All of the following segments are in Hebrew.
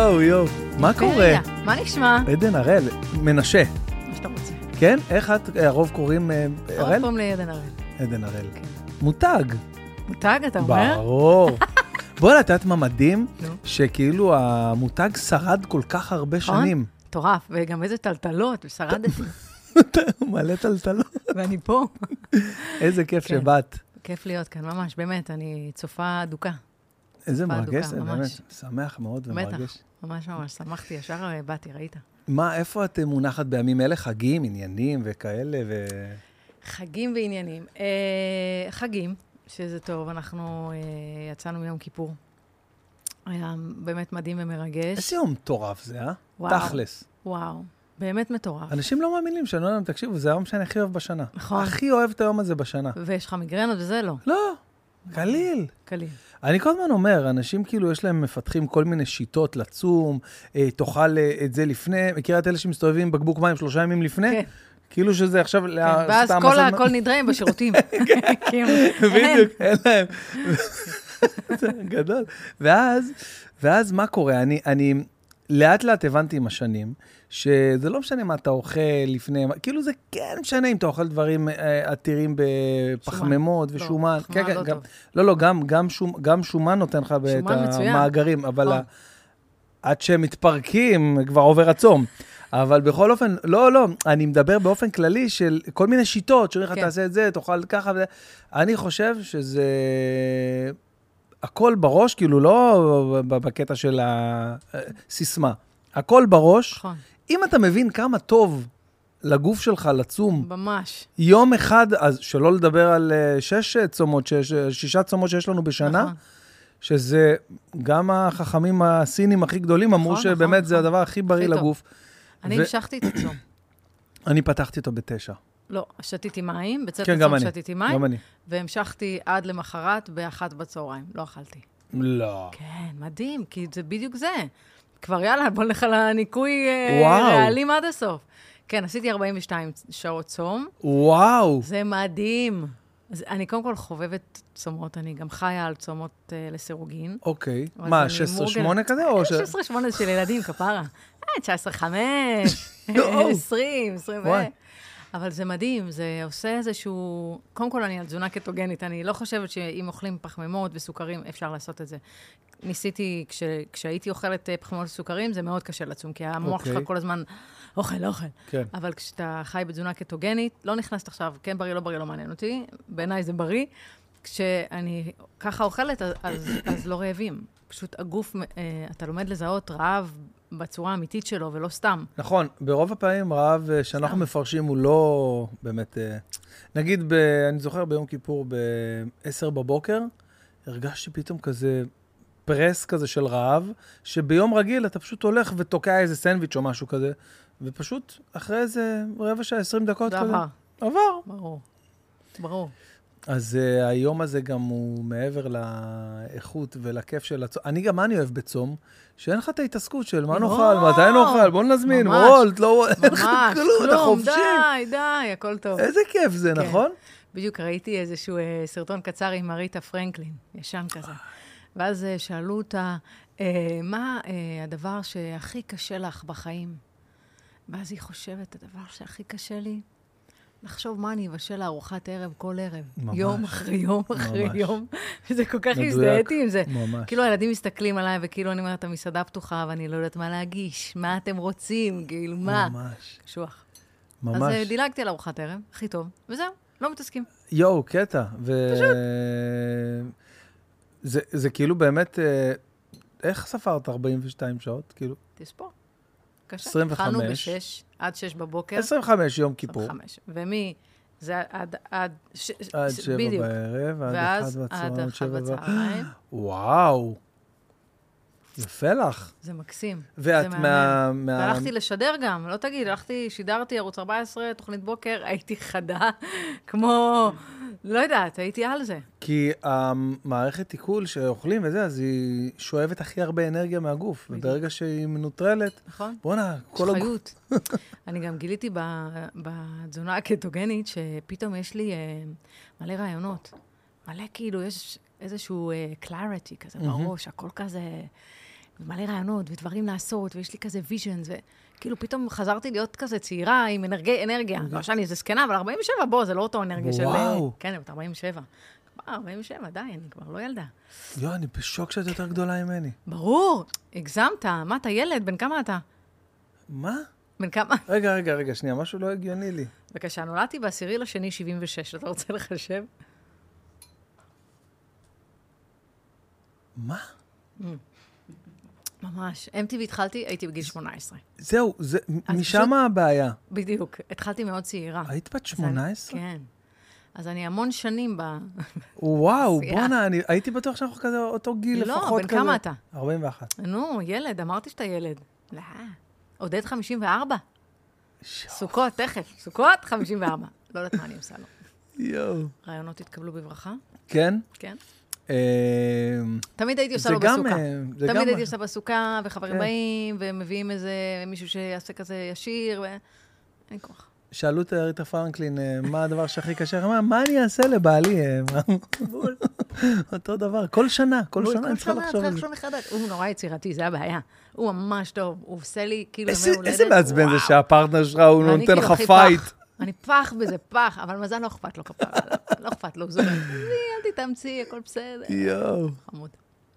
יואו, יואו. מה קורה? מה נשמע? עדן הראל, מנשה. מה שאתה רוצה. כן? איך את, הרוב קוראים אה, הראל? קוראים לי עדן הראל. עדן הראל. כן. מותג. מותג, אתה אומר? ברור. בוא'נה, את יודעת מה מדהים? נו. שכאילו המותג שרד כל כך הרבה נכון. שנים. מטורף, וגם איזה טלטלות, ושרדתי, מלא טלטלות. ואני פה. איזה כיף כן. שבאת. כיף להיות כאן, ממש, באמת, אני צופה אדוקה. איזה מרגש זה. באמת. שמח מאוד. ומרגש. ממש ממש, שמחתי, ישר אה, באתי, ראית? מה, איפה את מונחת בימים אלה? חגים, עניינים וכאלה, ו... חגים ועניינים. אה, חגים, שזה טוב, אנחנו אה, יצאנו מיום כיפור. היה באמת מדהים ומרגש. איזה יום מטורף זה, אה? וואו. תכלס. וואו, באמת מטורף. אנשים לא מאמינים שאני אומר להם, תקשיבו, זה היום שאני הכי אוהב בשנה. נכון. הכי אוהב את היום הזה בשנה. ויש לך מיגרנות וזה לא, לא, קליל. קליל. אני כל הזמן אומר, אנשים כאילו, יש להם, מפתחים כל מיני שיטות לצום, אה, תאכל אה, את זה לפני, מכירה את אלה שמסתובבים עם בקבוק מים שלושה ימים לפני? כן, כאילו שזה עכשיו... כן, ואז כל הכל נדרם בשירותים. כאילו, אין. בדיוק, אין להם. זה גדול. ואז, ואז מה קורה? אני, אני לאט לאט הבנתי עם השנים, שזה לא משנה מה אתה אוכל לפני, כאילו זה כן משנה אם אתה אוכל דברים אה, עתירים בפחמימות לא, ושומן. פחמן כן, כן, לא גם, טוב. לא, לא, גם, גם, שום, גם שומן נותן לך את שומן מצוין. המאגרים, אבל נכון. ה- עד שהם מתפרקים, כבר עובר הצום. אבל בכל אופן, לא, לא, אני מדבר באופן כללי של כל מיני שיטות, שאומרים לך, כן. תעשה את זה, תאכל ככה וזה. אני חושב שזה... הכל בראש, כאילו לא בקטע של הסיסמה. הכל בראש. נכון, אם אתה מבין כמה טוב לגוף שלך לצום ממש. יום אחד, אז שלא לדבר על אה, שש צומות, שש, שישה צומות שיש לנו בשנה, נכון. שזה גם החכמים הסינים הכי גדולים אמרו נכון, שבאמת נכון, זה נכון. הדבר הכי בריא הכי. לגוף. אני ו- המשכתי את הצום. אני פתחתי אותו בתשע. לא, שתיתי מים, בצאת כן, הצום. שתיתי מים, גם אני. והמשכתי עד למחרת באחת בצהריים, לא אכלתי. לא. כן, מדהים, כי זה בדיוק זה. כבר יאללה, בוא נלך על הניקוי אה. רעלים עד הסוף. כן, עשיתי 42 שעות צום, וואו. זה מדהים. אז אני קודם כל חובבת צומות, אני גם חיה על צומות אה, לסירוגין. אוקיי. מה, אני 16-8 כזה? או ש... 16-8 של ילדים, כפרה. אה, 19-5, יואו. 20, 20 ו... אבל זה מדהים, זה עושה איזשהו... קודם כל, אני על תזונה קטוגנית, אני לא חושבת שאם אוכלים פחמימות וסוכרים, אפשר לעשות את זה. ניסיתי, כש, כשהייתי אוכלת אה, פחמימות וסוכרים, זה מאוד קשה לצום, כי המוח אוקיי. שלך כל הזמן אוכל, אוכל. כן. אבל כשאתה חי בתזונה קטוגנית, לא נכנסת עכשיו, כן בריא, לא בריא, לא מעניין אותי, בעיניי זה בריא. כשאני ככה אוכלת, אז, אז, אז לא רעבים. פשוט הגוף, אה, אתה לומד לזהות רעב בצורה האמיתית שלו, ולא סתם. נכון, ברוב הפעמים רעב אה, שאנחנו סתם. מפרשים הוא לא באמת... אה, נגיד, ב, אני זוכר ביום כיפור ב-10 בבוקר, הרגשתי פתאום כזה פרס כזה של רעב, שביום רגיל אתה פשוט הולך ותוקע איזה סנדוויץ' או משהו כזה, ופשוט אחרי איזה רבע שעה, 20 דקות זה כזה. עבר, עבר. ברור. ברור. אז uh, היום הזה גם הוא מעבר לאיכות ולכיף של הצום. אני גם, מה אני אוהב בצום? שאין לך את ההתעסקות של מה נאכל, וואו, מתי נאכל, בוא נזמין, ממש, וולט, לא... אין לך ממש, כלום, אתה חופשי. די, די, הכל טוב. איזה כיף זה, כן. נכון? בדיוק ראיתי איזשהו אה, סרטון קצר עם מריטה פרנקלין, ישן כזה. ואז אה, שאלו אותה, אה, מה אה, הדבר שהכי קשה לך בחיים? ואז היא חושבת, הדבר שהכי קשה לי, לחשוב מה אני אבשל לארוחת ערב כל ערב. ממש. יום אחרי יום אחרי ממש. יום. וזה כל כך. הזדהיתי עם זה. ממש. כאילו הילדים מסתכלים עליי, וכאילו אני אומרת, המסעדה פתוחה, ואני לא יודעת מה להגיש, מה אתם רוצים, כאילו, מה? ממש. קשוח. ממש. אז דילגתי על ארוחת ערב, הכי טוב, וזהו, לא מתעסקים. יואו, קטע. ו... זה, זה כאילו באמת, אה, איך ספרת 42 שעות? כאילו, תספור. קשה. 25. התחלנו ב-6 עד 6 בבוקר. 25 יום כיפור. 25. ומי? זה עד... עד... ש... עד שבע בדיוק. בערב, עד ואז אחד עד בצהריים, אחד שבע ב- בצהריים. וואו, יפה לך. זה מקסים. ואת זה מה... מה... והלכתי לשדר גם, לא תגיד, הלכתי, שידרתי ערוץ 14, תוכנית בוקר, הייתי חדה, כמו... לא יודעת, הייתי על זה. כי המערכת עיכול שאוכלים וזה, אז היא שואבת הכי הרבה אנרגיה מהגוף. וברגע שהיא מנוטרלת, נכון? בואנה, כל הגוף... חיות. אני גם גיליתי בתזונה הקטוגנית, שפתאום יש לי אה, מלא רעיונות. מלא כאילו, יש איזשהו uh, clarity כזה. בראש, הכל כזה, מלא רעיונות ודברים לעשות, ויש לי כזה visions, וכאילו פתאום חזרתי להיות כזה צעירה עם אנרגי, אנרגיה. לא שאני איזה זקנה, אבל 47, בוא, זה לא אותו אנרגיה של... וואו. כן, בת 47. כבר 47, די, אני כבר לא ילדה. יואו, אני בשוק שאת יותר גדולה ממני. ברור, הגזמת. מה, אתה ילד? בן כמה אתה? מה? בן כמה? רגע, רגע, רגע, שנייה, משהו לא הגיוני לי. בבקשה, נולדתי בעשירי לשני 76, אתה רוצה לחשב? מה? ממש. MTV התחלתי, הייתי בגיל 18. זהו, זה, משם הבעיה. בדיוק. התחלתי מאוד צעירה. היית בת אז אני- 18? כן. אז אני המון שנים ב... וואו. בואנה, אני הייתי בטוח שאנחנו כזה אותו גיל לא, לפחות בן כזה. כמה אתה? 41. נו, ילד, אמרתי שאתה ילד. לא. עודד 54. שו, סוכות, תכף. סוכות 54. לא יודעת מה אני עושה לו. יואו. רעיונות התקבלו בברכה, כן? כן? אה, תמיד הייתי עושה לו גם, בסוכה. אה. תמיד הייתי עושה בסוכה, וחברים כן. באים, ומביאים איזה מישהו שיעשה כזה ישיר, ו... אין כוח. שאלו את ריטה פרנקלין, אה, מה הדבר שהכי קשה? היא אמרה, מה אני אעשה לבעלי? אה, מה?" אותו דבר, כל שנה, כל שנה אני צריכה לחשוב על זה. הוא נורא יצירתי, זה הבעיה. הוא ממש טוב, הוא עושה לי כאילו ימי הולדת. איזה מעצבן זה. שהפרטנר שלך, הוא נותן כאילו לך fight. אני פח בזה, פח, אבל מזל לא אכפת לו כפרה. לא אכפת לו, הוא זורק. "עזבי, אל תתאמצי, הכל בסדר. יואו. חמוד.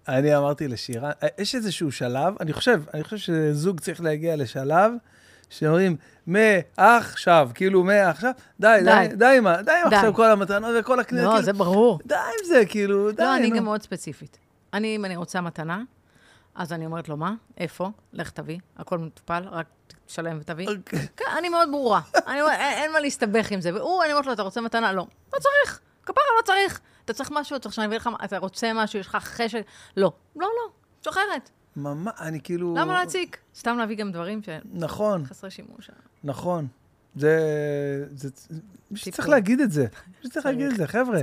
אני אמרתי לשירה, יש איזשהו שלב, אני חושב, אני חושב שזוג צריך להגיע לשלב שאומרים, מעכשיו, כאילו מעכשיו, די, די, די. די עם די די. עכשיו כל המתנות וכל הקניות, לא, כאילו, זה ברור. די עם זה, כאילו, די, לא, אני נו. גם מאוד ספציפית. אני, אם אני רוצה מתנה, אז אני אומרת לו, מה? איפה? לך תביא, הכל מטופל, רק תשלם ותביא. אוקיי. כן, אני מאוד ברורה. אני אומרת, אין, מה להסתבך עם זה. והוא, אני אומרת לו, אתה רוצה מתנה? לא. לא צריך. כפרה, לא צריך. אתה צריך משהו, צריך שאני אביא לך, אתה רוצה משהו, יש לך חשק? לא. לא, לא. שוחרת. ממש, אני כאילו... למה להציק? סתם להביא גם דברים נכון, שחסרי שימוש. נכון. זה... זה... שצריך. להגיד את זה. שצריך להגיד את זה, חבר'ה.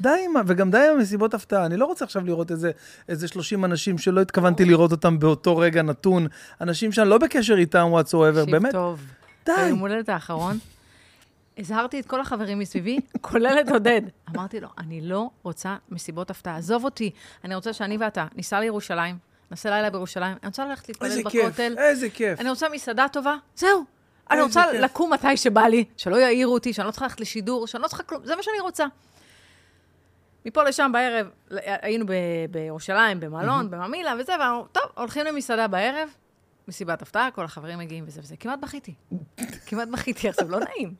די עם. וגם די עם המסיבות הפתעה. אני לא רוצה עכשיו לראות איזה, איזה 30 אנשים שלא התכוונתי לראות אותם באותו רגע נתון. אנשים שאני לא בקשר איתם whatsoever, תקשיב באמת. טוב. די. ביום הולדת האחרון, הזהרתי את כל החברים מסביבי, כולל את עודד. אמרתי לו, אני לא רוצה מסיבות הפתעה, עזוב אותי. אני רוצה שאני ואתה ניסע לירושלים, נעשה לילה בירושלים, אני רוצה ללכת להתפלל איזה כיף, בכותל, איזה כיף. אני רוצה מסעדה טובה, זהו. אני רוצה כיף. לקום מתי שבא לי, שלא יעירו אותי, שאני לא צריכה ללכת לשידור, שאני לא צריכה כלום, זה מה שאני רוצה. מפה לשם בערב, היינו ב- בירושלים, במלון, בממילה וזה, ואמרנו, טוב, הולכים למסעדה בערב, מסיבת הפתעה, כל החברים מגיעים וזה וזה. כמעט בכיתי. כמעט בכיתי. עכשיו, לא נעים.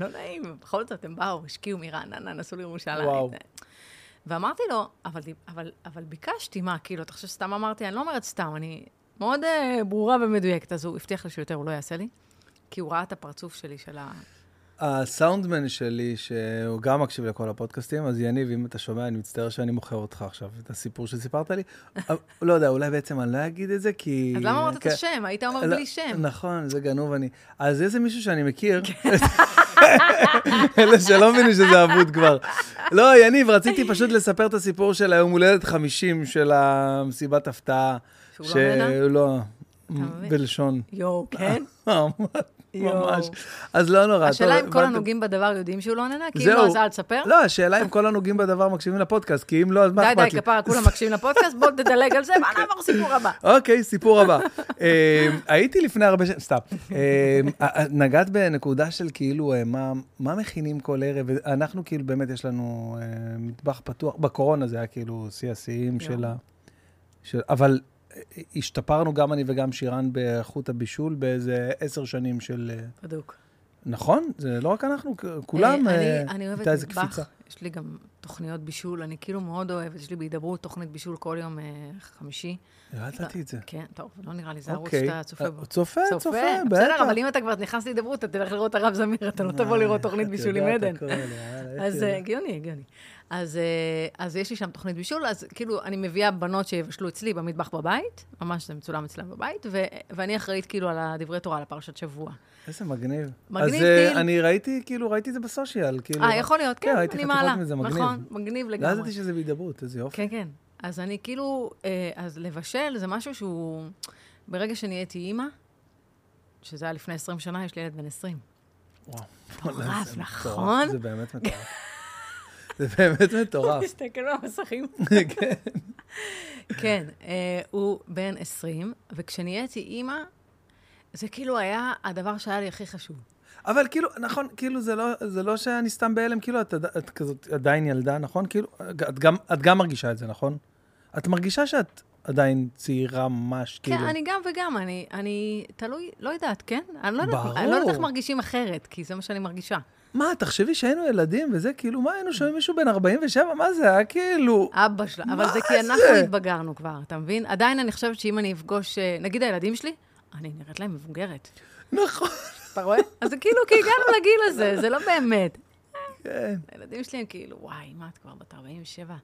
לא נעים. בכל זאת, הם באו, השקיעו מרעננה, נסעו לירושלים. וואו. ואמרתי לו, אבל, אבל, אבל ביקשתי, מה, כאילו, אתה חושב שסתם אמרתי? אני לא אומרת סתם, אני מאוד uh, ברורה ומדויקת. אז הוא הבטיח לי שיותר הוא לא יעשה לי, כי הוא ראה את הפרצוף שלי של ה... הסאונדמן שלי, שהוא גם מקשיב לכל הפודקאסטים, אז יניב, אם אתה שומע, אני מצטער שאני מוכר אותך עכשיו, את הסיפור שסיפרת לי. לא יודע, אולי בעצם אני לא אגיד את זה, כי... אז למה אמרת את כן. השם? היית אומר לא, בלי שם. נכון, זה גנוב אני. אז איזה מישהו שאני מכיר, אלה שלא מבינים שזה אבוד כבר. לא, יניב, רציתי פשוט לספר את הסיפור של היום הולדת 50 של המסיבת הפתעה. שהוא לא נהנה? לא? בלשון. יואו, כן? ממש. אז לא נורא. השאלה אם כל. הנוגעים בדבר יודעים שהוא לא נהנה, כי אם. לא, אז אל תספר. לא, השאלה אם כל הנוגעים בדבר מקשיבים לפודקאסט, כי אם לא, אז מה די, אכפת לי? די, כפרה, כולם מקשיבים לפודקאסט, בוא תדלג על זה, בוא נעבור סיפור הבא. אוקיי, סיפור הבא. אה, הייתי לפני הרבה שנים, סתם. אה, נגעת בנקודה של כאילו, אה, מה- מכינים כל ערב? אנחנו כאילו, באמת, יש לנו אה, מטבח פתוח. בקורונה זה היה כאילו שיא השיאים של ה... אבל השתפרנו, גם אני וגם שירן, באיכות הבישול באיזה עשר שנים של... אה, בדוק. נכון? זה לא רק אנחנו, כולם, אה, אה, אני- אני אוהבת הייתה איזו מטבח, קפיצה. יש לי גם תוכניות בישול, אני כאילו מאוד אוהבת, יש לי בהידברות תוכנית בישול כל יום חמישי. לא ידעתי את זה. כן, טוב, לא נראה לי, זה ערוץ אוקיי. שאתה צופה בו. צופה, צופה, בטח. בסדר, אבל אם אתה כבר נכנס להידברות, אתה תלך לראות הרב זמיר, אתה לא תבוא לראות תוכנית בישול עם עדן. אז הגיוני, הגיוני. אז, אה, אז יש לי שם תוכנית בישול, אז כאילו, אני מביאה בנות שיבשלו אצלי במטבח בבית, ממש זה מצולם אצלם בבית, ו- ואני אחראית כאילו על הדברי תורה, על הפרשת שבוע. איזה מגניב. מגניב, אז אה, טיל. אני ראיתי, כאילו, ראיתי את זה בסושיאל. כאילו, אה, יכול להיות, כן, ראיתי אני חתיכות מעלה. מזה, מגניב. נכון, מגניב לא לגמרי. ידעתי שזה בהידברות, איזה יופי. כן, כן. אז אני כאילו, אה, אז לבשל זה משהו שהוא, ברגע שנהייתי אימא, שזה היה לפני 20 שנה, יש לי ילד בן 20. וואו. מטורף, נכון? זה באמת מטורף. זה באמת מטורף. מסתכל במסכים. כן. כן, אה, הוא בן 20, וכשנהייתי אימא, זה כאילו היה הדבר שהיה לי הכי חשוב. אבל כאילו, נכון, כאילו זה לא, זה לא שאני סתם בהלם, כאילו את, את כזאת עדיין ילדה, נכון? כאילו, את גם, את גם מרגישה את זה, נכון? את מרגישה שאת עדיין צעירה ממש, כן, כאילו... אני גם וגם, אני, אני תלוי, לא יודעת, כן? אני לא יודעת, ברור. אני לא יודעת איך מרגישים אחרת, כי זה מה שאני מרגישה. מה, תחשבי שהיינו ילדים וזה, כאילו, מה, היינו שומעים מישהו בן 47? מה זה היה כאילו... אבא שלה, אבל זה כי אנחנו זה? התבגרנו כבר, אתה מבין? עדיין אני חושבת שאם אני אפגוש, אה, נגיד הילדים שלי, אני נראית להם מבוגרת. נכון, אתה רואה? אז זה כאילו, כי הגענו לגיל הזה, זה לא באמת. כן. הילדים שלי הם כאילו, וואי, מה, את כבר בת 47?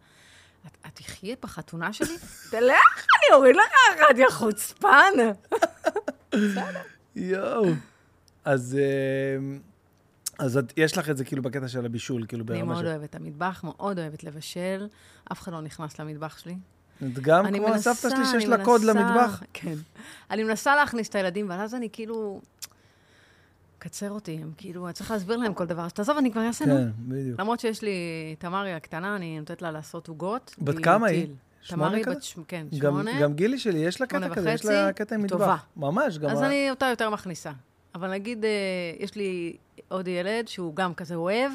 את, את תחיה בחתונה שלי? תלך, אני אוריד לך אחת, יא חוצפן. יואו. אז, אה, אז את, יש לך את זה כאילו בקטע של הבישול, כאילו אני ברמה מאוד של... אוהבת את המטבח, מאוד אוהבת לבשל. אף אחד לא נכנס למטבח שלי. את גם אני כמו מנסה, הסבתא שלי שיש אני לה קוד למטבח. כן. אני מנסה להכניס את הילדים, אבל אז אני כאילו... קצר אותי, הם כאילו, אני צריך להסביר להם כל דבר. אז תעזוב, אני כבר אעשה, נו. כן, בדיוק. למרות שיש לי, תמרי הקטנה, אני נותנת לה לעשות עוגות. בת כמה היא? שמונה כזה? ש- כן, גם, שמונה. גם גילי שלי, יש לה קטע כזה, יש לה קטע עם מטבח. טובה. ממש, גם... אז ה- אני אותה יותר מכניסה. אבל נגיד, אה, יש לי עוד ילד שהוא גם כזה אוהב,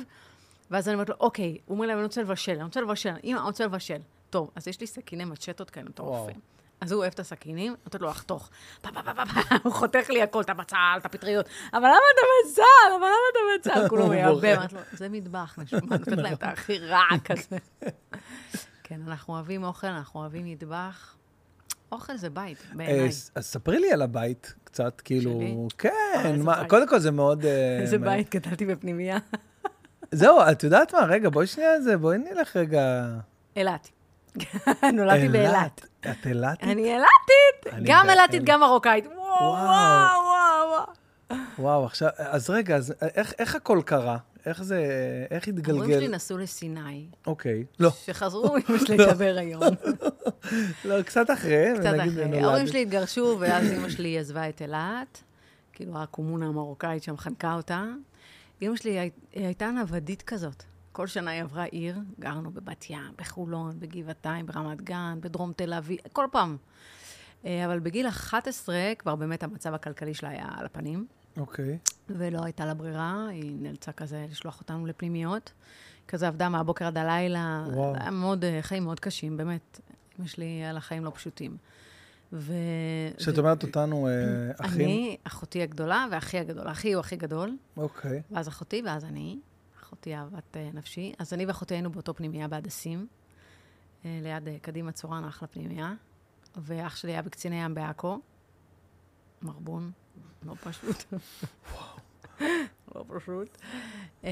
ואז אני אומרת לו, אוקיי, הוא אומר לי, אני רוצה לבשל, אני רוצה לבשל, אמא, אני רוצה לבשל. טוב, אז יש לי סכיני מצ'טות כאלה מטורפים. אז הוא אוהב את הסכינים, נותנת לו לחתוך. פה, פה, פה, פה, פה, הוא חותך לי הכל, את הבצל, את הפטריות. אבל למה אתה בצל? אבל למה אתה בצל? כולו מייבא. אמרתי לו, זה מטבח, נשמע, נותנת להם את הכי רע כזה. כן, אנחנו אוהבים אוכל, אנחנו אוהבים מטבח. אוכל זה בית, אה, בעיניי. אז ספרי לי על הבית קצת, כאילו... שלי? כן, איזה מה-. קודם כל זה מאוד... אה, איזה מה- בית גדלתי בפנימייה. זהו, את יודעת מה? רגע, בואי שנייה זה, בואי נלך רגע... אילת. נולדתי באילת. את אילתית? אני אילתית, גם אילתית, גם מרוקאית. וואו. וואו, וואו. וואו, עכשיו, אז רגע, אז איך, איך הכל קרה? איך זה, איך ההורים שלי התגלגל? נסעו לסיני, אוקיי. לא, שחזרו, אמא שלי הייתה בהיריון. לא, קצת אחרי, קצת אחרי. ההורים שלי התגרשו, ואז אמא שלי עזבה את אילת. כאילו, הקומונה המרוקאית שם חנקה אותה. אמא שלי הייתה נוודית כזאת. כל שנה היא עברה עיר, גרנו בבת ים, בחולון, בגבעתיים, ברמת גן, בדרום תל אביב, כל פעם. אה, אבל בגיל 11 כבר באמת המצב הכלכלי שלה היה על הפנים, אוקיי. ולא הייתה לה ברירה, היא נאלצה כזה לשלוח אותנו לפנימיות. כזה עבדה מהבוקר עד הלילה, וואו. היה מאוד, אה, חיים מאוד קשים, באמת. אמא שלי היה לה חיים לא פשוטים. ו... כשאת ו- אומרת אותנו אה, אחים, אני, אחותי הגדולה ואחי הגדול. אחי הוא הכי גדול, אוקיי. ואז אחותי, ואז אני. אחותי אהבת אה, נפשי. אז אני ואחותי היינו באותו פנימייה בהדסים, אה, ליד אה, קדימה צורן, אחלה פנימייה. ואח שלי היה בקציני ים בעכו. מרבון, לא פשוט. לא פשוט. אה,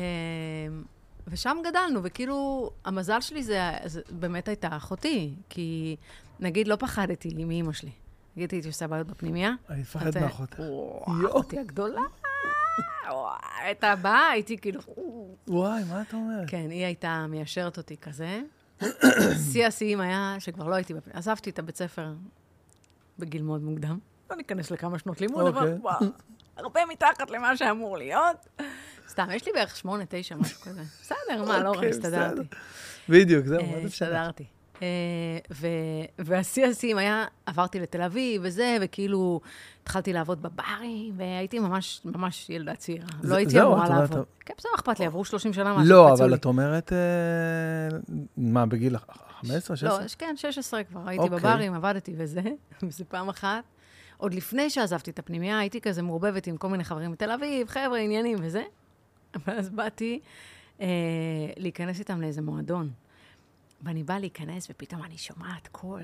ושם גדלנו, וכאילו, המזל שלי זה, זה באמת הייתה אחותי, כי נגיד לא פחדתי מאימא שלי. נגיד הייתי עושה בעיות בפנימייה. אני מפחד יואו. אחותי הגדולה. הייתה באה, הייתי כאילו... וואי, מה את אומרת? כן, היא הייתה מיישרת אותי כזה. שיא השיאים היה שכבר לא הייתי... בפ- עזבתי את הבית ספר בגיל מאוד מוקדם. לא ניכנס לכמה שנות לימוד, אבל אוקיי. וואו, הרבה מתחת למה שאמור להיות. סתם, יש לי בערך שמונה, תשע, משהו כזה. בסדר, מה, לא רע, אוקיי, הסתדרתי. בסדר. בדיוק, זהו, אה, מה זה משנה? הסתדרתי. אה, והשיא השיאים היה, עברתי לתל אביב וזה, וכאילו התחלתי לעבוד בברים, והייתי ממש, ממש ילדה צעירה. לא הייתי אמורה לעבוד. כן, בסדר, אכפת לי, עברו 30 שנה מאז לא, אבל. את אומרת, אה, מה, בגיל 15, 16? לא, כן, 16 כבר, הייתי אוקיי. בברים, עבדתי וזה, וזה פעם אחת. עוד לפני שעזבתי את הפנימייה, הייתי כזה מעורבבת עם כל מיני חברים בתל אביב, חבר'ה, עניינים וזה. ואז באתי אה, להיכנס איתם לאיזה מועדון. ואני באה להיכנס, ופתאום אני שומעת קול.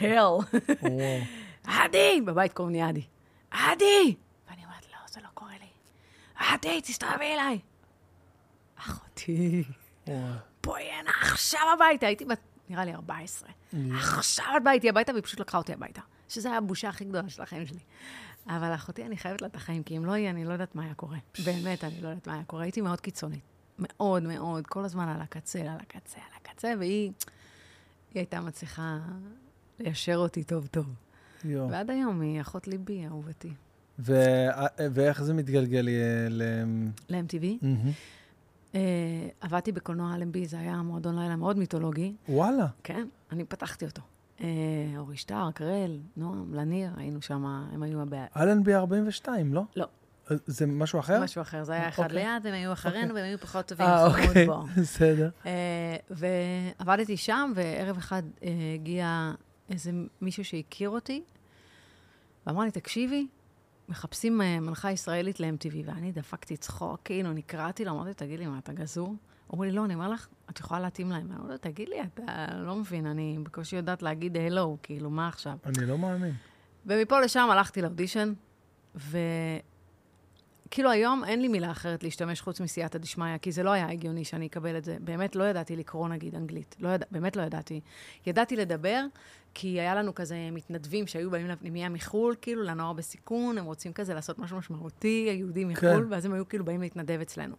הל. וואו. עדי! בבית קוראים לי עדי. עדי! ואני אומרת, לא, זה לא קורה לי. עדי, תסתובבי אליי. אחותי. בואי הנה עכשיו הביתה. הייתי בת, נראה לי 14. עכשיו את באה איתי הביתה, והיא פשוט לקחה אותי הביתה. שזו הייתה הבושה הכי גדולה של החיים שלי. אבל אחותי, אני חייבת לה את החיים, כי אם לא יהיה, אני לא יודעת מה היה קורה. באמת, אני לא יודעת מה היה קורה. הייתי מאוד קיצונית. מאוד מאוד, כל הזמן על הקצה, על הקצה, על הקצה, והיא היא הייתה מצליחה ליישר אותי טוב-טוב. ועד היום היא אחות ליבי, אהובתי. ו- ואיך זה מתגלגל אה, ל... ל-MTV. מהמם. אה, עבדתי בקולנוע אלנבי, זה היה מועדון לילה מאוד מיתולוגי. וואלה. כן, אני פתחתי אותו. אה, אורי שטרק, ראל, נועם, לניר, היינו שם, הם היו הבעיה. אלנבי 42, לא? לא. אה, זה משהו אחר? משהו אחר, זה היה אחד אוקיי. ליד, הם היו אחרינו, והם היו פחות טובים, אה, אוקיי. בסדר. אה, ועבדתי שם, וערב אחד אה, הגיע איזה מישהו שהכיר אותי, ואמר לי, תקשיבי, מחפשים מנחה ישראלית ל-MTV, ואני דפקתי צחוק, כאילו, נקרעתי לו, אמרתי, תגיד לי, מה, אתה גזור? אמרו לי, לא, אני אומר לך, את יכולה להתאים להם. אמרתי לו, תגיד לי, אתה לא מבין, אני בקושי יודעת להגיד הלו, כאילו, מה עכשיו? אני לא מאמין. ומפה לשם הלכתי לאודישן, וכאילו היום אין לי מילה אחרת להשתמש חוץ מסייעתא דשמיא, כי זה לא היה הגיוני שאני אקבל את זה. באמת לא ידעתי לקרוא נגיד אנגלית, לא יד... באמת לא ידעתי. ידעתי לדבר, כי היה לנו כזה מתנדבים שהיו באים לפנימייה מחו"ל, כאילו לנוער בסיכון, הם רוצים כזה לעשות משהו משמעותי, היהודים מחו"ל, כן. ואז הם היו כאילו באים להתנדב אצלנו.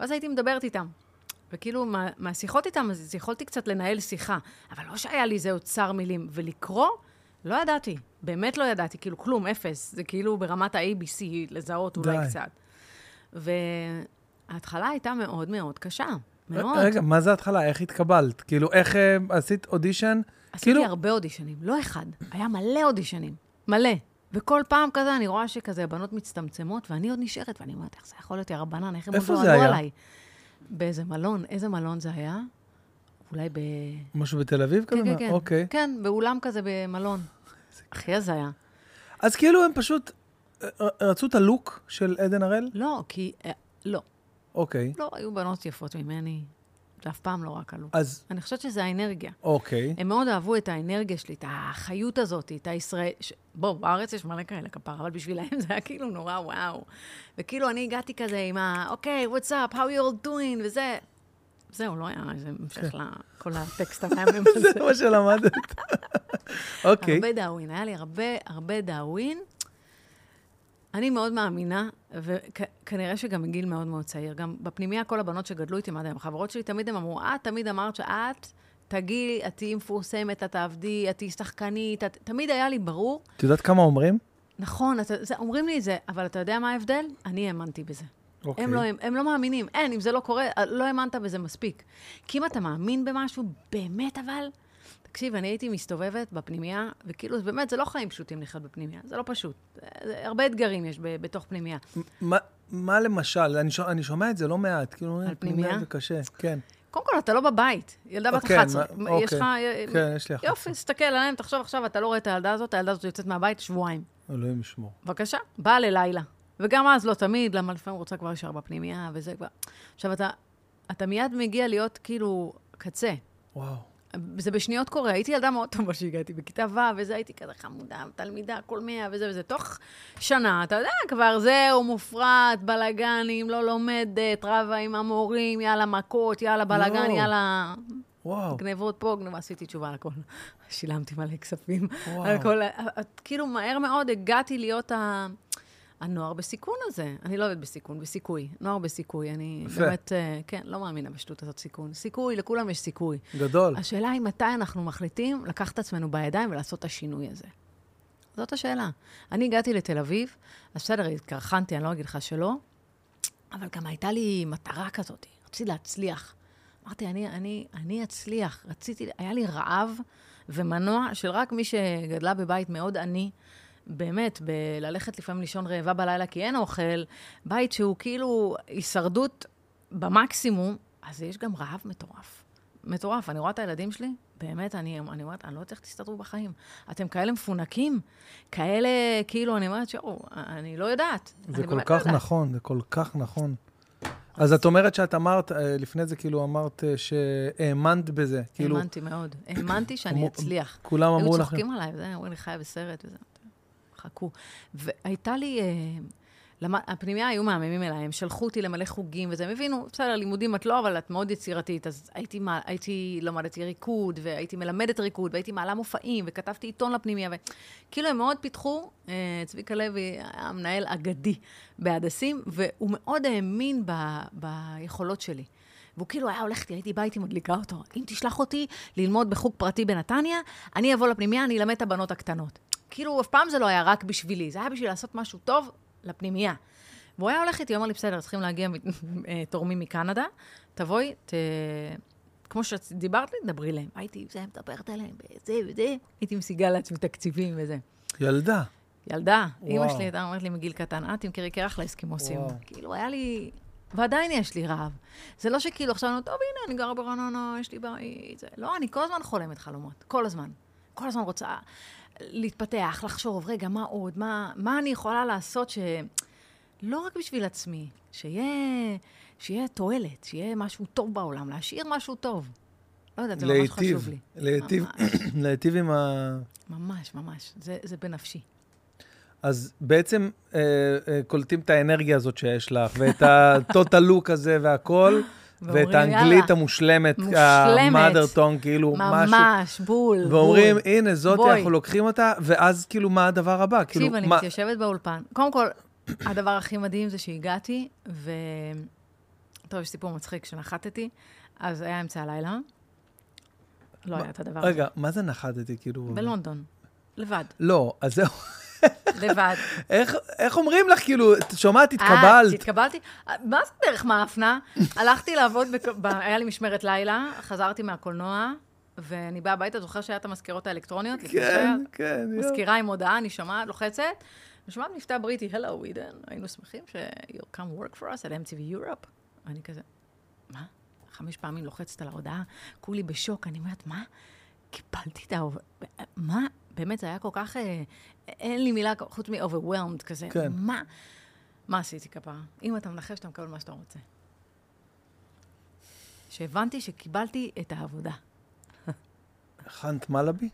ואז הייתי מדברת איתם. וכאילו, מה, מהשיחות איתם, אז יכולתי קצת לנהל שיחה. אבל לא שהיה לי איזה אוצר מילים. ולקרוא, לא ידעתי. באמת לא ידעתי, כאילו, כלום, אפס. זה כאילו ברמת ה-ABC, לזהות אולי די. קצת. וההתחלה הייתה מאוד מאוד קשה. מאוד. רגע, מה זה התחלה? איך התקבלת? כאילו, איך אה, עשית אודישן? עשיתי כאילו- הרבה אודישנים, לא אחד. היה מלא אודישנים. מלא. וכל פעם כזה אני רואה שכזה בנות מצטמצמות, ואני עוד נשארת, ואני אומרת, איך זה יכול להיות, יא רבנן, איך הם עוד איפה לא זה עלו היה? באיזה מלון, איזה מלון זה היה? אולי ב... משהו בתל אביב כזה? כן, כן, כן. אוקיי. כן, באולם כזה במלון. הכי הזיה. אז כאילו הם פשוט אה, אה, רצו את הלוק של עדן הראל? לא, כי... אה, לא, אוקיי. לא, היו בנות יפות ממני. זה אף פעם לא רק עלו. אז, אני חושבת שזה האנרגיה. אוקיי. הם מאוד אהבו את האנרגיה שלי, את החיות הזאת, את הישראל... ש... בוא, בארץ יש מלא כאלה כפר, אבל בשבילם זה היה כאילו נורא וואו. וכאילו אני הגעתי כזה עם ה... אוקיי, what's up, how you all doing, וזה... זהו, לא היה איזה המשך לכל הטקסט המהמם הזה. זה מה שלמדת. אוקיי. הרבה דאווין, היה לי הרבה, הרבה דאווין. אני מאוד מאמינה, וכנראה שגם מגיל מאוד מאוד צעיר. גם בפנימייה, כל הבנות שגדלו איתי עד היום, חברות שלי תמיד הם אמרו, את תמיד אמרת שאת תגיעי, את תהיי מפורסמת, את תעבדי, את תהיי שחקנית, את... תמיד היה לי ברור. את יודעת כמה אומרים? נכון, אתה, זה, אומרים לי את זה, אבל אתה יודע מה ההבדל? אני האמנתי בזה. אוקיי. הם, לא, הם, הם לא מאמינים. אין, אם זה לא קורה, לא האמנת בזה מספיק. כי אם אתה מאמין במשהו, באמת אבל... תקשיב, אני הייתי מסתובבת בפנימייה, וכאילו, באמת, זה לא חיים פשוטים לחיות בפנימייה, זה לא פשוט. זה, זה, הרבה אתגרים יש ב, בתוך פנימייה. מה- מה למשל? אני שומע- אני שומע את זה לא מעט. כאילו, אומרים, פנימייה? זה קשה. כן. קודם כל, אתה לא בבית. ילדה בת כן, 11. מה- יש אוקיי. לך... כן, יש לי אחת. יופי, תסתכל עליהם, תחשוב עכשיו, אתה לא רואה את הילדה הזאת, הילדה הזאת יוצאת מהבית שבועיים. אלוהים ישמור. בבקשה, באה ללילה. וגם אז לא תמיד, למה לפעמים רוצה כבר להישאר בפנימייה, וזה כבר... עכשיו, אתה, אתה מיד מגיע להיות כאילו קצה. וואו. זה בשניות קורה. הייתי ילדה מאוד טובה שהגעתי בכיתה ו', וזה, הייתי כזה חמודה, תלמידה, כל מאה, וזה וזה. תוך שנה, אתה יודע, כבר זהו, מופרט, בלאגנים, לא לומדת, רבה עם המורים, יאללה מכות, יאללה בלאגן, לא. יאללה וואו. גנבות פה, גנבה, עשיתי תשובה על הכל. שילמתי מלא כספים. וואו. על. את- כאילו, מהר מאוד הגעתי להיות ה... הנוער בסיכון הזה. אני לא אוהבת בסיכון, בסיכוי. נוער בסיכוי. אני יפה. באמת, אה, כן, לא מאמינה בשטות הזאת סיכון. סיכוי, לכולם יש סיכוי. גדול. השאלה היא מתי אנחנו מחליטים לקחת את עצמנו בידיים ולעשות את השינוי הזה. זאת השאלה. אני הגעתי לתל אביב, אז בסדר, התקרחנתי, אני לא אגיד לך שלא, אבל גם הייתה לי מטרה כזאת, רציתי להצליח. אמרתי, אני, אני, אני אצליח. רציתי, היה לי רעב ומנוע של רק מי שגדלה בבית מאוד עני, באמת, בללכת לפעמים לישון רעבה בלילה כי אין אוכל, בית שהוא כאילו הישרדות במקסימום, אז יש גם רעב מטורף. מטורף. אני רואה את הילדים שלי, באמת, אני, אני אומרת, אני לא יודעת איך תסתדרו בחיים. אתם כאלה מפונקים, כאלה, כאילו, אני אומרת, שואו, אני לא יודעת. זה כל לא כך יודעת. נכון, זה כל כך נכון. אז את אומרת שאת אמרת, אה, לפני זה כאילו אמרת אה, שהאמנת בזה. כאילו, האמנתי מאוד. האמנתי שאני אצליח. כולם היו אמרו לכם. צוחקים עליי, אמרו לי, חיה בסרט וזה. חכו. והייתה לי... אה, למד, הפנימייה היו מהממים אליי, הם שלחו אותי למלא חוגים וזה, הם הבינו, בסדר, לימודים את לא, אבל את מאוד יצירתית. אז הייתי, הייתי למדתי ריקוד, והייתי מלמדת ריקוד, והייתי מעלה מופעים, וכתבתי עיתון לפנימייה, וכאילו הם מאוד פיתחו, אה, צביקה לוי היה מנהל אגדי בהדסים, והוא מאוד האמין ב, ביכולות שלי. והוא כאילו היה הולך הייתי באה איתי מדליקה אותו. אם תשלח אותי ללמוד בחוג פרטי בנתניה, אני אבוא לפנימייה, אני אלמד את הבנות הקטנות. כאילו, אף פעם זה לא היה רק בשבילי, זה היה בשביל לעשות משהו טוב לפנימייה. והוא היה הולך איתי, הוא אמר לי, בסדר, צריכים להגיע אה, תורמים מקנדה, תבואי, ת... כמו שדיברת לי, דברי להם. הייתי זה, מדברת עליהם, וזה וזה, הייתי משיגה לעצמי תקציבים וזה. ילדה. ילדה. אימא שלי הייתה אומרת לי מגיל קטן, את תמכרי קרח לאסקימוסים. כאילו, היה לי... ועדיין יש לי רעב. זה לא שכאילו עכשיו אני אומרת, טוב, הנה, אני גרה ברעננה, יש לי. זה... לא, אני כל הזמן חולמת חלומות. כל הזמן. כל הזמן רוצה להתפתח, לחשוב, רגע, מה עוד? מה, מה אני יכולה לעשות ש... לא רק בשביל עצמי, שיהיה, שיהיה תועלת, שיהיה משהו טוב בעולם, להשאיר משהו טוב. לא יודעת, זה ממש חשוב לי. להיטיב, להיטיב עם ה... ממש, ממש. זה, זה בנפשי. אז בעצם אה, אה, קולטים את האנרגיה הזאת שיש לך, ואת הטוטל לוק הזה והכל, ואת האנגלית המושלמת, ה-mother tongue, כאילו ממש, משהו. ממש, בול. ואומרים, בול. הנה, זאת, בואי. אנחנו לוקחים אותה, ואז כאילו, מה הדבר הבא? כאילו, תקשיב, אני מה... מתיישבת באולפן. קודם כל, הדבר הכי מדהים זה שהגעתי, ו... טוב, יש סיפור מצחיק, כשנחתתי, אז היה אמצע הלילה. לא היה את הדבר הזה. רגע, מה זה נחתתי, כאילו? בלונדון. לבד. לא, אז זהו. לבד. איך, איך אומרים לך, כאילו, את שומעת, אה, התקבלת. התקבלתי? מה זה דרך מאפנה? הלכתי לעבוד, בק... היה לי משמרת לילה, חזרתי מהקולנוע, ואני באה הביתה, זוכר שהיה את המזכירות האלקטרוניות? כן? כן. מזכירה עם הודעה, אני שומעת, לוחצת, ושומעת מבטא בריטי, Hello, עידן, היינו שמחים ש-you'll come work for us at MTV Europe. ואני כזה, מה? חמש פעמים לוחצת על ההודעה, כולי בשוק, אני אומרת, מה? קיבלתי את ההודעה, מה? באמת, זה היה כל כך, אה, אין לי מילה חוץ מ-overwhelmed כזה. כן. מה? מה עשיתי כפרה? אם אתה מנחש, אתה מקבל מה שאתה רוצה. שהבנתי שקיבלתי את העבודה. הכנת מלאבי?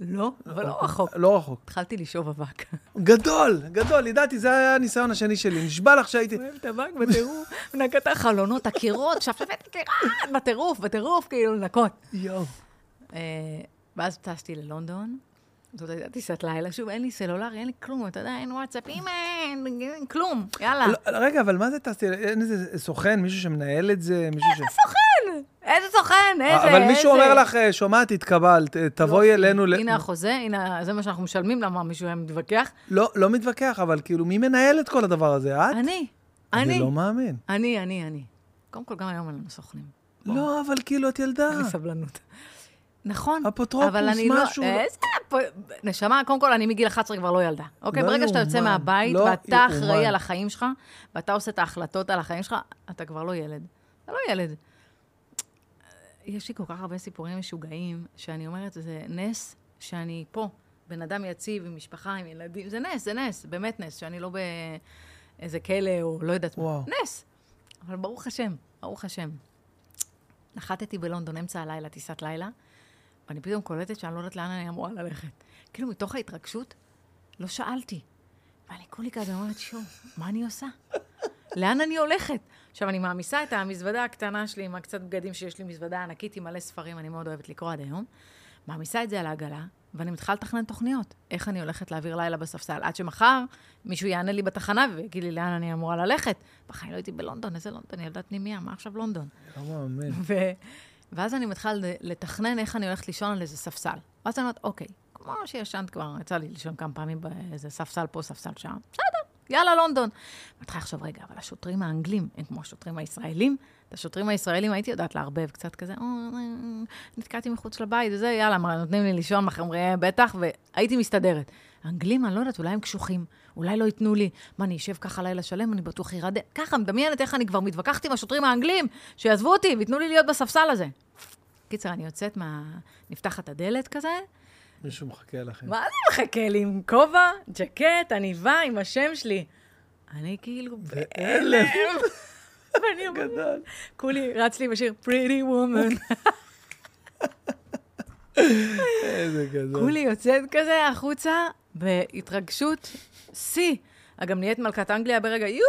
לא, אבל לא רחוק. לא רחוק. התחלתי לשאוב אבק. גדול, גדול, ידעתי, זה היה הניסיון השני שלי. נשבע לך שהייתי... אוהב את אבק בטירוף. נקת החלונות, הקירות, שפשפת קירה, בטירוף, בטירוף, כאילו לנקות. יואו. אה, ואז טסתי ללונדון. זאת הייתה טיסת לילה, שוב, אין לי סלולרי, אין לי כלום, אתה יודע, אין וואטסאפים, אין, אין כלום, יאללה. לא, רגע, אבל מה זה טסתי? אין איזה סוכן, מישהו שמנהל את זה? מישהו ש... סוכן! איזה סוכן, איזה, אבל מישהו איזה. אומר לך, אה, שומעת, התקבלת, אה, תבואי אלינו... ל- הנה החוזה, הנה, זה מה שאנחנו משלמים, למה מישהו היה מתווכח? לא, לא מתווכח, אבל כאילו, מי מנהל את כל הדבר הזה? את? אני, אני אני, לא מאמין. אני, אני, אני. קודם כל, גם היום אין לנו סוכנים. לא, אבל כאילו, את ילדה. אין לי סבלנות. נכון, אפוטרופוס, אבל אני משהו, לא... לא- איזה... אפ- נשמה, קודם כל, אני מגיל 11 כבר לא ילדה. אוקיי? לא ברגע שאתה יוצא מהבית, לא ואתה אחראי יאומן. על החיים שלך, ואתה עושה את ההחלטות על החיים שלך, אתה כבר לא ילד. אתה לא ילד. יש לי כל כך הרבה סיפורים משוגעים, שאני אומרת, זה נס שאני פה. בן אדם יציב, עם משפחה, עם ילדים. זה נס, זה נס, באמת נס, שאני לא באיזה כלא או לא יודעת מה. וואו. נס. אבל ברוך השם, ברוך השם. נחתתי בלונדון אמצע הלילה, טיסת לילה, ואני פתאום קולטת שאני לא יודעת לאן אני אמורה ללכת. כאילו, מתוך ההתרגשות, לא שאלתי. ואני כולי כזה אומרת, שוב, מה אני עושה? לאן אני הולכת? עכשיו, אני מעמיסה את המזוודה הקטנה שלי עם הקצת בגדים שיש לי, מזוודה ענקית עם מלא ספרים, אני מאוד אוהבת לקרוא עד היום. מעמיסה את זה על העגלה, ואני מתחילה לתכנן תוכניות. איך אני הולכת להעביר לילה בספסל, עד שמחר מישהו יענה לי בתחנה ויגיד לי לאן אני אמורה ללכת. בחיים לא הייתי בלונדון, איזה לונדון, ילדת פנימיה, מה עכשיו לונדון? לא מאמין. ואז אני מתחילה לתכנן איך אני הולכת לישון על איזה ספסל. ואז אני אומרת, אוקיי, כמו שישנת כבר, יצא לי לישון כמה פעמים באיזה ספסל פה, ספסל שם, בסדר, יאללה, לונדון. מתחילה עכשיו, רגע, אבל השוטרים האנגלים הם כמו השוטרים הישראלים. את השוטרים הישראלים הייתי יודעת לערבב קצת כזה, "או, אה, נתקעתי מחוץ לבית, וזה, יאללה, נותנים לי לישון, מחר אומרים, בטח, והייתי מסתדרת. האנגלים, אני לא יודעת, אולי הם קשוחים, אולי לא ייתנו לי. מה, אני אשב ככה לילה שלם, אני בטוח ירדם. ככה, מדמיינת איך אני כבר מתווכחת עם השוטרים האנגלים, שיעזבו אותי וייתנו לי להיות בספסל הזה. קיצר, אני יוצאת מה... נפתחת הדלת כזה, מישהו מחכה לכם. מה זה מחכה לי? עם כובע, ג'קט, עניבה, עם השם שלי. אני כאילו בהלם. ואני אומרת. כולי רץ לי בשיר Pretty Woman. איזה גדול. כולי יוצאת כזה החוצה בהתרגשות שיא. גם נהיית מלכת אנגליה ברגע, יו,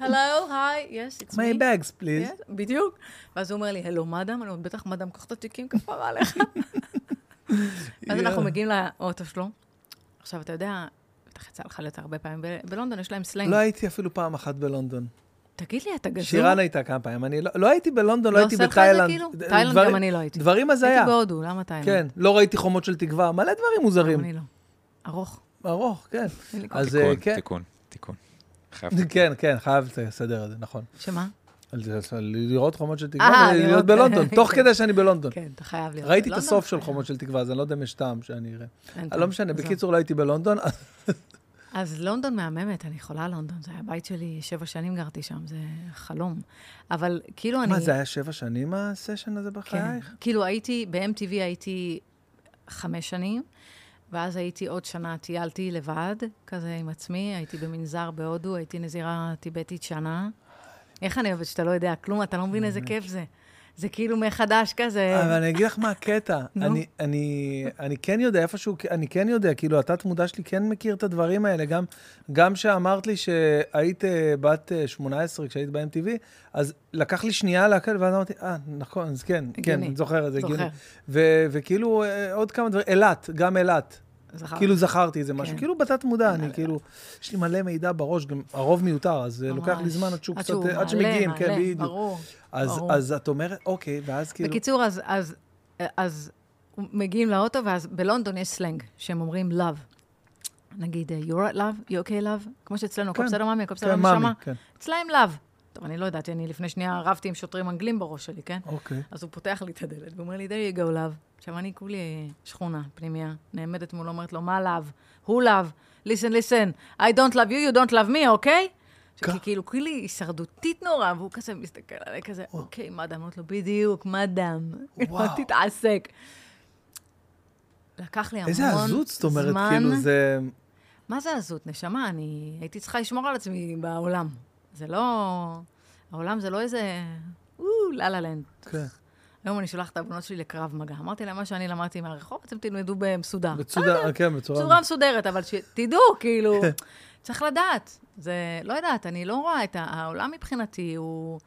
הלו, היי, yes, it's My me. bags, please. Yes, בדיוק. ואז הוא אומר לי, הלו, מאדם? אני אומרת, בטח מאדם, קח את התיקים כפרה עליך. אז אנחנו מגיעים לאוטו שלו. עכשיו, אתה יודע, בטח יצא לך להיות הרבה פעמים בלונדון, יש להם סלנג. לא הייתי אפילו פעם אחת בלונדון. תגיד לי, אתה גזור? שירן הייתה כמה פעמים. אני לא- לא הייתי בלונדון, לא לא הייתי עושה לך את זה בתאילנד. כאילו? תאילנד גם אני לא הייתי. דברים הזיה. הייתי בהודו, למה תאילנד? כן, לא ראיתי חומות של תקווה, מלא דברים מוזרים. גם אני לא. ארוך. ארוך, כן. אז תיקון, אה, כן. תיקון, תיקון. חייב. כן, כן, חייב לסדר את זה, נכון. שמה? לראות חומות של אה, תקווה ולהיות לראות- בלונדון, תוך כדי שאני בלונדון. כן, אתה חייב להיות. ראיתי את הסוף של. חומות של תקווה, אז אני לא יודע אם יש טעם שאני אראה. טעם. לא משנה. בקיצור, לא הייתי בלונדון. אז לונדון מהממת, אני חולה על לונדון. זה היה הבית שלי, שבע שנים גרתי שם, זה חלום. אבל כאילו אני... מה, זה היה שבע שנים הסשן הזה כן. בחייך? כאילו הייתי, ב-MTV הייתי חמש שנים, ואז הייתי עוד שנה, טיילתי לבד, כזה עם עצמי, הייתי במנזר בהודו, הייתי נזירה טיבטית שנה. איך אני אוהבת שאתה לא יודע כלום, אתה לא מבין איזה כיף זה. זה כאילו מחדש כזה. אבל אני אגיד לך מה הקטע. אני, אני, אני כן יודע איפשהו, אני כן יודע, כאילו, התת מודע שלי כן מכיר את הדברים האלה. גם, גם שאמרת לי שהיית אה, בת אה, 18 כשהיית ב-MTV, אז לקח לי שנייה להקל, ואז אמרתי, אה, נכון, אז כן, כן. אני זוכר את זה, זוכר. וכאילו, אה, עוד כמה דברים, אילת, גם אילת. זכר. כאילו זכרתי איזה משהו, כן. כאילו בתת מודע, אני מלא. כאילו, יש לי מלא מידע בראש, גם הרוב מיותר, אז אה, לוקח לי ממש. זמן עד שהוא עד קצת, אה, עד מעלה, שמגיעים, כן, מעלה, בדיוק. ברור. אז, ברור. אז את אומרת, אוקיי, ואז כאילו... בקיצור, אז, אז, אז מגיעים לאוטו, ואז בלונדון יש סלנג, שהם אומרים love. נגיד, אה, you're at love, you okay love, כמו שאצלנו, הכל כן. בסדר ממי, הכל בסדר כן. מאמי, כן. אצלהם love. טוב, אני לא יודעת, אני לפני שנייה רבתי עם שוטרים אנגלים בראש שלי, כן? אוקיי. אז הוא פותח לי את הדלת, והוא אומר לי, there you go, love. עכשיו, אני כולי שכונה, פנימיה, נעמדת מולו, אומרת לו, מה love? הוא love. listen, listen, I don't love you, you don't love me, אוקיי? כך. כי כאילו, כולי הישרדותית נורא, והוא כזה מסתכל עליי כזה, אוקיי, מאדם, אומרת לו, בדיוק, מאדם. וואו. תתעסק. לקח לי המון איזה עזות, זאת אומרת, זמן. כאילו זה... מה זה עזות, נשמה? אני הייתי צריכה לשמור על עצמי בעולם. זה לא... העולם זה לא איזה... או, לה לה לנד. כן. היום אני שולחת את הבנות שלי לקרב מגע. אמרתי להם, מה שאני למדתי מהרחוב, אתם תלמדו במסודר. בצורה, כן, בצורה... בצורה מסודרת, אבל שתדעו, כאילו, צריך לדעת. זה, לא יודעת, אני לא רואה את. העולם מבחינתי הוא...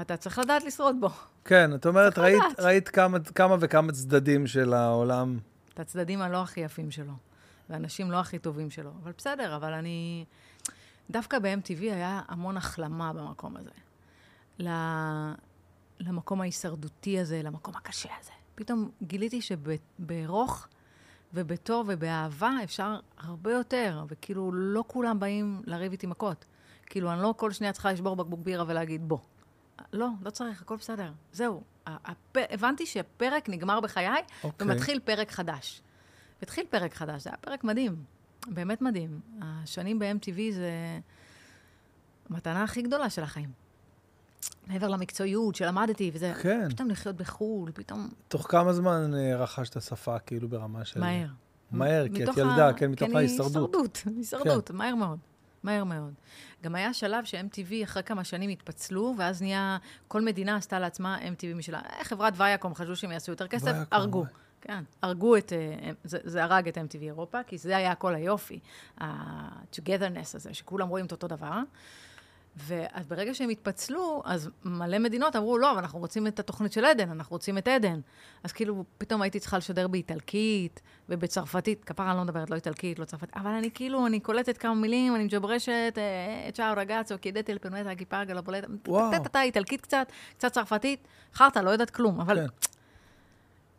אתה צריך לדעת לשרוד בו. כן, את אומרת, ראית. ראית כמה, כמה וכמה צדדים של העולם. את הצדדים הלא הכי יפים שלו, ואנשים לא הכי טובים שלו. אבל בסדר, אבל אני... דווקא ב-MTV היה המון החלמה במקום הזה. למקום ההישרדותי הזה, למקום הקשה הזה. פתאום גיליתי שברוך ובטוב ובאהבה אפשר הרבה יותר, וכאילו לא כולם באים לריב איתי מכות. כאילו, אני לא כל שנייה צריכה לשבור בקבוק בירה ולהגיד, בוא. לא, לא צריך, הכל בסדר. זהו. הפ... הבנתי שפרק נגמר בחיי, אוקיי. ומתחיל פרק חדש. התחיל פרק חדש, זה היה פרק מדהים. באמת מדהים. השנים ב-MTV זה המתנה הכי גדולה של החיים. מעבר למקצועיות שלמדתי וזה, כן. פתאום לחיות בחו"ל, פתאום תוך כמה זמן אה, רכשת שפה, כאילו, ברמה של... מהר. מהר, כי את ילדה, ה- כן, מתוך אני ההישרדות. כן. הישרדות, הישרדות, מהר מאוד. מהר מאוד. גם היה שלב ש-MTV אחרי כמה שנים התפצלו, ואז נהיה, כל מדינה עשתה לעצמה MTV משלה. אה, חברת ויאקום חשבו שהם יעשו יותר כסף, ויאקום, הרגו. כן, הרגו את, אה, זה, זה הרג את MTV אירופה, כי זה היה כל היופי, ה-togetherness הזה, שכולם רואים את אותו דבר. ואז ברגע שהם התפצלו, אז מלא מדינות אמרו, לא, אבל אנחנו רוצים את התוכנית של עדן, אנחנו רוצים את עדן. אז כאילו, פתאום הייתי צריכה לשדר באיטלקית ובצרפתית. כפרה, אני לא מדברת לא איטלקית, לא צרפתית, אבל אני כאילו, אני קולטת כמה מילים, אני מג'ברשת, אה, צ'או רגאצו, קידטי לפנואטה, גיפרגה, לבולטה, איטלקית קצת, קצת צרפתית, חרטא, לא יודעת כלום, אבל...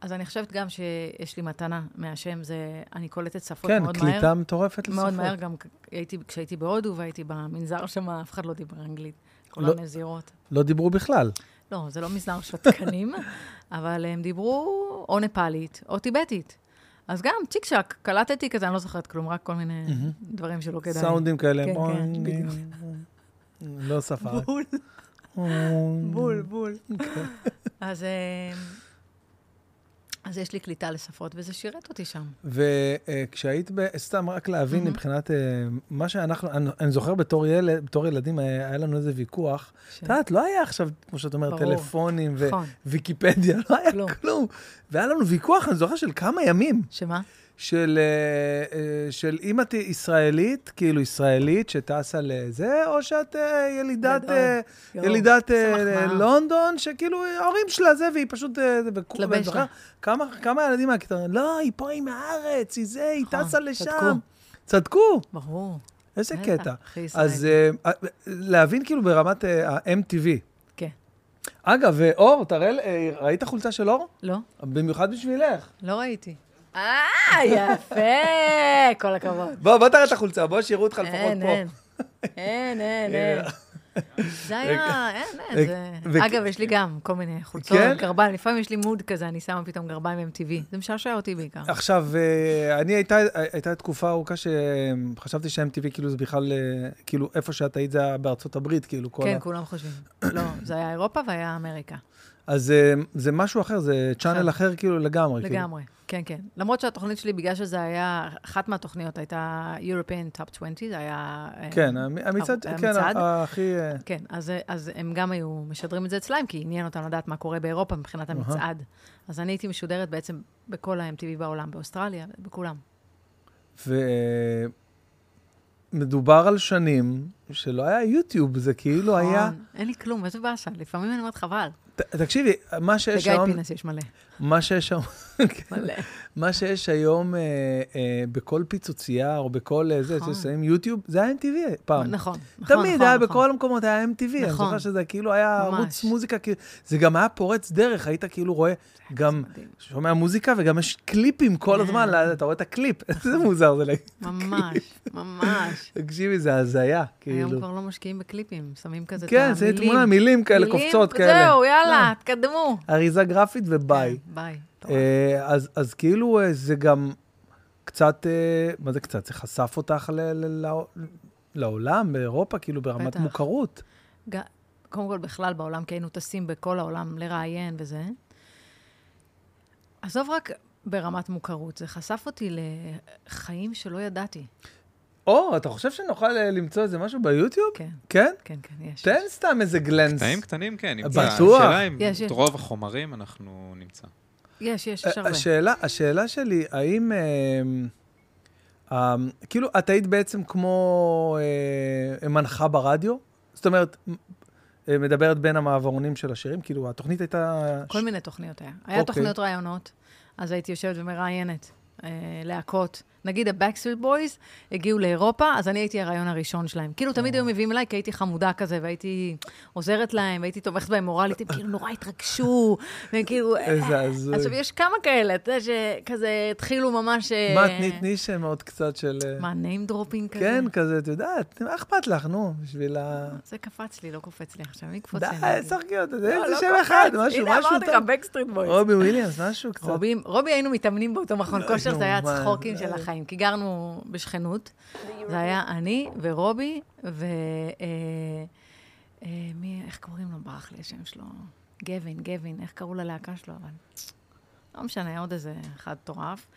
כן. אז אני חושבת גם שיש לי מתנה מהשם, זה, אני קולטת שפות כן, מאוד מהר. קליטה מטורפת לשפות. מאוד מהר, גם הייתי, כשהייתי בהודו והייתי במנזר שם, אף אחד לא דיבר אנגלית. לא. כולם נזירות. לא דיברו בכלל. לא, זה לא מנזר שתקנים, אבל הם דיברו או נפאלית או טיבטית. אז גם צ'יק צ'אק, קלטתי כזה, אני לא זוכרת כלום, רק כל מיני דברים שלא כדאי. סאונדים כאלה. כן, כן, בדיוק. לא שפה. בול, בול, בול. אז, אה, אז יש לי קליטה לשפות, וזה שירת אותי שם. וכשהיית, ב- סתם רק להבין מבחינת אה, מה שאנחנו, אני- אני זוכר בתור ילד, בתור ילדים, היה היה לנו איזה ויכוח. ש- את יודעת, לא היה עכשיו, כמו שאת אומרת. טלפונים נכון. וויקיפדיה, לא היה כלום. כלום. והיה לנו ויכוח, אני זוכר, של כמה ימים. שמה? של, אה, אה, של אם את ישראלית, כאילו ישראלית שטסה לזה, או שאת אה, ילידת, יואו, ילידת. לונדון, שכאילו ההורים שלה זה, והיא פשוט... תלבש לה. כמה, כמה ילדים מהכיתה, לא, היא פה, היא מהארץ, היא זה, היא נכון, טסה לשם. צדקו. צדקו, ברור. איזה קטע. אז להבין כאילו ברמת ה-MTV. כן. אגב, אור, תראה, אה, ראית חולצה של אור? לא? במיוחד בשבילך. לא ראיתי. אה, יפה! כל הכבוד. בוא, בוא תראה את החולצה, בוא שיראו אותך לפחות אין, פה. אין. אין, אין, אין. זה היה, אין, אין, זה... ו- אגב, יש לי גם כל מיני חולצות, כן? גרביים, לפעמים יש לי מוד כזה, אני שמה פתאום גרביים MTV. זה משעשע אותי בעיקר. עכשיו, אה, אני הייתה, תקופה ארוכה שחשבתי שה-MTV כאילו זה בכלל, אה, כאילו איפה שאת היית זה היה בארצות הברית, כאילו כל כן, ה... כולם חושבים. לא, זה היה אירופה והיה אמריקה. אז אה, זה משהו אחר, זה צ'אנל אחר. כאילו לגמרי. כאילו. לגמרי, כן, כן. למרות שהתוכנית שלי, בגלל שזה היה, אחת מהתוכניות הייתה European Top 20, זה היה... אה, כן, המ- המצעד, היה כן, הכי... אה, כן, אז, אז הם גם היו משדרים את זה אצלם, כי עניין אותם לדעת מה קורה באירופה מבחינת המצעד. אז אני הייתי משודרת בעצם בכל ה-MTV בעולם, באוסטרליה, בכולם. ומדובר על שנים שלא היה יוטיוב, זה כאילו היה... נכון, אין לי כלום, איזה באסה. לפעמים אני אומרת חבל. תקשיבי, מה שיש בגיא היום... פינס יש מלא. מה שיש היום... מלא. מה שיש היום אה, אה, בכל פיצוצייה, או בכל אה, זה, נכון. ששמים יוטיוב, זה היה MTV פעם. נכון, נכון, תמיד נכון, היה נכון. בכל המקומות, היה MTV. אני נכון. זוכר שזה כאילו היה ממש. ערוץ מוזיקה, כאילו- זה גם היה פורץ דרך, היית כאילו רואה גם. שומע מוזיקה וגם יש קליפים כל כן. הזמן, אתה רואה את הקליפ, איזה מוזר זה להגיד. ממש, ממש. תקשיבי, זה הזיה, היום כאילו. כבר לא משקיעים בקליפים, שמים כזה את כן, המילים. זה תמונה, מילים כאלה, קופצות כאלה. זהו, יאללה, תקדמו. אריזה גרפית וביי. ביי. אה, אז, אז כאילו אה, זה גם קצת, אה, מה זה קצת? זה חשף אותך ל, ל, ל, לעולם, באירופה, כאילו ברמת בטח. מוכרות. ג- קודם כל, בכלל בעולם, כי היינו טסים בכל העולם לראיין וזה. עזוב רק ברמת מוכרות, זה חשף אותי לחיים שלא ידעתי. או, אתה חושב שנוכל למצוא איזה משהו ביוטיוב? כן, כן? כן, כן, יש. תן סתם איזה גלנס. קטעים קטנים, כן, נמצא. בטוח. השאלה אם. את רוב החומרים אנחנו נמצא. יש, יש, יש הרבה. השאלה, השאלה שלי, האם... אה, אה, כאילו, את היית בעצם כמו אה, מנחה ברדיו? זאת אומרת, מדברת בין המעברונים של השירים? כאילו, התוכנית הייתה... כל מיני תוכניות היה. היה אוקיי. תוכניות ראיונות, אז הייתי יושבת ומראיינת להקות. נגיד ה-Backstreet Boys הגיעו לאירופה, אז אני הייתי הרעיון הראשון שלהם. כאילו, תמיד היו מביאים אליי, כי הייתי חמודה כזה, והייתי עוזרת להם, והייתי תומכת בהם מורלית, הם כאילו נורא התרגשו, והם כאילו... איזה הזוי. עכשיו, יש כמה כאלה, אתה יודע, שכזה התחילו ממש... אה, מה, תני תני שם עוד קצת של... אה, מה, name dropping כזה? כן, כזה, את יודעת, מה אכפת לך, נו, בשביל ה... זה קפץ לי, לא קופץ לי עכשיו, מי יקפוץ די, לי? שחקי אותה, לא, זה שם. אחד, משהו, הנה, משהו אמרתי לך, טוב. Backstreet Boys. רובי וויליאמס, משהו קצת. רובי, רובי היינו מתאמנים באותו מכון כושר, זה היה יאומן. הצחוקים של החיים, כי גרנו בשכנות. זה היה אני ורובי, ו... אה, אה, מי, איך קוראים לו? ברח לי השם שלו. גווין, גווין, איך קראו ללהקה שלו, אבל... לא משנה, עוד איזה אחד מטורף.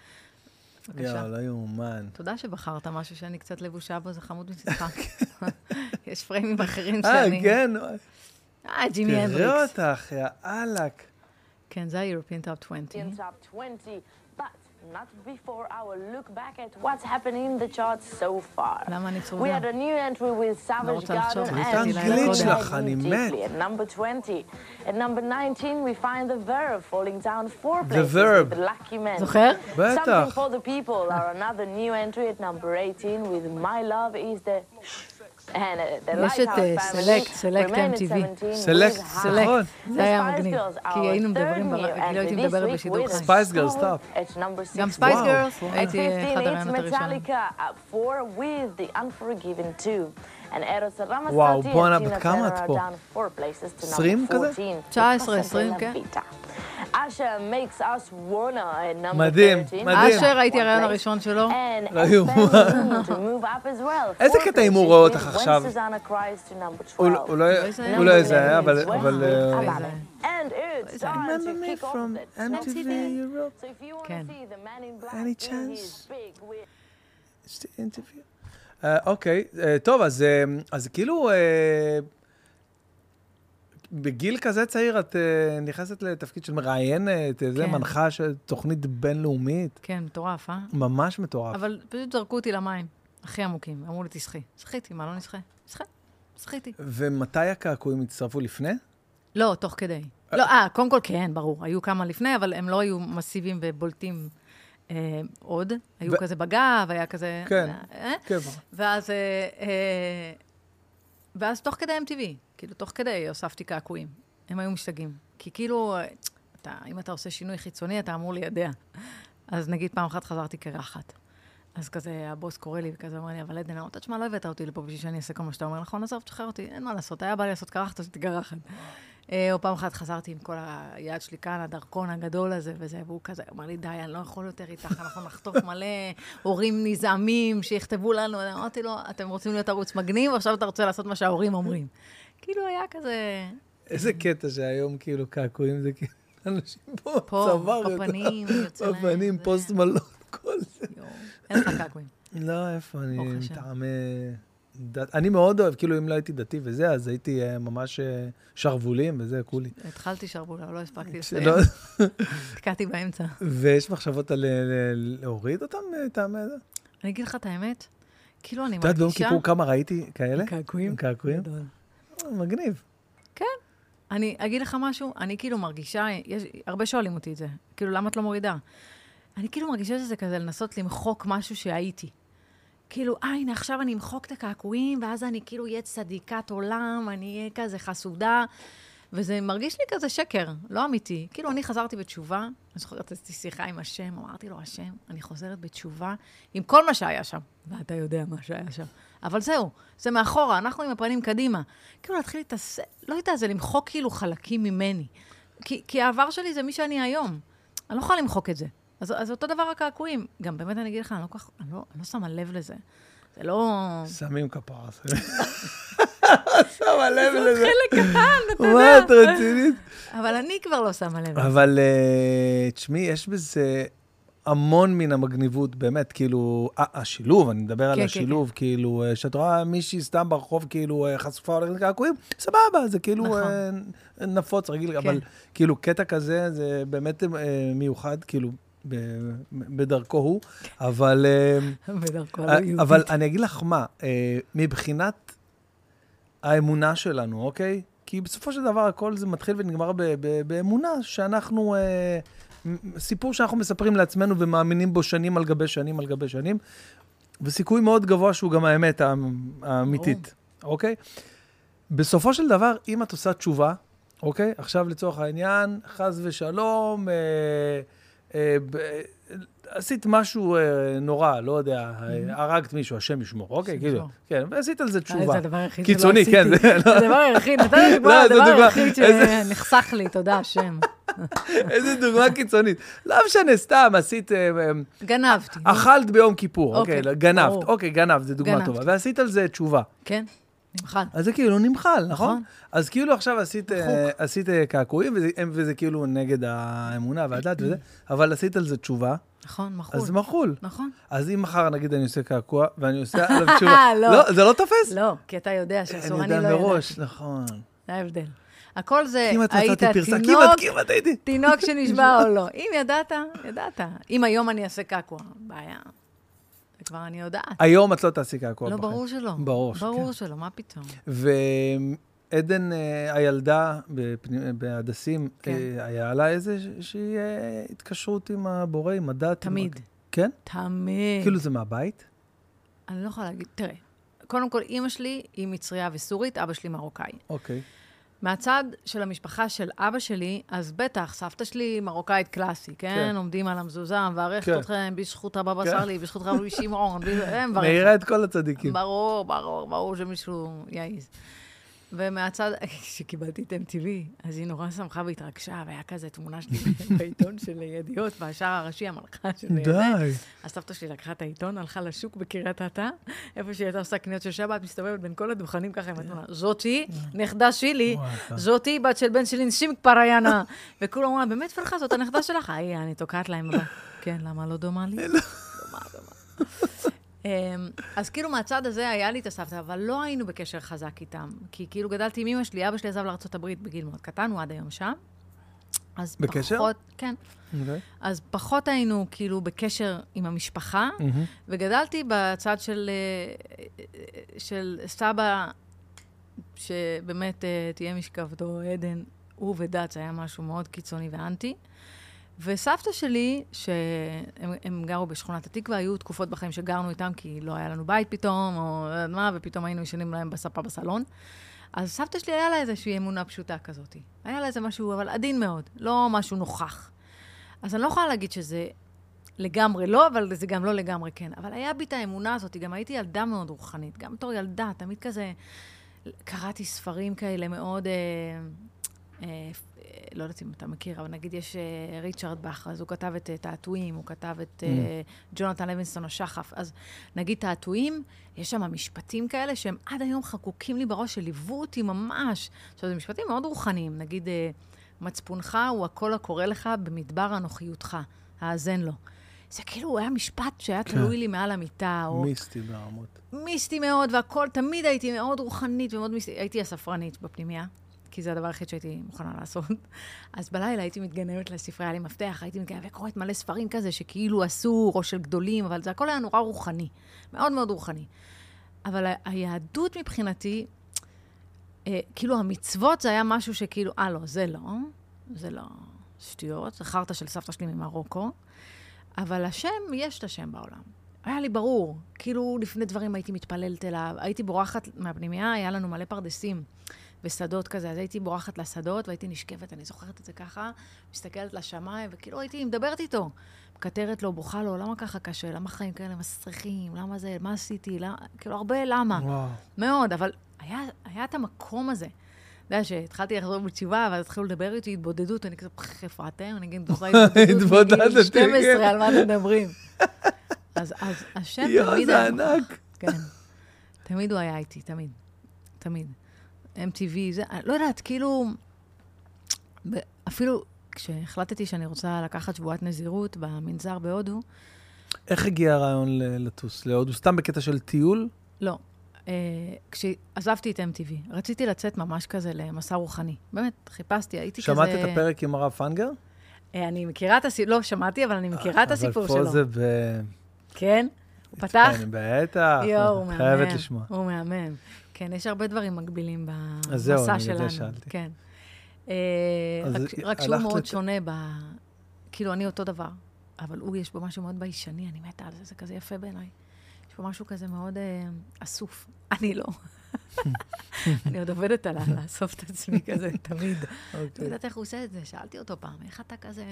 בבקשה. יואו, לא יאומן. תודה שבחרת משהו שאני קצת לבושה בו, זה חמוד מצידך. יש פריימים אחרים אה, שאני... כן, אה, ג'ימי תראה הנדריקס. אותך, יא אללה. כן, זה ה-European Top 20. not before our look back at what's happening in the charts so far. We had a new entry with Savage Garden and deeply at number 20. At number 19 we find the verb falling down four places the verb. Lucky Men. Something for the people are another new entry at number 18 with My Love is the And uh, the יש את, אה, remain at MTV. 17 סלקט. נכון. זה היה מגניב. כי היינו מדברים, בר- new כאילו הייתי מדברת בשידור חי. Spice Girls, Stop stop. at number גם 16. ספייס At הייתי 15, אחד it's הרעיונות הראשונים. Metallica at 4 with the Unforgiven 2. And Eros Ramazzotti וואו, בואנה, בת כמה את פה? down four places to 20 number כזה? 14. 19, Casa 20, Bella כן. מדהים, 13. מדהים. אשר, הייתי הרעיון. הראשון שלו. And לא יאומן. to move up as well. איזה קטע אם הוא רואה אותך עכשיו? Susanna cries to number הוא 12. הוא לא יזהה. לא אבל... Number אבל, 11 אה, with יזהה. Alabama. And it's time Remember to me kick off from the MTV 20 Europe? So if you want כן. to see the man in black Any in chance? his big wheel- It's the interview. אה, אוקיי, אה, טוב, אז אה, כאילו, אה, בגיל כזה צעיר את אה, נכנסת לתפקיד של מראיינת, אה, זה כן. מנחה של תוכנית בינלאומית, כן, מטורף, אה? ממש מטורף. אבל פשוט זרקו אותי למים, הכי עמוקים. אמרו לי, תשחי. שחיתי, מה, לא נשחה? נשחה. שחיתי. ומתי הקעקועים הצטרפו לפני? לא, תוך כדי. לא, אה, קודם כל כן, ברור. היו כמה לפני, אבל הם לא היו מסיביים ובולטים אה, עוד. היו ו- כזה בגב, היה כזה... כן. אה, כן. ואז, אה, אה, ואז תוך כדי MTV, כאילו, תוך כדי הוספתי קעקועים. הם היו משתגעים. כי כאילו, אתה, אם אתה עושה שינוי חיצוני, אתה אמור לידע. אז נגיד פעם אחת חזרתי קרחת. אז כזה, הבוס קורא לי וכזה אומר לי, אבל עדן, אמרת, תשמע, לא הבאת אותי לפה בשביל שאני אעשה כל מה שאתה אומר, נכון? עזוב, תשחרר אותי, אין מה לעשות, היה בא לי לעשות קרחת, עשיתי קרחת. אה, או פעם אחת חזרתי עם כל היד שלי כאן, הדרכון הגדול הזה וזה, והוא כזה אמר לי, די, אני לא יכול יותר איתך, אנחנו נחטוף מלא הורים נזעמים שיכתבו לנו. אמרתי לו, אתם רוצים להיות ערוץ מגניב, עכשיו אתה רוצה לעשות מה שההורים אומרים. כאילו, היה כזה... איזה קטע שהיום כאילו קעקועים זה כאילו אנשים פה, צוואר. בפנים, בפנים, פוסט מלון, כל זה. אין לך קעקועים. לא, איפה, אני. מטעמי דת. אני מאוד אוהב, כאילו, אם לא הייתי דתי וזה, אז הייתי אה, ממש אה, שרוולים וזה, כולי. התחלתי שרבולה, לא הספקתי לסיים, תקעתי באמצע. ויש מחשבות על אה, ל- להוריד אותם מטעמי זה? אני אגיד לך את האמת, כאילו אני את יודעת ביום מרגישה... כיפור כמה ראיתי כאלה? קעקועים? קעקועים? אה, מגניב. אני אגיד לך משהו, אני כאילו מרגישה, יש, הרבה שואלים אותי את זה, כאילו, למה את לא מורידה? אני כאילו מרגישה שזה כזה לנסות למחוק משהו שהייתי. כאילו, אה, הנה, עכשיו אני אמחוק את הקעקועים, ואז אני כאילו אהיה צדיקת עולם, אני אהיה כזה חסודה, וזה מרגיש לי כזה שקר, לא אמיתי. כאילו, אני חזרתי בתשובה, אני זוכרת, עשיתי שיחה עם השם, אמרתי לו, השם, אני חוזרת בתשובה עם כל מה שהיה שם. ואתה יודע מה שהיה שם. אבל זהו, זה מאחורה, אנחנו עם הפנים קדימה. כאילו, להתחיל להתעסק, לא יודעת, זה למחוק כאילו חלקים ממני. כי, כי העבר שלי זה מי שאני היום. אני לא יכולה למחוק את זה. אז, אז אותו דבר הקעקועים. גם באמת אני אגיד לך, אני לא, כך, אני לא, אני לא שמה לב לזה. זה לא... שמים כפרה. שמה לב לזה. חלק קטן, אתה מה, יודע. את רצינית? אבל אני כבר לא שמה לב לזה. אבל אה, תשמעי, יש בזה המון מן המגניבות, באמת, כאילו, ה- השילוב, אני מדבר על כן, כן, השילוב, כאילו, אה, שאת רואה מישהי סתם ברחוב, כאילו, אה, חשופה הולכת לקעקועים, סבבה, זה כאילו נכון. אה, נפוץ, רגיל, אבל כאילו, קטע כזה, זה באמת אה, מיוחד, כאילו, בדרכו הוא, אבל... אה, בדרכו לא אה. אבל אני אגיד לך מה, אה, מבחינת האמונה שלנו, אוקיי? כי בסופו של דבר הכל זה מתחיל ונגמר ב- ב- באמונה שאנחנו, אה, סיפור שאנחנו מספרים לעצמנו ומאמינים בו שנים על גבי שנים על גבי שנים, וסיכוי מאוד גבוה שהוא גם האמת האמ- האמיתית, אוקיי? בסופו של דבר, אם את עושה תשובה, אוקיי? עכשיו לצורך העניין, חס ושלום, אה, עשית משהו אה, נורא, לא יודע, אה, הרגת מישהו, השם ישמור, אוקיי? כאילו. כן, ועשית על זה זה תשובה. הדבר היחיד שלא קיצוני, עשיתי. כן, זה- זה הדבר היחיד, נתת לי דוגמה, לא, הדבר. היחיד שנחסך לי, תודה השם. איזה דוגמה קיצונית. לא משנה, סתם עשית, אה, אה, גנבתי. אכלת ביום כיפור, אוקיי, אוקיי, גנבת. אוקיי, גנבת, זו דוגמה. טובה, ועשית על זה תשובה. כן, נמחל. אז זה כאילו נמחל, נכון? נכון. אז כאילו עכשיו עשית, אה. עשית אה, קעקועים, וזה, וזה כאילו נגד האמונה והדת וזה, אבל עשית על זה תשובה, נכון, מחול. אז מחול. נכון. אז אם מחר נגיד אני עושה קעקוע, ואני עושה עליו תשובה, לא. לא, זה לא תופס? לא, כי אתה יודע שאסור, אני אני יודע לא מראש, ידעתי. נכון. זה ההבדל. הכל זה, היית תינוק. תינוק שנשבע או לא. אם ידעת, ידעת. אם היום אני אעשה קעקוע, בעיה. כבר אני יודעת. היום את לא תעשי קעקוע לא, בחיים. ברור שלא. ברור שכן. ברור שלא, מה פתאום. ועדן, אה, הילדה בהדסים, כן. אה, היה לה איזושהי אה, התקשרות עם הבורא, עם הדת? עם תמיד. ה- כן? תמיד. כאילו זה מהבית? אני לא יכולה להגיד, תראה, קודם כל, אימא שלי היא מצריה וסורית, אבא שלי מרוקאי. אוקיי. מהצד של המשפחה של אבא שלי, אז בטח, סבתא שלי מרוקאית קלאסי, כן? כן. עומדים על המזוזה, מברכת כן. אתכם בזכות הבבא כן. סאלי, בזכות רבי שמעון, מברכת. מאירה את כל הצדיקים. ברור, ברור, ברור שמישהו יעז. ומהצד, כשקיבלתי את MTV, אז היא נורא שמחה והתרגשה, והיה כזה תמונה שלי בעיתון של ידיעות, והשער הראשי, המלכה של. די. אז סבתא שלי לקחה את העיתון, הלכה לשוק בקריית אתא, איפה שהיא הייתה עושה קניות של שבת, מסתובבת בין כל הדוכנים ככה עם התמונה. זאתי, נכדה שלי, זאתי בת של בן שלי נשימק פריינה. וכולם אומרים, באמת פרחה, זאת הנכדה שלך? היי, אני תוקעת להם. כן, למה לא דומה לי? דומה, דומה. אמ, אז כאילו מהצד הזה היה לי את הסבתא, אבל לא היינו בקשר חזק איתם. כי כאילו גדלתי עם אמא שלי, אבא שלי עזב לארה"ב בגיל מאוד קטן, הוא עד היום שם. אז בקשר? פחות, כן. אוקיי. אז פחות היינו כאילו בקשר עם המשפחה, מהמם. וגדלתי בצד של, אה, של סבא, שבאמת אה, תהיה משכבתו עדן, הוא זה היה משהו מאוד קיצוני ואנטי. וסבתא שלי, שהם הם גרו בשכונת התקווה, היו תקופות בחיים שגרנו איתם, כי לא היה לנו בית פתאום, או מה, ופתאום היינו ישנים להם בספה בסלון. אז סבתא שלי היה לה איזושהי אמונה פשוטה כזאת. היה לה איזה משהו, אבל עדין מאוד, לא משהו נוכח. אז אני לא יכולה להגיד שזה לגמרי לא, אבל זה גם לא לגמרי כן. אבל היה בי את האמונה הזאת, גם הייתי ילדה מאוד רוחנית. גם בתור ילדה, תמיד כזה, קראתי ספרים כאלה מאוד... אה, אה, לא יודעת אם אתה מכיר, אבל נגיד יש אה, ריצ'רד באך, אז הוא כתב את אה, תעתועים, הוא כתב את Mm. אה, ג'ונתן לוינסון השחף. אז נגיד תעתועים, יש שם משפטים כאלה שהם עד היום חקוקים לי בראש, שליוו אותי ממש. עכשיו, זה משפטים מאוד רוחניים. נגיד, מצפונך הוא הקול הקורא לך במדבר אנוכיותך, האזן לו. זה כאילו, הוא היה משפט שהיה כן. תלוי לי מעל המיטה, או מיסטי ברמות. מיסטי מאוד, והכל, תמיד הייתי מאוד רוחנית ומאוד מיסטית. הייתי הספרנית בפנימייה, כי זה הדבר היחיד שהייתי מוכנה לעשות. אז בלילה הייתי מתגנבת לספרייה, היה לי מפתח, הייתי מתגנבת וקוראת מלא ספרים כזה, שכאילו אסור, או של גדולים, אבל זה הכל היה נורא רוחני. מאוד מאוד רוחני. אבל היהדות מבחינתי, אה, כאילו המצוות זה היה משהו שכאילו, אה, לא, זה לא, זה לא שטויות, זה חרטא של סבתא שלי ממרוקו, אבל השם, יש את השם בעולם. היה לי ברור, כאילו לפני דברים הייתי מתפללת אליו, הייתי בורחת מהפנימייה, היה לנו מלא פרדסים ושדות כזה, אז הייתי בורחת לשדות והייתי נשכבת, אני זוכרת את זה ככה, מסתכלת לשמיים, וכאילו הייתי מדברת איתו. מקטרת לו, בוכה לו, למה ככה קשה? למה חיים כאלה מסריחים? למה זה? מה עשיתי? למה? כאילו, הרבה למה. וואו. מאוד, אבל היה, היה את המקום הזה. אתה יודע, שהתחלתי לחזור בתשובה, ואז התחילו לדבר איתי התבודדות, אני כזה, אתם? אני אגיד, עושה התבודדות מגיל 12, כן. על מה אתם מדברים? אז, השם יואו, תמיד זה היה... ענק. כן. תמיד הוא היה איתי, תמיד. תמיד. MTV, זה, אני לא יודעת, כאילו... אפילו כשהחלטתי שאני רוצה לקחת שבועת נזירות במנזר בהודו, איך הגיע הרעיון לטוס להודו? סתם בקטע של טיול? לא. אה, כשעזבתי את MTV, רציתי לצאת ממש כזה למסע רוחני. באמת, חיפשתי, הייתי כזה... שמעת את הפרק עם הרב פנגר? אה, אני מכירה את הסיפור, לא שמעתי, אבל אני מכירה את הסיפור שלו. אבל פה זה ב... כן? הוא פתח? בטח. יואו, הוא מהמם. חייבת לשמוע. הוא מהמם. כן, יש הרבה דברים מקבילים אז זהו, במסע אני שלנו. זה שאלתי. כן. אה, רק- שהוא מאוד שונה ב... כאילו, אני אותו דבר, אבל הוא, יש בו משהו מאוד ביישני, אני מתה על זה, זה כזה יפה בעיניי. יש בו משהו כזה מאוד אה, אסוף. אני לא. אני עוד עובדת עליו, לאסוף את עצמי כזה, תמיד. לא אוקיי. יודעת איך הוא עושה את זה, שאלתי אותו פעם, איך אתה כזה...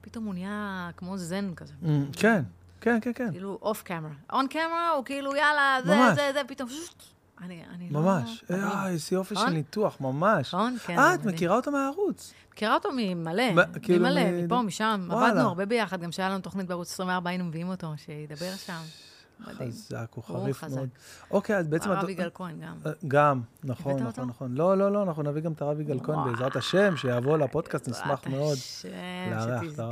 פתאום הוא נהיה כמו זן כזה. Mm, כן, כן, כן, כן. כאילו אוף קמרה. און קמרה הוא כאילו, יאללה, זה. זה, זה, פתאום, אני, אני לא... ממש. אה, איזה יופי של נכון? ניתוח, ממש. נכון? כן. אה, את. מכירה אותו מהערוץ. מכירה אותו ממלא, כאילו ממלא, מ- מפה, משם. עבדנו הרבה ביחד, גם כשהיה לנו תוכנית בערוץ 24, היינו מביאים אותו, שידבר שם. מדהים. חזק, הוא חריף. מאוד. אוקיי, אז בעצם... הרב יגאל כהן גם. אה, גם, נכון, נכון? נכון. לא, לא, לא, אנחנו נביא גם את הרב יגאל כהן. בעזרת השם, שיבוא לפודקאסט, נשמח בעזרת מאוד. השם, לארח, שתזכה.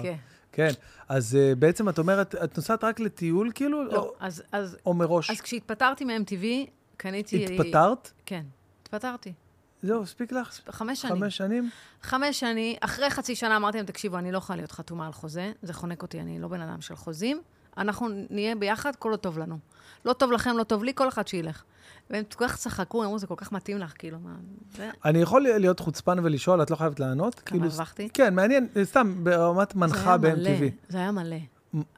כן, אז אה, בעצם את אומרת, את נוסעת רק לטיול, כאילו? לא, או- אז- אז או מראש? אז כשהתפטרתי מ-MTV, קניתי... התפטרת? כן, התפטרתי. זהו, הספיק לך? חמש שנים. חמש שנים? חמש שנים, אחרי חצי שנה אמרתי להם, תקשיבו, אני לא יכולה להיות חתומה על חוזה, זה חונק אותי, אני לא בן אדם של חוזים, אנחנו נהיה ביחד, כל עוד טוב לנו. לא טוב לכם, לא טוב לי, כל אחד שילך. והם כל כך צחקו, אמרו, זה כל כך מתאים לך, כאילו, מה... זה... אני יכול להיות חוצפן ולשאול, את לא חייבת לענות? כמה כאילו, הרווחתי? כן, מעניין, סתם, ברמת מנחה ב-MTV. זה היה מלא.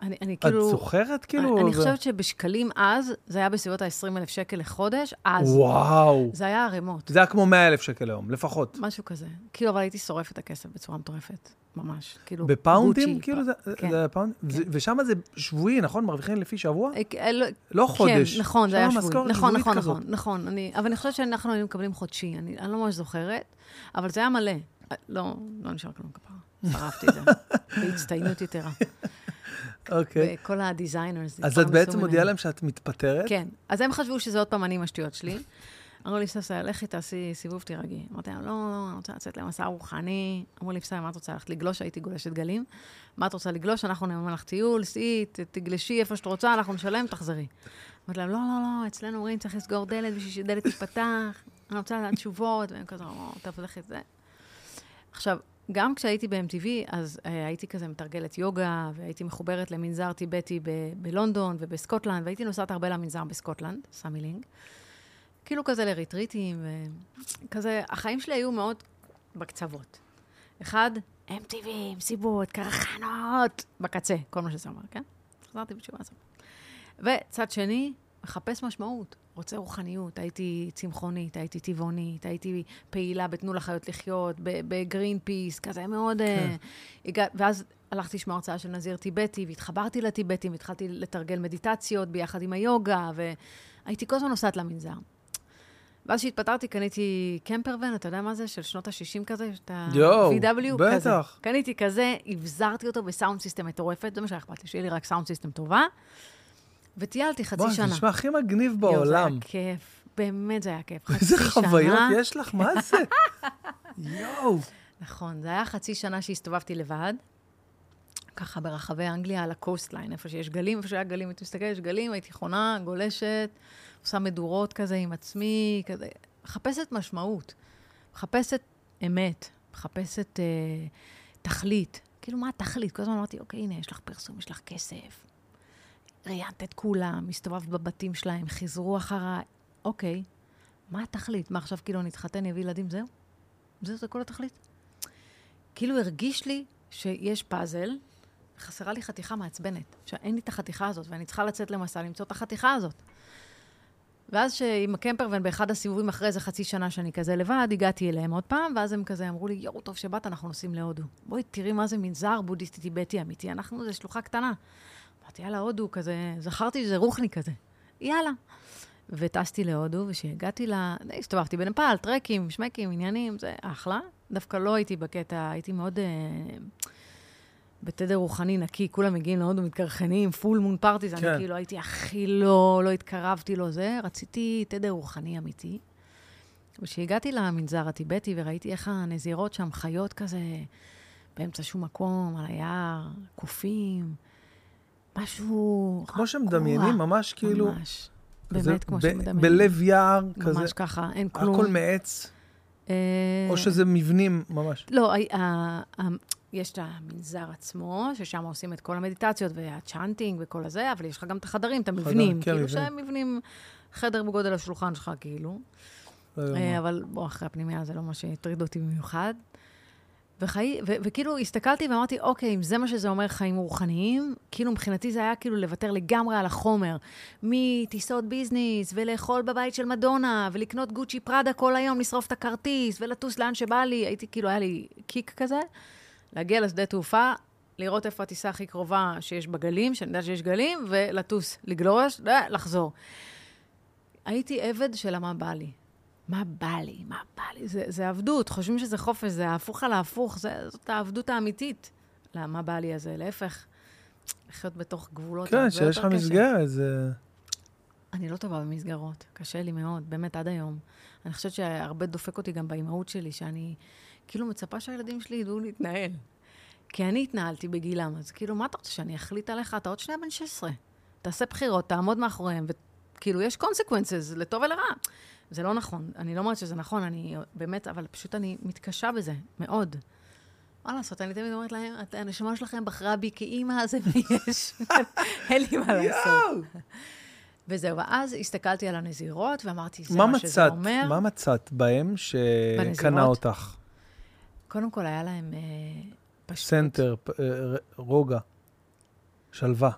אני, אני את כאילו... זוכרת, כאילו? אני זה- חושבת שבשקלים אז, זה היה בסביבות ה-20 אלף שקל לחודש, אז. וואו. זה היה ערימות, זה היה כמו 100 אלף שקל היום, לפחות. משהו כזה. כאילו, אבל הייתי שורפת את הכסף בצורה מטורפת, ממש. כאילו, בפאונדים? גוצ'י, כאילו פ- זה כן. זה הפאונד? כן. ושם זה שבועי, נכון? מרוויחים לפי שבוע? אה, אה, לא- לא חודש. כן, נכון, זה היה שבועי. נכון, נכון. נכון, נכון. אני, אבל אני חושבת שאנחנו היינו מקבלים חודשי, אני, אני לא ממש זוכרת, אבל זה היה מלא. אה, לא, לא נשאר כלום כפרה. שרפתי את זה, בהצטיינות יתרה. אוקיי. וכל ה designers אז את בעצם מודיעה להם שאת מתפטרת? כן. אז הם חשבו שזה עוד פעם אני עם השטויות שלי. אמרו לי, ססה, לכי תעשי סיבוב, תירגעי. אמרתי להם, לא, לא, אני רוצה לצאת למסע רוחני. אמרו לי, בסדר, מה את רוצה ללכת לגלוש? הייתי גולשת גלים. מה את רוצה לגלוש? אנחנו נממן לך טיול, סעי, תגלשי איפה שאת רוצה, אנחנו נשלם, תחזרי. אמרתי להם, לא, לא, לא, אצלנו אומרים, צריך לסגור דלת בשביל שדלת תיפתח, אני רוצה לדעת תשובות, והם כזה, או, טוב, לכי זה. עכשיו, גם כשהייתי ב-MTV, אז אה, הייתי כזה מתרגלת יוגה, והייתי מחוברת למנזר טיבטי בלונדון ובסקוטלנד, והייתי נוסעת הרבה למנזר בסקוטלנד, סמי לינג. כאילו כזה לריטריטים, וכזה, החיים שלי היו מאוד בקצוות. אחד, MTV, מסיבות, קרחנות, בקצה, כל מה שזה אומר, כן? חזרתי בתשובה הזאת. וצד שני, מחפש משמעות, רוצה רוחניות. הייתי צמחונית, הייתי טבעונית, הייתי פעילה בתנו לחיות לחיות, ב Greenpeace, כזה מאוד... כן. אה, הגע... ואז הלכתי לשמוע הרצאה של נזיר טיבטי, והתחברתי לטיבטים, והתחלתי לתרגל מדיטציות ביחד עם היוגה, והייתי כל הזמן נוסעת למנזר. ואז כשהתפטרתי, קניתי campervan, אתה יודע מה זה? של שנות ה-60 כזה? את ה-VW? בטח. כזה. קניתי כזה, אבזרתי אותו ב sound system מטורפת, זה מה שהיה אכפת לי, שיהיה לי רק sound system טובה. וטיילתי חצי בואי, זה שנה. נשמע הכי מגניב יואו, זה בעולם. היה כיף, באמת זה היה כיף. איזה חצי חוויות שנה- יש לך, מה זה? יואו. נכון, זה היה חצי שנה שהסתובבתי לבד, ככה ברחבי אנגליה, על ה coastline, איפה שיש גלים, איפה שהיה גלים, הייתי מסתכלת, יש גלים, הייתי חונה, גולשת, עושה מדורות כזה עם עצמי, כזה, מחפשת משמעות, מחפשת אמת, מחפשת אה, תכלית. כאילו, מה התכלית? כל הזמן אמרתי, אוקיי, הנה, יש לך פרסום, יש לך כסף. ראיינת את כולם, הסתובבת בבתים שלהם, חיזרו אחריי. אוקיי, מה התכלית? מה עכשיו כאילו נתחתן, יביא ילדים, זהו? זהו, זה כל התכלית. כאילו הרגיש לי שיש פאזל, חסרה לי חתיכה מעצבנת. שאין לי את החתיכה הזאת, ואני צריכה לצאת למסע למצוא את החתיכה הזאת. ואז שעם הקמפרוון, באחד הסיבובים אחרי איזה חצי שנה שאני כזה לבד, הגעתי אליהם עוד פעם, ואז הם כזה אמרו לי, יואו, טוב שבאת, אנחנו נוסעים להודו. בואי, תראי מה זה מנזר בודהיסטי טיבטי אמיתי, אנחנו, זה שלוחה קטנה. אמרתי, יאללה, הודו כזה, זכרתי שזה רוחני כזה. יאללה. וטסתי להודו, וכשהגעתי ל... די, הסתובבתי בנפאל, טרקים, שמקים, עניינים, זה אחלה. דווקא לא הייתי בקטע, הייתי מאוד אה, בתדר רוחני נקי, כולם מגיעים להודו, מתקרחנים, פול מון פארטיז, כן. אני כאילו הייתי הכי לא, לא התקרבתי לו זה, רציתי תדר רוחני אמיתי. וכשהגעתי למנזר הטיבטי וראיתי איך הנזירות שם חיות כזה באמצע שום מקום, על היער, קופים, משהו... כמו שמדמיינים, ממש כאילו... ממש. באמת כמו שמדמיינים. בלב יער, כזה, ממש ככה, אין כלום. הכל מעץ, אה, או שזה מבנים ממש. לא, ה- ה- ה- יש את המנזר עצמו, ששם עושים את כל המדיטציות והצ'אנטינג וכל הזה, אבל יש לך גם את החדרים, את המבנים. כן, כאילו מבנים. שהם מבנים, חדר בגודל השולחן שלך, כאילו. לא אה. אבל בוא, אחרי הפנימיה זה לא מה שהטריד אותי במיוחד. וחי... ו- וכאילו הסתכלתי ואמרתי, אוקיי, אם זה מה שזה אומר חיים רוחניים, כאילו מבחינתי זה היה כאילו לוותר לגמרי על החומר. מטיסות ביזנס, ולאכול בבית של מדונה, ולקנות גוצ'י פראדה כל היום, לשרוף את הכרטיס, ולטוס לאן שבא לי. הייתי, כאילו, היה לי קיק כזה. להגיע לשדה תעופה, לראות איפה הטיסה הכי קרובה שיש בגלים, שאני יודעת שיש גלים, ולטוס, לגלוש, לחזור. הייתי עבד של מה בא לי. מה בא לי? מה בא לי? זה, זה עבדות, חושבים שזה חופש, זה ההפוך על ההפוך, זה, זאת העבדות האמיתית. למה בא לי הזה? להפך, לחיות בתוך גבולות כן, שיש לך. מסגרת, זה... אני לא טובה במסגרות, קשה לי מאוד, באמת, עד היום. אני חושבת שהרבה דופק אותי גם באימהות שלי, שאני כאילו מצפה שהילדים שלי ידעו להתנהל. כי אני התנהלתי בגילם, אז כאילו, מה אתה רוצה, שאני אחליט עליך? אתה עוד שנייה בן 16. תעשה בחירות, תעמוד מאחוריהם, וכאילו, יש consequences, לטוב ולרע. זה לא נכון, אני לא אומרת שזה נכון, אני באמת, אבל פשוט אני מתקשה בזה, מאוד. מה לעשות, אני תמיד אומרת להם, "את- הנשמה שלכם בחרה בי כאימא, זה מה יש. אין לי מה לעשות. וזהו, ואז הסתכלתי על הנזירות ואמרתי, זה מה מה, שזה? אומר. מה מצאת בהם שקנה? אותך? קודם כל, היה להם אה, פשטות. center, אה, רוגע, שלווה.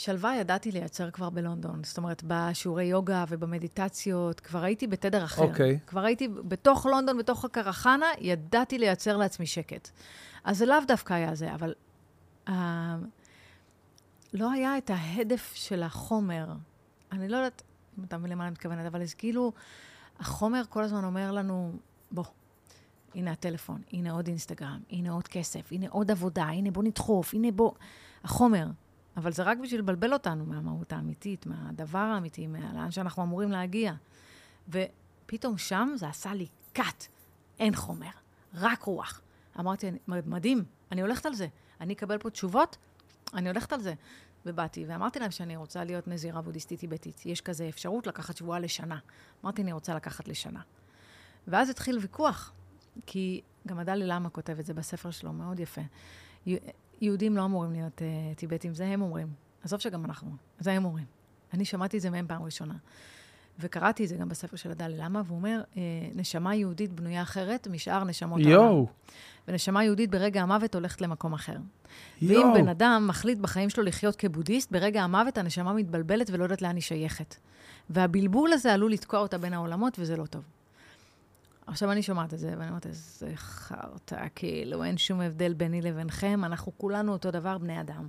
שלווה ידעתי לייצר כבר בלונדון. זאת אומרת, בשיעורי יוגה ובמדיטציות, כבר הייתי בתדר אחר. אוקיי. כבר הייתי בתוך לונדון, בתוך הקרחנה, ידעתי לייצר לעצמי שקט. אז זה לאו דווקא היה זה, אבל אה, לא היה את ההדף של החומר. אני לא יודעת אם אתה מבין למה אני מתכוונת, אבל זה כאילו, החומר כל הזמן אומר לנו, בוא, הנה הטלפון, הנה עוד אינסטגרם, הנה עוד כסף, הנה עוד עבודה, הנה בוא נדחוף, הנה בוא... החומר. אבל זה רק בשביל לבלבל אותנו מהמהות האמיתית, מהדבר האמיתי, לאן שאנחנו אמורים להגיע. ופתאום שם זה עשה לי cut, אין חומר, רק רוח. אמרתי, מדהים, אני הולכת על זה. אני אקבל פה תשובות, אני הולכת על זה. ובאתי ואמרתי להם שאני רוצה להיות נזירה בודהיסטית טיבטית. יש כזה אפשרות לקחת שבועה לשנה. אמרתי, אני רוצה לקחת לשנה. ואז התחיל ויכוח, כי גם הדלי למה כותב את זה בספר שלו, מאוד יפה. יהודים לא אמורים להיות uh, טיבטים, זה הם אומרים. עזוב שגם אנחנו, זה הם אומרים. אני שמעתי את זה מהם פעם ראשונה. וקראתי את זה גם בספר של הדלי למה, והוא אומר, אה, נשמה יהודית בנויה אחרת משאר נשמות העולם. יואו, ונשמה יהודית ברגע המוות הולכת למקום אחר. ואם יואו. בן אדם מחליט בחיים שלו לחיות כבודהיסט, ברגע המוות הנשמה מתבלבלת ולא יודעת לאן היא שייכת. והבלבול הזה עלול לתקוע אותה בין העולמות, וזה לא טוב. עכשיו אני שומעת את זה, ואני אומרת, איזה חרטא, כאילו, אין שום הבדל ביני לבינכם, אנחנו כולנו אותו דבר, בני אדם.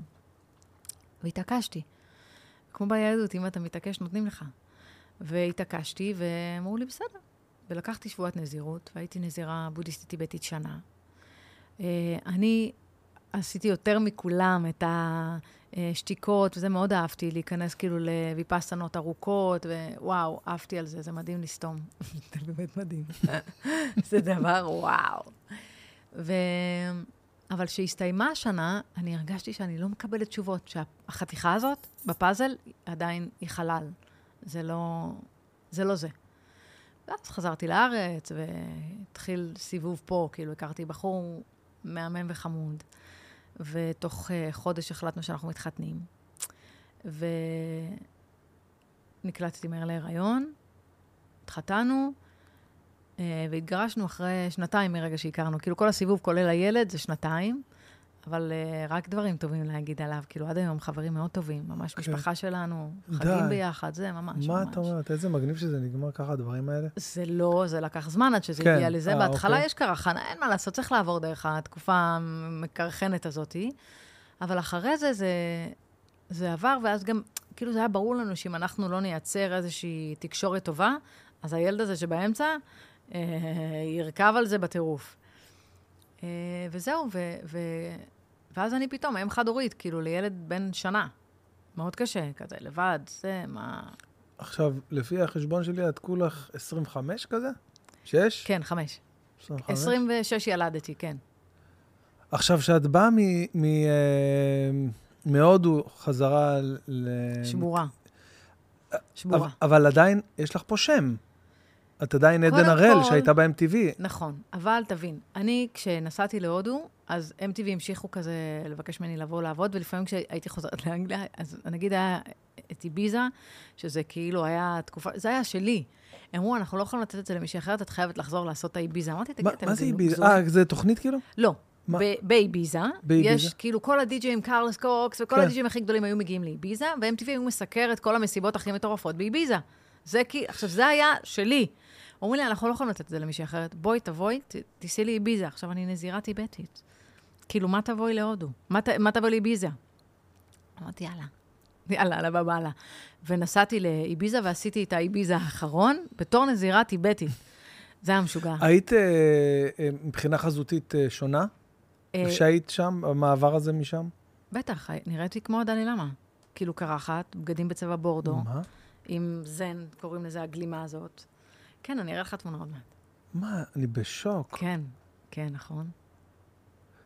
והתעקשתי. כמו בילדות, אם אתה מתעקש, נותנים לך. והתעקשתי, ואמרו לי, בסדר. ולקחתי שבועת נזירות, והייתי נזירה בודהיסטית טיבטית שנה. אה, אני עשיתי יותר מכולם את השתיקות, וזה מאוד אהבתי, להיכנס כאילו לוויפסנות ארוכות, ווואו, אהבתי על זה, זה מדהים לסתום. זה באמת מדהים. זה דבר וואו. ו... אבל כשהסתיימה השנה, אני הרגשתי שאני לא מקבלת תשובות, שהחתיכה הזאת בפאזל עדיין היא חלל. זה לא זה. לא זה. ואז חזרתי לארץ, והתחיל סיבוב פה, כאילו הכרתי בחור מהמם וחמוד, ותוך uh, חודש החלטנו שאנחנו מתחתנים. ונקלטתי מהר להיריון, התחתנו, uh, והתגרשנו אחרי שנתיים מרגע שהכרנו. כאילו, כל הסיבוב, כולל הילד, זה שנתיים. אבל uh, רק דברים טובים להגיד עליו. כאילו, עד היום חברים מאוד טובים, ממש כן. משפחה שלנו, חגים ביחד, זה ממש, מה ממש. מה את אומרת? איזה מגניב שזה נגמר ככה, הדברים האלה? זה לא, זה לקח זמן עד שזה כן. הגיע לזה. 아, אה, בהתחלה אוקיי. יש קרחנה, אין מה לעשות, צריך לעבור דרך התקופה המקרחנת הזאתי. אבל אחרי זה, זה, זה עבר, ואז גם, כאילו, זה היה ברור לנו שאם אנחנו לא נייצר איזושהי תקשורת טובה, אז הילד הזה שבאמצע אה, ירכב על זה בטירוף. אה, וזהו, ו, ו, ואז אני פתאום אם חד-הורית, כאילו, לילד בן שנה. מאוד קשה, כזה, לבד, זה, מה... עכשיו, לפי החשבון שלי, את כולך 25 כזה? 6? כן, 5. 25? 26 ילדתי, כן. עכשיו, כשאת באה אה, מהודו חזרה ל... שבורה. שבורה. אבל עדיין יש לך פה שם. את עדיין עדן הראל, שהייתה ב-MTV. נכון, אבל תבין, אני, כשנסעתי להודו, אז MTV המשיכו כזה לבקש ממני לבוא לעבוד, ולפעמים כשהייתי חוזרת לאנגליה, אז נגיד היה את איביזה, שזה כאילו היה תקופה, זה היה שלי. אמרו, אנחנו לא יכולים לתת את זה למישהי אחרת, את חייבת לחזור לעשות את האיביזה. אמרתי, תגיד, אתם... מה זה איביזה? אה, זה תוכנית כאילו? לא. באיביזה, יש כאילו כל הדי-ג'ים, קרלס קוקס, וכל כן. הדי-ג'ים הכי גדולים היו מגיעים לאיביזה, ו-MTV היו מסקר את כל המסיבות הכי מטורפות באיביזה. זה כי, עכשיו, זה היה שלי. אומרים לי, אנחנו לא יכולים לתת את זה למישהי אחרת. בואי, תבואי, תיסעי לי איביזה. עכשיו, אני נזירה טיבטית. כאילו, מה תבואי להודו? מה, מה תבואי לאיביזה? אמרתי, יאללה. יאללה, יאללה, בבאללה. ונסעתי לאיביזה ועשיתי את האיביזה האחרון בתור נזירה טיבטית. זה היה משוגע. היית אה, אה, מבחינה חזותית אה, שונה? כשהיית שם, המעבר הזה משם? בטח, נראיתי כמו הדלי למה. כאילו קרחת, בגדים בצבע בורדו. מה? עם זן, קוראים לזה הגלימה הזאת. כן, אני אראה לך תמונה עוד מעט. מה? אני בשוק. כן, כן, נכון.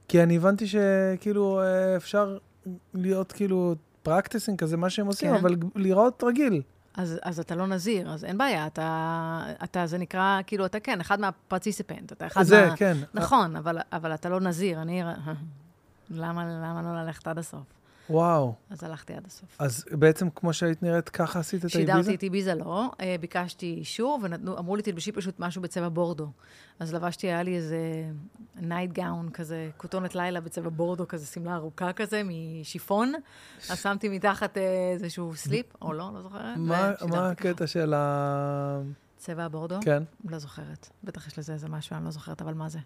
כי אני הבנתי שכאילו אה, אפשר להיות כאילו פרקטיסינג כזה, מה שהם עושים, כן. אבל לראות רגיל. אז, אז אתה לא נזיר, אז אין בעיה, אתה, אתה, זה נקרא, כאילו, אתה כן, אחד מהפרטיסיפנט, אתה אחד זה, מה... כן. נכון, אבל, אבל אתה לא נזיר, אני... למה, למה לא ללכת עד הסוף? וואו. אז הלכתי עד הסוף. אז בעצם כמו שהיית נראית, ככה עשית את האיביזה? שידרתי את איביזה לא, אה, ביקשתי אישור, ואמרו לי, תלבשי פשוט משהו בצבע בורדו. אז לבשתי, היה לי איזה nightgown כזה, כותונת לילה בצבע בורדו, כזה שמלה ארוכה כזה, משיפון. אז שמתי מתחת אה, איזשהו slip, או לא, לא זוכרת. מה הקטע של ה... צבע הבורדו? כן. לא זוכרת. בטח יש לזה איזה משהו, אני לא זוכרת, אבל מה זה?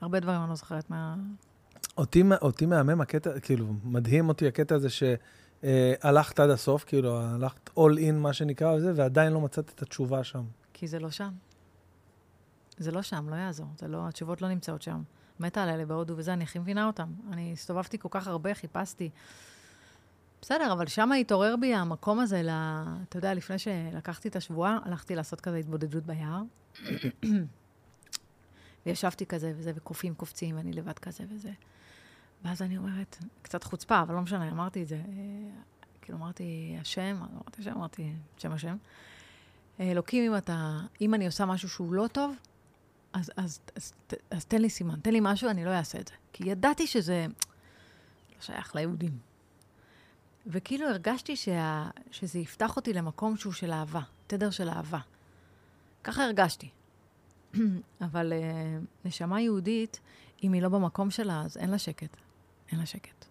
הרבה דברים אני לא זוכרת מה... אותי, אותי מהמם הקטע, כאילו, מדהים אותי הקטע הזה שהלכת עד הסוף, כאילו, הלכת all in, מה שנקרא, וזה, ועדיין לא מצאת את התשובה שם. כי זה לא שם. זה לא שם, לא יעזור. זה לא, התשובות לא נמצאות שם. מתה על אלה בהודו וזה, אני הכי מבינה אותם. אני הסתובבתי כל כך הרבה, חיפשתי. בסדר, אבל שם התעורר בי המקום הזה, לה, אתה יודע, לפני שלקחתי את השבועה, הלכתי לעשות כזה התבודדות ביער. וישבתי כזה וזה, וקופים קופצים, ואני לבד כזה וזה. ואז אני אומרת, קצת חוצפה, אבל לא משנה, אמרתי את זה. כאילו, אמרתי, השם, אמרתי השם, אמרתי, שם השם. אלוקים, אם אתה, אם אני עושה משהו שהוא לא טוב, אז, אז, אז, אז, אז תן לי סימן, תן לי משהו, אני לא אעשה את זה. כי ידעתי שזה לא שייך ליהודים. וכאילו הרגשתי שה, שזה יפתח אותי למקום שהוא של אהבה, תדר של אהבה. ככה הרגשתי. אבל uh, נשמה יהודית, אם היא לא במקום שלה, אז אין לה שקט. אין לה שקט.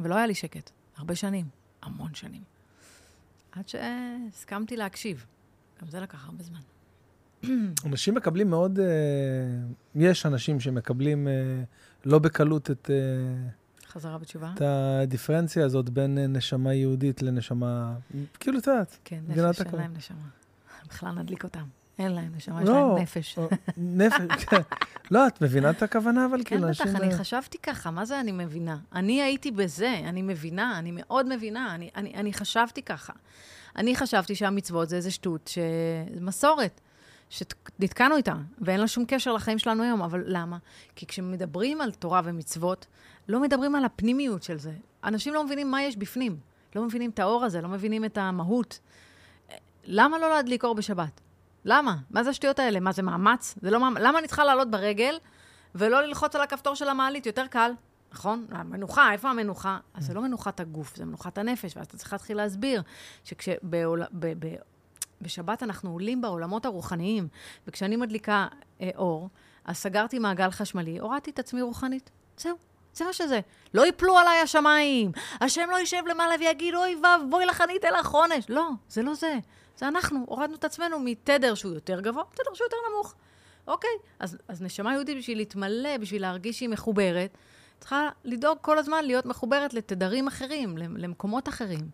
ולא היה לי שקט, הרבה שנים, המון שנים. עד שהסכמתי להקשיב. גם זה לקח הרבה זמן. אנשים מקבלים מאוד, אה, יש אנשים שמקבלים אה, לא בקלות את, אה, חזרה בתשובה? את הדיפרנציה הזאת בין נשמה יהודית לנשמה, כאילו, את יודעת, כן, נפש, אין הכל. להם נשמה. בכלל נדליק אותם. אין להם נשמה, יש לא, להם נפש. או, נפש, כן. לא, את מבינה את הכוונה, אבל כן, כאילו, בטח, אנשים... אני אה, חשבתי ככה, מה זה אני מבינה? אני הייתי בזה, אני מבינה, אני מאוד מבינה, אני, אני, אני חשבתי ככה. אני חשבתי שהמצוות זה איזה שטות, ש... מסורת, שנתקענו איתה, ואין לה שום קשר לחיים שלנו היום, אבל למה? כי כשמדברים על תורה ומצוות, לא מדברים על הפנימיות של זה. אנשים לא מבינים מה יש בפנים, לא מבינים את האור הזה, לא מבינים את המהות. למה לא להדליק אור בשבת? למה? מה זה השטויות האלה? מה זה מאמץ? זה לא מאמץ. למה אני צריכה לעלות ברגל ולא ללחוץ על הכפתור של המעלית? יותר קל, נכון? המנוחה, איפה המנוחה? אז זה לא מנוחת הגוף, זה מנוחת הנפש, ואז אתה צריך להתחיל להסביר שבשבת אנחנו עולים בעולמות הרוחניים, וכשאני מדליקה אה, אור, אז סגרתי מעגל חשמלי, הורדתי את עצמי רוחנית. זהו. זה מה שזה. לא יפלו עליי השמיים, השם לא יישב למעלה ויגיד, אוי ואבוי לך, אני אתן לך עונש. לא, זה לא זה. זה אנחנו, הורדנו את עצמנו מתדר שהוא יותר גבוה, תדר שהוא יותר נמוך. אוקיי, אז, אז נשמה יהודית בשביל להתמלא, בשביל להרגיש שהיא מחוברת, צריכה לדאוג כל הזמן להיות מחוברת לתדרים אחרים, למקומות אחרים.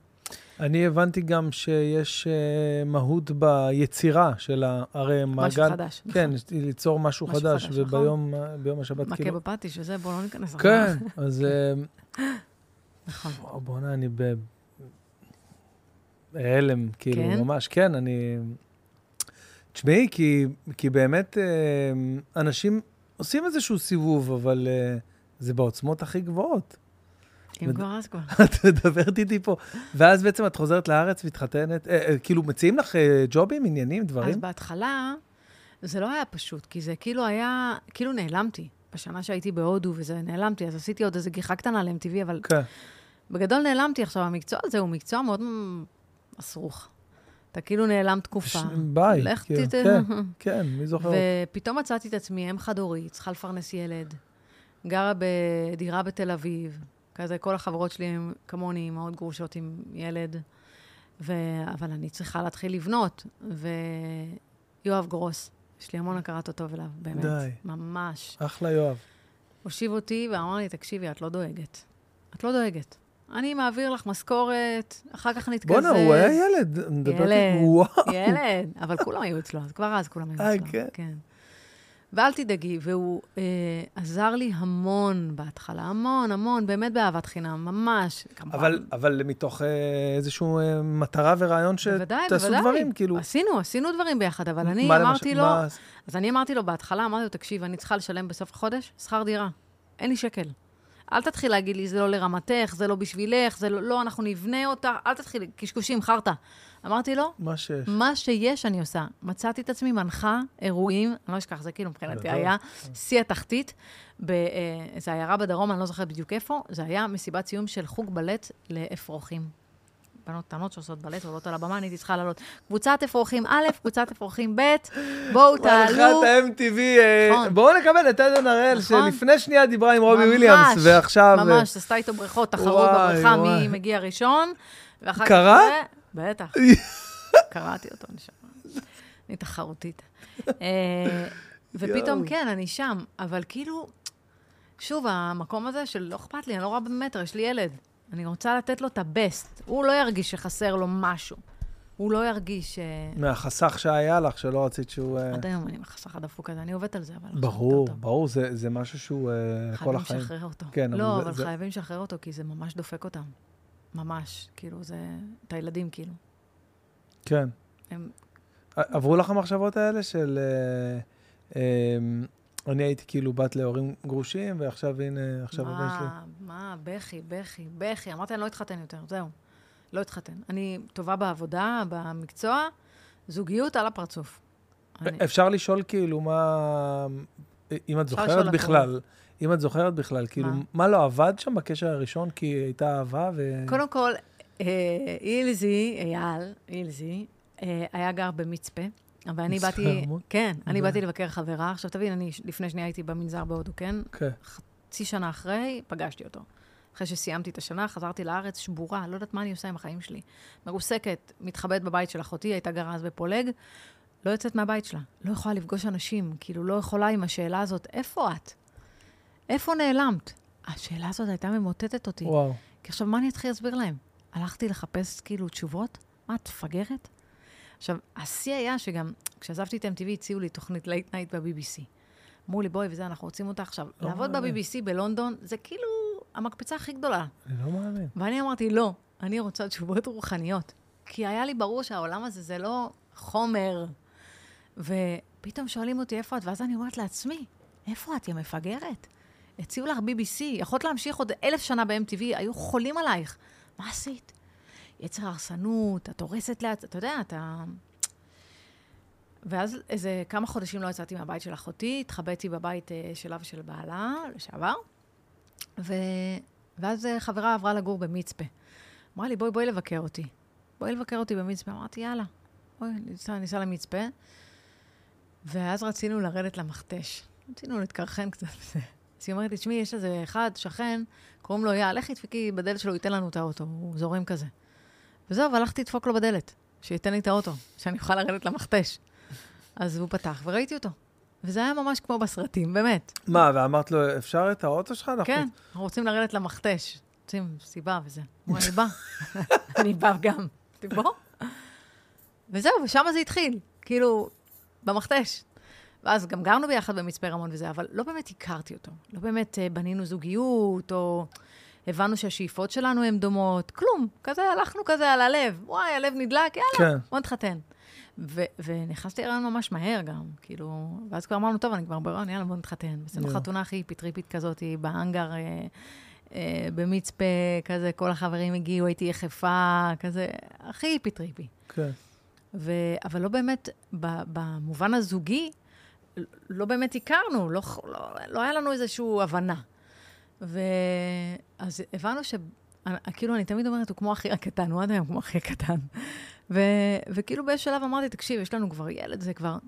אני הבנתי גם שיש uh, מהות ביצירה של ה... הרי מעגל... משהו חדש. כן, נכון. ליצור משהו, משהו חדש, חדש, וביום ביום השבת מכה כאילו... בפטיש וזה, בואו לא ניכנס. כן, אז... אה, נכון. וואו, בוא'נה, אני ב... בהלם, כאילו, כן? ממש, כן, אני... תשמעי, כי, כי באמת אה, אנשים עושים איזשהו סיבוב, אבל אה, זה בעוצמות הכי גבוהות. אם כבר, אז כבר. את מדברת איתי פה, ואז בעצם את חוזרת לארץ, מתחתנת, אה, אה, כאילו, מציעים לך אה, ג'ובים, עניינים, אז דברים? בהתחלה, זה לא היה פשוט, כי זה כאילו היה, כאילו נעלמתי. בשנה שהייתי בהודו וזה, נעלמתי, אז עשיתי עוד איזה גיחה קטנה ל-MTV, אבל כן. בגדול נעלמתי. עכשיו, המקצוע הזה הוא מקצוע מאוד מסרוך. אתה כאילו נעלם תקופה. ש- ביי. לך כאילו, תת... כן, כן, מי זוכר? ופתאום מצאתי את עצמי אם חד-הורית, צריכה לפרנס ילד, גרה בדירה בתל אביב, כזה, כל החברות שלי הם כמוני, מאוד גרושות עם ילד, ו... אבל אני צריכה להתחיל לבנות. ויואב גרוס, יש לי המון הכרת הטוב אליו, באמת. די. ממש. אחלה יואב. הושיב אותי ואמר לי, תקשיבי, את לא דואגת. את לא דואגת. אני מעביר לך משכורת, אחר כך נתקזז. בואנה, הוא היה ילד. ילד, וואו. ילד, אבל כולם היו אצלו, אז כבר אז כולם היו אה, אצלו. כן? כן. ואל תדאגי, והוא אה, עזר לי המון בהתחלה, המון, המון, באמת באהבת חינם, ממש. כמובן. אבל, אבל מתוך אה, איזושהי אה, מטרה ורעיון בוודאי, שתעשו בוודאי. דברים, כאילו. עשינו, עשינו דברים ביחד, אבל אני אמרתי למשל- לו, מה- אז אני אמרתי לו בהתחלה, אמרתי לו, תקשיב, אני צריכה לשלם בסוף החודש שכר דירה. אין לי שקל. אל תתחיל להגיד לי, זה לא לרמתך, זה לא בשבילך, זה לא, לא, אנחנו נבנה אותה, אל תתחיל, קשקושים, חרטא. אמרתי לו, מה שיש. מה שיש אני עושה. מצאתי את עצמי מנחה אירועים, אני לא אשכח, זה כאילו מבחינתי. היה שיא התחתית, באיזו עיירה בדרום, אני לא זוכרת בדיוק איפה, זה היה מסיבת סיום של חוג בלט לאפרוחים. בנות קטנות שעושות בלט, עולות על הבמה, אני הייתי צריכה לעלות. קבוצת אפרוחים א', קבוצת אפרוחים ב', בואו תעלו. מערכת ה-MTV, אה, נכון. בואו נקבל את עדן הראל, נכון. שלפני שנייה דיברה עם רובי ממש, וויליאמס, ועכשיו... אה, ממש, עשתה איתו בריכות, תחרות בבריכה. מי מגיע ראשון. קרה? בטח. קראתי אותו, נשמה. אני תחרותית. אה, ופתאום. כן, אני שם. אבל כאילו, שוב, המקום הזה של לא אכפת לי, אני לא רואה במטר, יש לי ילד. אני רוצה לתת לו את הבסט. הוא לא ירגיש שחסר לו משהו. הוא לא ירגיש... אה, מהחסך שהיה לך, שלא רצית שהוא... אה, עד היום אני עם החסך הדפוק הזה, אני עובדת על זה, אבל... ברור. ברור, זה זה משהו שהוא אה, חייבים החיים. לשחרר אותו. כן, אבל לא, זה- אבל זה- חייבים לשחרר אותו, כי זה ממש דופק אותם. ממש. כאילו, זה... את הילדים, כאילו. כן. הם... עברו לך המחשבות האלה של... אה, אה, אני הייתי כאילו בת להורים גרושים, ועכשיו הנה, עכשיו הבן שלי. מה, מה, בכי, בכי, בכי. אמרתי, אני לא אתחתן יותר, זהו. לא אתחתן. אני טובה בעבודה, במקצוע, זוגיות על הפרצוף. אני- אפשר לשאול כאילו מה... אם את זוכרת בכלל, אם את זוכרת בכלל, כאילו, מה? מה לא עבד שם בקשר הראשון? כי הייתה אהבה ו... קודם כל, אה, אילזי, אייל, אילזי, אה, היה גר במצפה, ואני מצפה באתי? כן, אני באתי לבקר חברה. עכשיו תבין, אני לפני שנייה הייתי במנזר בהודו, כן? כן. חצי שנה אחרי, פגשתי אותו. אחרי שסיימתי את השנה, חזרתי לארץ שבורה, לא יודעת מה אני עושה עם החיים שלי. מרוסקת, מתחבאת בבית של אחותי, הייתה גרה אז בפולג. לא יוצאת מהבית שלה, לא יכולה לפגוש אנשים, כאילו לא יכולה עם השאלה הזאת, איפה את? איפה נעלמת? השאלה הזאת הייתה ממוטטת אותי. וואו. כי עכשיו, מה אני אתחיל להסביר להם? הלכתי לחפש כאילו תשובות? מה, את מפגרת? עכשיו, השיא היה שגם כשעזבתי את MTV הציעו לי תוכנית late night ב-BBC. אמרו לי, בואי וזה, אנחנו רוצים אותך עכשיו. לא לעבוד. ב-BBC בלונדון, זה כאילו המקפצה הכי גדולה. אני לא מאמין. ואני אמרתי, לא, אני רוצה תשובות רוחניות. כי היה לי ברור שהעולם הזה זה לא חומר. ופתאום שואלים אותי, איפה את? ואז אני אומרת לעצמי, איפה את? יא מפגרת. הציעו לך BBC, יכולת להמשיך עוד אלף שנה ב-MTV, היו חולים עלייך. מה עשית? יצר הרסנות, את הורסת לאט, אתה יודע, אתה... ואז איזה כמה חודשים לא יצאתי מהבית של אחותי, התחבאתי בבית אה, שלה ושל בעלה, לשעבר, ו... ואז אה, חברה עברה לגור במצפה. אמרה לי, בואי, בואי לבקר אותי. בואי לבקר אותי במצפה. אמרתי, יאללה, בואי, ניסע, ניסע למצפה. ואז רצינו לרדת למכתש. רצינו להתקרחן קצת בזה. אז היא אומרת לי, תשמעי, יש איזה אחד, שכן, קוראים לו אייל, לכי דפקי בדלת שלו, ייתן לנו את האוטו, הוא זורם כזה. וזהו, והלכתי לדפוק לו בדלת, שייתן לי את האוטו, שאני אוכל לרדת למכתש. אז הוא פתח, וראיתי אותו. וזה היה ממש כמו בסרטים, באמת. מה, ואמרת לו, אפשר את האוטו שלך? אנחנו- כן, אנחנו רוצים לרדת למכתש. רוצים סיבה וזה. הוא אני בא. אני בא גם. אמרתי, בוא. וזהו, ושם זה התחיל. כאילו, במכתש. ואז גם גרנו ביחד במצפה רמון וזה, אבל לא באמת הכרתי אותו. לא באמת אה, בנינו זוגיות, או הבנו שהשאיפות שלנו הן דומות, כלום. כזה, הלכנו כזה על הלב. וואי, הלב נדלק, יאללה, כן. בוא נתחתן. ו- ונכנסתי להיריון ממש מהר גם, כאילו, ואז כבר אמרנו, טוב, אני כבר בהיריון, יאללה, בוא נתחתן. עשינו יואו. חתונה הכי היפי טריפית כזאת, בהאנגר, אה, אה, במצפה, כזה, כל החברים הגיעו, הייתי יחפה, כזה, הכי היפי trippy. כן. ו... אבל לא באמת. במובן הזוגי, לא באמת הכרנו, לא, לא, לא היה לנו איזושהי הבנה. ואז הבנו ש... כאילו, אני תמיד אומרת, הוא כמו אחי הקטן, הוא עד היום כמו אחי הקטן. ו... וכאילו באיזשהו שלב אמרתי, תקשיב, יש לנו כבר ילד, זה כבר,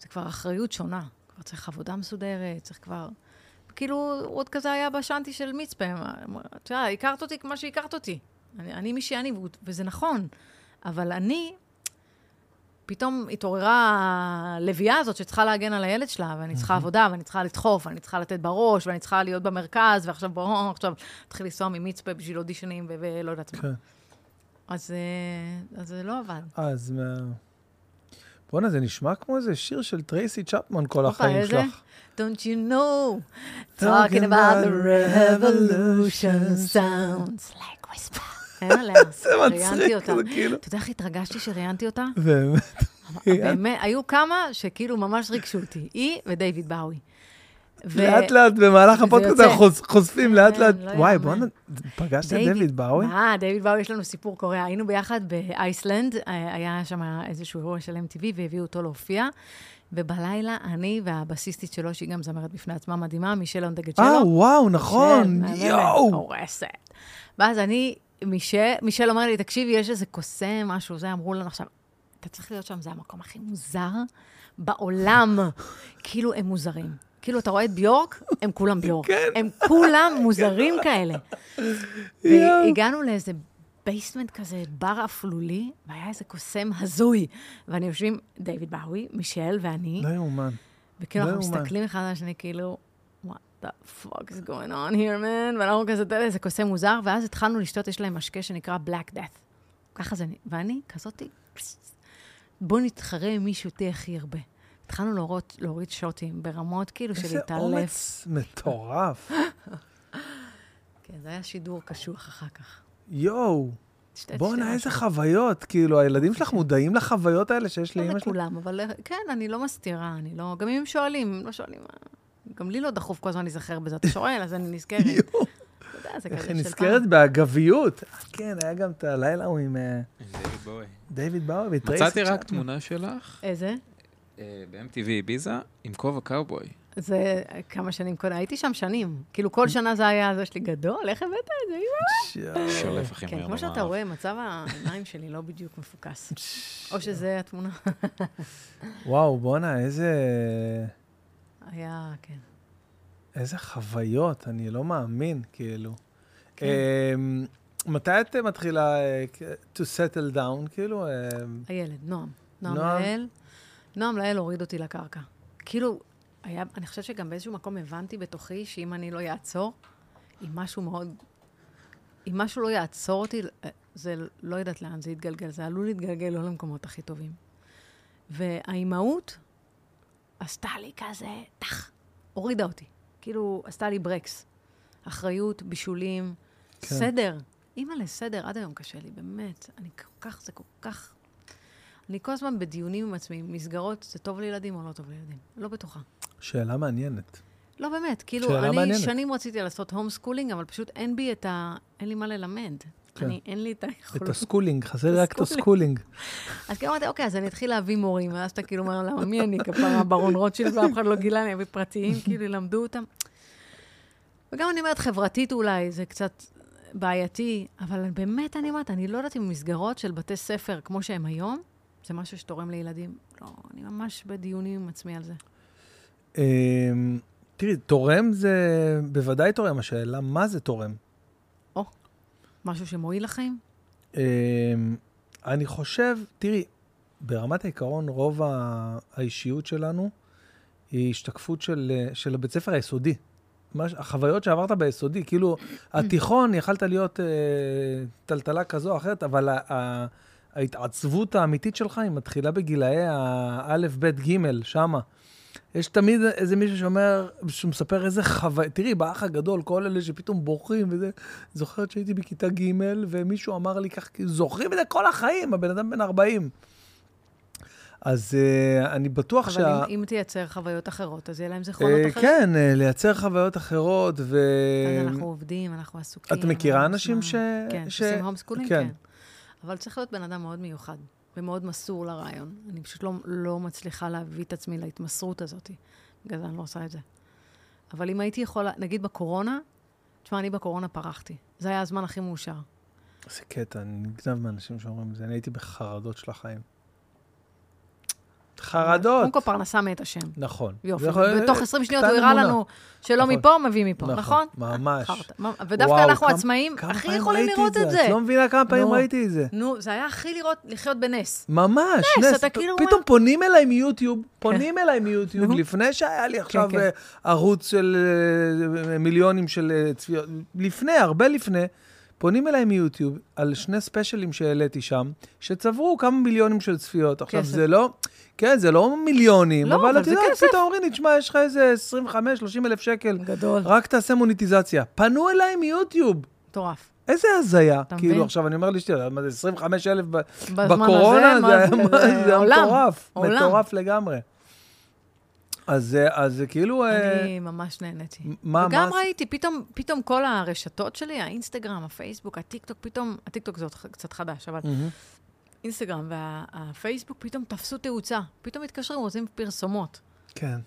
זה כבר אחריות שונה. כבר צריך עבודה מסודרת, צריך כבר... כאילו, הוא עוד כזה היה בשאנטי של מצפה. את יודעת, הכרת אותי כמו שהכרת אותי. אני, אני מי שאני, וזה נכון. אבל אני, פתאום התעוררה הלוויה הזאת שצריכה להגן על הילד שלה, ואני צריכה עבודה, ואני צריכה לדחוף, ואני צריכה לתת בראש, ואני צריכה להיות במרכז, ועכשיו בואו, עכשיו להתחיל לנסוע ממצפה בשביל אודישנים, ולא יודעת מה. כן. אז, אה, אז זה לא עבד. אז מה... בואנה, זה נשמע כמו איזה שיר של טרייסי צ'פמן כל החיים? שלך. Don't you know, talking about the revolution sounds like whisper. אין עליה, זה מצחיק. זה כאילו... אתה יודע איך התרגשתי שראיינתי אותה? באמת. באמת, היו כמה שכאילו ממש ריגשו אותי. היא ודייוויד באוי. ו- לאט לאט במהלך הפודקאסט. אנחנו חוש- חושפים לאט לאט. לא וואי, יאמן. בואנה, פגשת את דיוויד באוי? מה, דיוויד באוי, יש לנו סיפור קורע. היינו ביחד באייסלנד, אה, היה שם איזשהו אירוע של MTV והביאו אותו להופיע. ובלילה, אני והבסיסטית שלו, שהיא גם זמרת בפני עצמה מדהימה, מישל אונדגצ'לו. אה, וואו, נכון, כן, יואו. הורסת. ואז אני, מישל, מישל אומר לי, תקשיבי, יש איזה קוסם, משהו, זה, אמרו לנו עכשיו, אתה צריך להיות שם, זה המקום הכי מוזר בעולם. כאילו, הם מוזרים. כאילו, אתה רואה את ביורק, הם כולם ביורק. כן. הם כולם מוזרים כאלה. והגענו לאיזה basement כזה, בר אפלולי, והיה איזה קוסם הזוי. ואני יושבים, דיוויד בואי, מישל ואני, לא יאומן. וכאילו לא אנחנו. מסתכלים אחד על השני, כאילו, the fuck is going on here, man? ואנחנו כזה, אתה יודע, איזה קוסם מוזר, ואז התחלנו לשתות, יש להם משקה שנקרא Black Death. ככה זה, ואני כזאתי, בוא נתחרה עם מי שותה הכי הרבה. התחלנו להוריד, להוריד שוטים ברמות כאילו של איזה להתעלף. אומץ מטורף. כן, זה היה שידור קשוח אחר כך. יואו, בואנה, איזה. חוויות. כאילו, הילדים שלך מודעים לחוויות האלה שיש לא לאמא שלך? לכולם, אבל כן, אני לא מסתירה, אני לא... גם אם הם שואלים, הם לא שואלים, גם לי לא דחוף כל הזמן להיזכר בזה. אתה שואל, אז אני נזכרת. יואו, אתה יודע, זה איך היא נזכרת. באגביות. אה, כן, היה גם את הלילה ההוא עם אה, דייוויד בואי. דיוויד באוי מצאתי רק. תמונה שלך איזה? אה, ב-MTV ביזה עם כובע קאובוי. זה כמה שנים קודם, הייתי שם שנים. כאילו, כל שנה זה היה, זה שלי גדול, איך הבאת את זה? שולף הכי כן, מהר כמו שאתה במערב. רואה, מצב העיניים שלי לא בדיוק מפוקס. או שזה התמונה. וואו, בואנה, איזה... היה, כן. איזה חוויות, אני לא מאמין, כאילו. כן. אמ, מתי את מתחילה אה, to settle down, כאילו? אמ, הילד, נועם. נועם? יעל. נועם לאל הוריד אותי לקרקע. כאילו, היה, אני חושבת שגם באיזשהו מקום הבנתי בתוכי שאם אני לא אעצור, אם משהו מאוד... אם משהו לא יעצור אותי, זה לא יודעת לאן זה יתגלגל. זה עלול להתגלגל לא למקומות הכי טובים. והאימהות עשתה לי כזה, טח, הורידה אותי. כאילו, עשתה לי ברקס. אחריות, בישולים, כן. סדר. אימא לסדר, עד היום קשה לי, באמת. אני כל כך, זה כל כך... אני כל הזמן בדיונים עם עצמי, מסגרות, זה טוב לילדים או לא טוב לילדים? לא בטוחה. שאלה מעניינת. לא, באמת. כאילו, אני מעניינת. שנים רציתי לעשות home schooling, אבל פשוט אין בי את ה... אין לי מה ללמד. כן. אני, אין לי את את היכולות. ה schooling, חסר רק את ה schooling. אז כאילו אמרתי, אוקיי, אז אני אתחיל להביא מורים, ואז אתה כאילו אומר, למה, מי אני? כפרה ברון רוטשילד, ואף אחד לא גילה לי, אביא פרטיים, כאילו, ילמדו אותם. וגם אני אומרת, חברתית אולי, זה קצת בעייתי, אבל באמת, אני אומרת, אני לא יודעת אם מסגרות של בתי ספר כמו שהם היום, זה משהו שתורם לילדים. לא, אני ממש בדיונים עם עצמי על זה. אמ, תראי, תורם זה בוודאי תורם, השאלה מה זה תורם. משהו שמועיל לחיים? אמ, אני חושב, תראי, ברמת העיקרון, רוב האישיות שלנו היא השתקפות של, של הבית ספר היסודי. מה, החוויות שעברת ביסודי, כאילו, התיכון, יכלת להיות אה, טלטלה כזו או אחרת, אבל ה- ה- ההתעצבות האמיתית שלך היא מתחילה בגילאי האלף, בית, גימל, שמה. יש תמיד איזה מישהו שאומר, שמספר איזה חוויה, תראי, באח הגדול, כל אלה שפתאום בורחים וזה, זוכרת שהייתי בכיתה ג' ומישהו אמר לי כך, זוכרים את זה כל החיים, הבן אדם בן 40. אז uh, אני בטוח אבל שה... אם, אם תייצר חוויות אחרות, אז יהיה להם זיכרונות אה, אחרים. כן, אה, לייצר חוויות אחרות, ו... אז אנחנו עובדים, אנחנו עסוקים. את מכירה אנשים. ש- כן, ש- שעושים home schooling, כן. כן. אבל צריך להיות בן אדם מאוד מיוחד ומאוד מסור לרעיון. אני פשוט לא, לא מצליחה להביא את עצמי להתמסרות הזאת. בגלל זה אני לא עושה את זה. אבל אם הייתי יכולה, נגיד בקורונה, תשמע, אני בקורונה פרחתי. זה היה הזמן הכי מאושר. איזה קטע, אני נגנב מאנשים שאומרים את זה, אני הייתי בחרדות של החיים. חרדות. קודם כל פרנסה מאת השם. נכון. יופי. בתוך 20 שניות הוא הראה. לנו שלא נכון. מפה, מביא מפה, נכון? ממש. חרטא. מה- ודווקא אנחנו עצמאים הכי יכולים לראות את זה. את לא מבינה כמה פעמים. ראיתי את זה. נו, זה היה הכי לראות, לחיות בנס. ממש, נס, כאילו פתאום פונים אליי מיוטיוב, פונים אליי מיוטיוב. לפני שהיה לי עכשיו כן. אה, ערוץ של אה, מיליונים של אה, צפיות, לפני, הרבה לפני, פונים אליי מיוטיוב על שני ספיישלים שהעליתי שם, שצברו כמה מיליונים של צפיות. עכשיו, כסף. זה לא, כן, זה לא מיליונים, לא, אבל אבל את זה יודעת, כסף. פתאום אומרים לי, תשמע, יש לך איזה 25-30 אלף שקל, גדול. רק תעשה מוניטיזציה. פנו אליי מיוטיוב. מטורף. איזה הזיה. כאילו, מבין? עכשיו אני אומר לאשתי, מה זה 25 אלף בקורונה, הזה, זה מה היה- זה? זה היה עולם. מטורף. עולם. מטורף לגמרי. אז זה- אז זה כאילו... אה, אני ממש נהניתי. מה- וגם מה- ראיתי, פתאום, פתאום כל הרשתות שלי, האינסטגרם, הפייסבוק, הטיקטוק, פתאום, הטיקטוק זה עוד קצת חדש, אבל. אינסטגרם והפייסבוק פתאום תפסו תאוצה. פתאום מתקשרים, רוצים פרסומות. כן,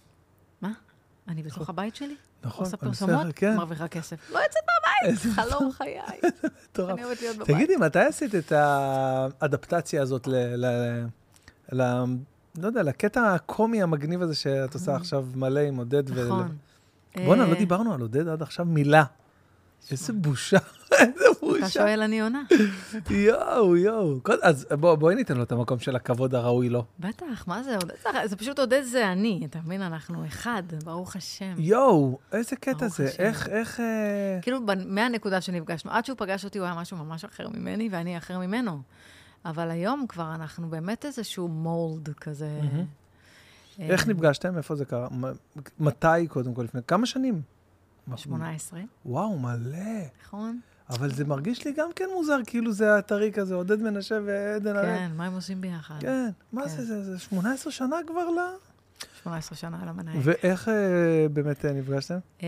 מה? אני בתוך הבית שלי? נכון. עושה פרסומות? כן, מרוויחה כסף. לא יוצאת מהבית, חלום חיי. אני אוהבת להיות בבית. תגידי, מתי עשית את האדפטציה הזאת ל... ל- ל- לא יודע, לקטע הקומי המגניב הזה שאת עושה עכשיו מלא עם עודד. נכון. בואנה, לא אה, דיברנו על עודד עד עכשיו מילה. איזה בושה, איזה אתה בושה. שואל, אני עונה. יואו, יואו. אז בוא- בואי ניתן לו את המקום של הכבוד הראוי לו. בטח, מה זה עודד? זה- פשוט עודד זה אני, אתה מבין? אנחנו אחד, ברוך השם. יואו, איזה קטע זה. איך, איך... אה, כאילו, מהנקודה שנפגשנו, עד שהוא פגש אותי, הוא היה משהו ממש אחר ממני, ואני אחר ממנו. אבל היום כבר אנחנו באמת איזשהו מולד כזה. אה, איך נפגשתם? איפה זה קרה? מתי, קודם כל, לפני כמה שנים? 18, וואו, מלא. נכון? אבל זה מרגיש לי גם כן מוזר, כאילו זה הטרי כזה, עודד מנשה ועדן. כן, מה הם עושים ביחד? כן, מה כן. זה, זה, זה 18 שנה כבר לה? 18 שנה על המנהל. ואיך אה, באמת אה, נפגשתם? אה,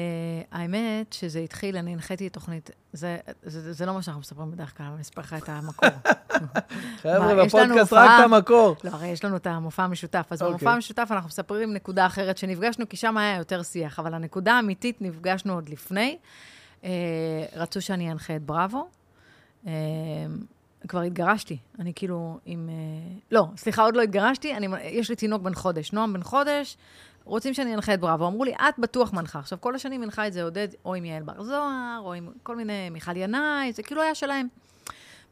האמת שזה התחיל, אני הנחיתי תוכנית, זה, זה, זה לא מה שאנחנו מספרים בדרך כלל, אני אספר לך את המקור. חבר'ה, בפודקאסט רק את המקור. לא, הרי יש לנו את המופע המשותף. אז אוקיי. במופע המשותף אנחנו מספרים נקודה אחרת שנפגשנו, כי שם היה יותר שיח, אבל הנקודה האמיתית נפגשנו עוד לפני. אה, רצו שאני אנחה את בראבו. כבר התגרשתי, אני כאילו עם... אה, לא, סליחה, עוד לא התגרשתי, אני, יש לי תינוק בן חודש, נועם בן חודש, רוצים שאני אנחה את בראבו. אמרו לי, את בטוח מנחה. עכשיו, כל השנים הנחה את זה עודד, או עם יעל בר זוהר, או עם כל מיני, מיכל ינאי, זה כאילו היה שלהם.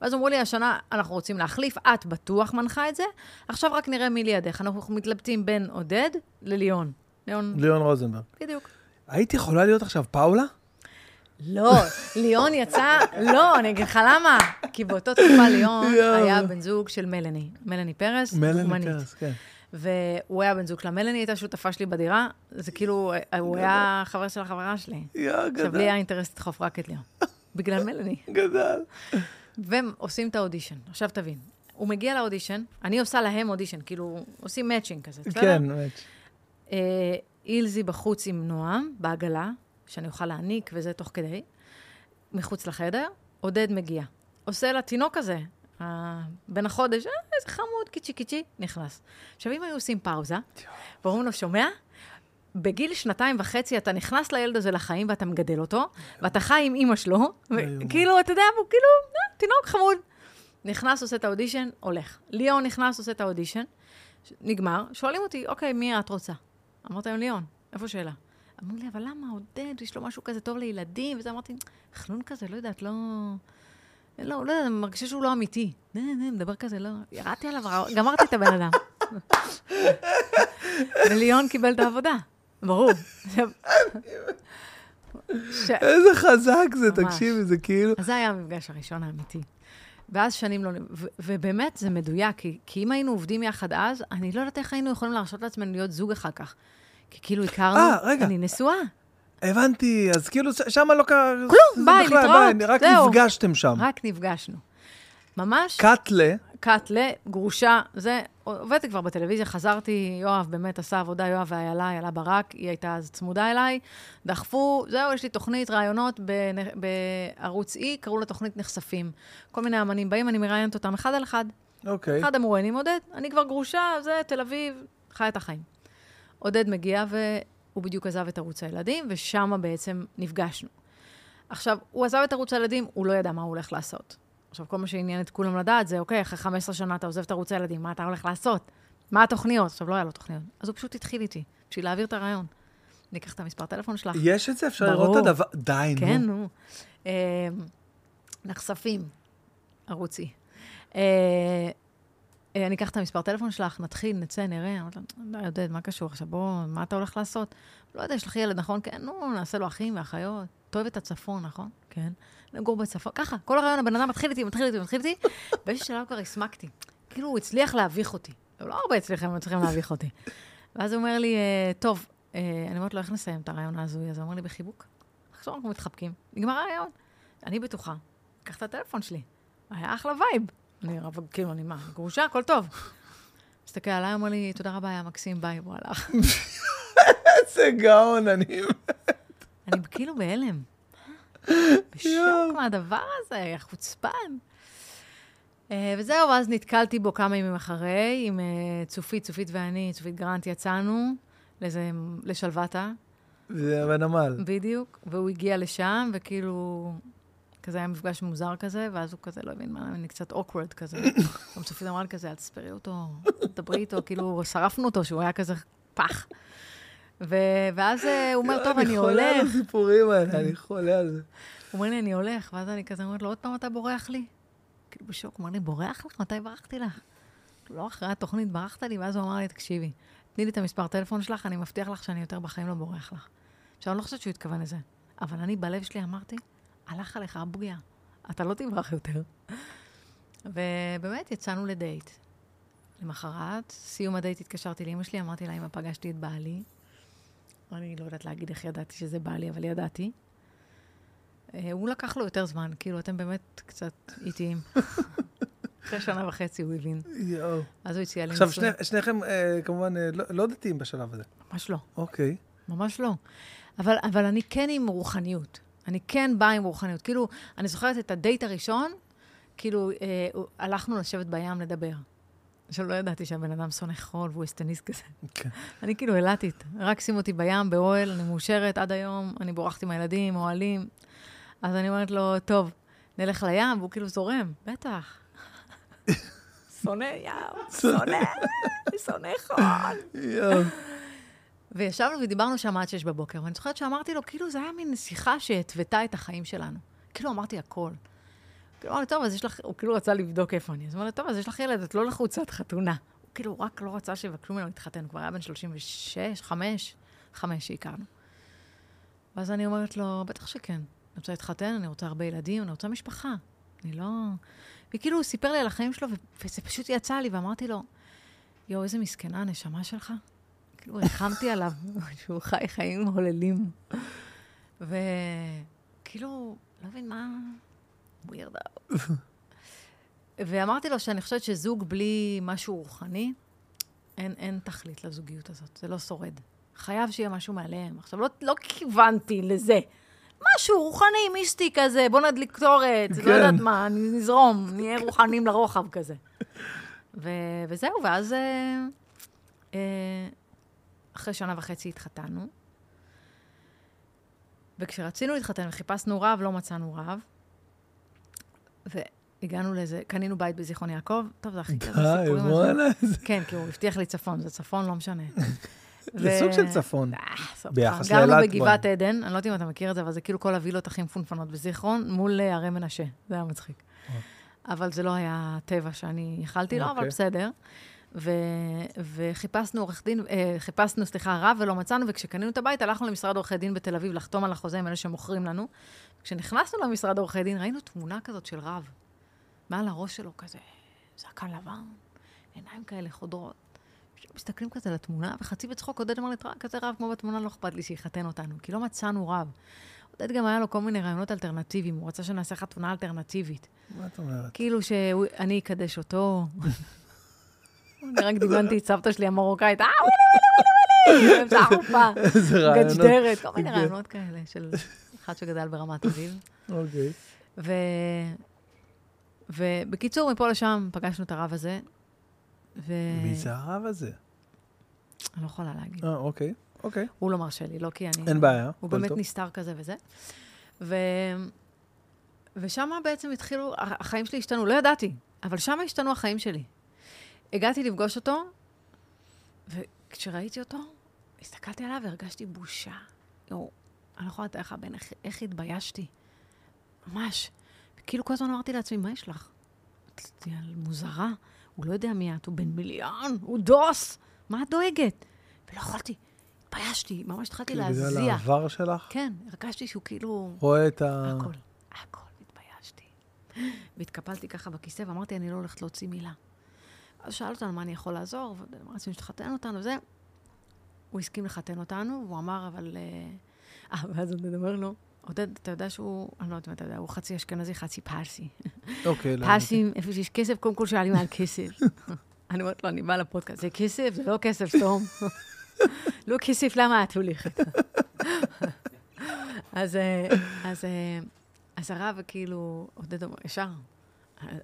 ואז אמרו לי, השנה אנחנו רוצים להחליף, את בטוח מנחה את זה, עכשיו רק נראה מי לידך. אנחנו מתלבטים בין עודד לליאון. ליאון, ליאון רוזנברג. בדיוק. היית יכולה להיות עכשיו פאולה? לא, ליאון יצא, לא, אני אגיד לך למה. כי באותה תקופה ליאון יואו. היה בן זוג של מלני, מלני פרס, דוגמנית. פרס, כן. והוא היה בן זוג שלה. מלני הייתה שותפה שלי בדירה, זה כאילו, הוא היה חבר של החברה שלי. יא, עכשיו, לי גדל, היה אינטרס לדחוף רק את ליאון. בגלל מלני. גדל. והם עושים את האודישן. עכשיו תבין, הוא מגיע לאודישן, אני עושה להם אודישן, כאילו, עושים matching כזה, בסדר? כן, באמת. אה, אילזי בחוץ עם נועם, בעגלה, שאני אוכל להעניק וזה תוך כדי, מחוץ לחדר, עודד מגיע. עושה לתינוק הזה, בן החודש, אה, איזה חמוד, קיצ'י קיצ'י, נכנס. עכשיו, אם היו עושים פאוזה, ואומרים לו, שומע? בגיל שנתיים וחצי אתה נכנס לילד הזה לחיים ואתה מגדל אותו, ואתה חי עם אימא שלו. וכאילו, אתה יודע, הוא כאילו, אה, תינוק חמוד. נכנס, עושה את האודישן, הולך. ליאון נכנס, עושה את האודישן, נגמר, שואלים אותי, אוקיי, מי את רוצה? אמרתי להם, ליאון, איפה שאלה? אמרו לי, אבל למה עודד, יש לו משהו כזה טוב לילדים? וזה אמרתי, חנון כזה, לא יודעת, לא... לא, לא יודעת, אני מרגישה שהוא לא אמיתי. נה, נה, מדבר כזה, לא... ירדתי עליו, גמרתי את הבן אדם. וליאון קיבל את העבודה, ברור. ש- איזה חזק זה, ממש. תקשיבי, זה כאילו... אז זה היה המפגש הראשון האמיתי. ואז שנים לא... ו- ובאמת, זה מדויק, כי, כי אם היינו עובדים יחד אז, אני לא יודעת איך היינו יכולים להרשות לעצמנו להיות זוג אחר כך. כי כאילו הכרנו, אה, רגע. אני נשואה. הבנתי, אז כאילו שם לא קרה... כלום, ביי, בכלל, להתראות, ביי, רק זהו. נפגשתם שם. רק נפגשנו. ממש, קאטלה, קאטלה, גרושה, זה, עובדתי כבר בטלוויזיה, חזרתי, יואב באמת עשה עבודה, יואב ואיילה, איילה ברק, היא הייתה אז צמודה אליי, דחפו, זהו, יש לי תוכנית ראיונות בערוץ E, קראו לה תוכנית נחשפים. כל מיני אמנים באים, אני מראיינת אותם אחד על אחד. אוקיי. אחד המרואיינים, עודד, אני כבר גרושה, זה תל אביב, חי את החיים. עודד מגיע, והוא בדיוק עזב את ערוץ הילדים, ושם בעצם נפגשנו. עכשיו, הוא עזב את ערוץ הילדים, הוא לא ידע מה הוא הולך לעשות. עכשיו, כל מה שעניין את כולם לדעת זה, אוקיי, אחרי 15 שנה אתה עוזב את ערוץ הילדים, מה אתה הולך לעשות? מה התוכניות? עכשיו, לא היה לו תוכניות. אז הוא פשוט התחיל איתי, בשביל להעביר את הרעיון. אני אקח את המספר טלפון שלך. יש את זה? אפשר ברור. לראות את הדבר? די, נו. כן, נו. אה, נחשפים, ערוצי. אה, אני אקח את המספר טלפון שלך, נתחיל, נצא, נראה. אמרתי לו, די, עודד, מה קשור עכשיו? בוא, מה אתה הולך לעשות? לא יודע, יש לך ילד, נכון? כן, נו, נעשה לו אחים ואחיות. אתה אוהב את הצפון, נכון? כן. נגור בצפון. ככה, כל הרעיון, הבן אדם מתחיל איתי, מתחיל איתי, מתחיל איתי, באיזשהו שלב כבר הסמקתי. כאילו, הוא הצליח להביך אותי. לא הרבה הצליחים, מצליחים להביך אותי. ואז הוא אומר לי, אה, טוב, אה, אני אומרת לו, איך נסיים את הריאיון ההזוי הזה? הוא אומר לי, בחיבוק. עכשיו אנחנו מתחבקים, נגמר הריאיון. אני בטוחה, קח את הטלפון שלי. היה אחלה vibe. אני אבל כאילו, אני מה, גרושה, הכל טוב. מסתכל עליי, אומר לי, תודה רבה, היה מקסים, ביי, הוא הלך. איזה גאון אני... אני כאילו בהלם. בשוק מהדבר הזה, חוצפן. אה, וזהו, ואז נתקלתי בו כמה ימים אחרי, עם אה, צופית, צופית ואני, צופית גרנט, יצאנו לשלוותה, זה בנמל. בדיוק, והוא הגיע לשם, וכאילו, כזה היה מפגש מוזר כזה, ואז הוא כזה לא הבין מה, אני קצת awkward כזה. גם צופית אמרה לי כזה, אל תספרי אותו, תדברי איתו, כאילו, שרפנו אותו, שהוא היה כזה פח. ו- ואז אה, הוא אומר, טוב, אני אני חולה על הולך. הסיפורים האלה, אני חולה על זה. הוא אומר לי, אני הולך, ואז אני כזה אומרת לו, עוד פעם אתה בורח לי? כאילו בשוק, הוא אומר לי, בורח לך? מתי ברחתי לך? לא, אחרי התוכנית ברחת לי, ואז הוא אמר לי, תקשיבי, תני לי את המספר טלפון שלך, אני מבטיח לך שאני יותר בחיים לא בורח לך. עכשיו, אני לא חושבת שהוא התכוון לזה, אבל אני בלב שלי אמרתי, הלך עליך הבויה, אתה לא תברח יותר. ובאמת, יצאנו לדייט. למחרת, סיום הדייט התקשרתי לאמא שלי, אמרתי לה, אמא, פגשתי את בעלי. אני לא יודעת להגיד איך ידעתי שזה בעלי, אבל ידעתי. אה, הוא לקח לו יותר זמן, כאילו, אתם באמת קצת איטיים. אחרי שנה וחצי הוא הבין. יואו. אז הוא הציע לי עכשיו. שני- שניכם אה, כמובן אה, לא- לא דתיים בשלב הזה. ממש לא, אוקיי. ממש לא. אבל, אבל אני כן עם רוחניות. אני כן באה עם רוחניות. כאילו, אני זוכרת את הדייט הראשון, כאילו, אה, הלכנו לשבת בים לדבר. עכשיו, לא ידעתי שהבן אדם שונא חול והוא אסטניסט כזה. כן. אני כאילו אילתית. רק שים אותי בים, באוהל, אני מאושרת עד היום, אני בורחת עם הילדים, אוהלים. אז אני אומרת לו, טוב, נלך לים, והוא כאילו זורם, בטח. שונא ים, שונא, שונא חול. וישבנו ודיברנו שם עד שש בבוקר, ואני זוכרת שאמרתי לו, כאילו, זה היה מין שיחה שהתוותה את החיים שלנו. כאילו, אמרתי הכל. כאילו, אמר לי, טוב, אז יש לך, הוא כאילו רצה לבדוק איפה אני. אז אמר טוב, אז יש לך ילד, את לא לחוצת חתונה. הוא כאילו רק לא רצה שיבקשו ממנו להתחתן, כבר היה בן 36, 5, 5 שהכרנו. ואז אני אומרת לו, בטח שכן. אני רוצה להתחתן, אני רוצה הרבה ילדים, אני רוצה משפחה. אני לא... וכאילו, הוא סיפר לי על החיים שלו, ו- וזה פשוט יצא לי, ואמרתי לו, יואו, איזה מסכנה הנשמה שלך. כאילו, ריחמתי עליו, שהוא חי חיים הוללים. וכאילו, לא מבין מה... ווירד ואמרתי לו שאני חושבת שזוג בלי משהו רוחני, אין, אין תכלית לזוגיות הזאת, זה לא שורד. חייב שיהיה משהו מעליהם. עכשיו, לא, לא כיוונתי לזה. משהו רוחני, מיסטי כזה, בוא נדליק קטורת, כן. לא יודעת מה, נזרום, נהיה רוחניים לרוחב כזה. ו, וזהו, ואז אה, אה, אחרי שנה וחצי התחתנו. וכשרצינו להתחתן וחיפשנו רב, לא מצאנו רב. והגענו לאיזה, קנינו בית בזיכרון יעקב. טוב, זה הכי כזה סיפורים. די, וואלה. כן, כי הוא הבטיח לי צפון, זה צפון, לא משנה. זה סוג של צפון. אה, ביחס גרנו לאילת בגבעת כבר. עדן, אני לא יודעת אם אתה מכיר את זה, אבל זה כאילו כל הווילות הכי מפונפנות בזיכרון, מול אה, הרי מנשה. זה היה מצחיק. אבל זה לא היה טבע שאני ייחלתי לו, אבל אוקיי. בסדר. ו- וחיפשנו עורך דין, אה, חיפשנו, סליחה, רב ולא מצאנו, וכשקנינו את הבית, הלכנו למשרד עורכי דין בתל אביב לחתום על החוזה עם אלה שמוכרים לנו. כשנכנסנו למשרד עורכי דין, ראינו תמונה כזאת של רב. מעל הראש שלו כזה, זקן לבן, עיניים כאלה חודרות. מסתכלים כזה על התמונה, וחצי בצחוק עודד אמר לי, "תראה, כזה רב כמו בתמונה, לא אכפת לי שיחתן אותנו, כי לא מצאנו רב. עודד גם היה לו כל מיני רעיונות אלטרנטיביים, הוא רצה שנעשה חתונה אלטרנטיבית. מה את אומרת? כאילו שאני אקדש אותו. אני רק דמיינתי את סבתא שלי המרוקאית, אה, וואלה, וואלה, וואלה, באמצע החופה, איזה רעיונות. גג'דרת, כל מיני כן. רעיונות כאלה של אחד שגדל ברמת אביב. אוקיי. ובקיצור, מפה לשם פגשנו את הרב הזה, ו... מי זה הרב הזה? אני לא יכולה להגיד. אה, אוקיי. אוקיי. הוא לא מרשה לי, לא כי אני... אין בעיה. הוא באמת טוב. נסתר כזה וזה. ו... ושם בעצם התחילו, החיים שלי השתנו, לא ידעתי, אבל שם השתנו החיים שלי. הגעתי לפגוש אותו, וכשראיתי אותו, הסתכלתי עליו והרגשתי בושה. יואו, אני לא יכולה לתאר לך בין איך, איך התביישתי. ממש. וכאילו כל הזמן אמרתי לעצמי, מה יש לך? מוזרה, הוא לא יודע מי את, הוא בן מיליון, הוא דוס, מה את דואגת? ולא יכולתי, התביישתי, ממש התחלתי כאילו, בגלל להזיע. העבר שלך? כן, הרגשתי שהוא כאילו... רואה את ה... הכל, הכל, התביישתי. והתקפלתי ככה בכיסא ואמרתי, אני לא הולכת להוציא מילה. אז שאל אותנו מה אני יכול לעזור, ורצינו שתחתן אותנו וזה. הוא הסכים לחתן אותנו, והוא אמר, אבל... אה, אה, ואז עודד אומר לו, עודד, אתה יודע שהוא, אני לא יודעת אם אתה יודע, הוא חצי אשכנזי, חצי פרסי. אוקיי, לא. פרסים, איפה שיש כסף, קודם כל שואלים על כסף. אני אומרת לו, אני באה לפודקאסט, זה כסף, זה לא כסף, סתום. לא כסף, למה את הולכת? אז, אה, אז, אה, אז הרב כאילו, עודד אומר, ישר,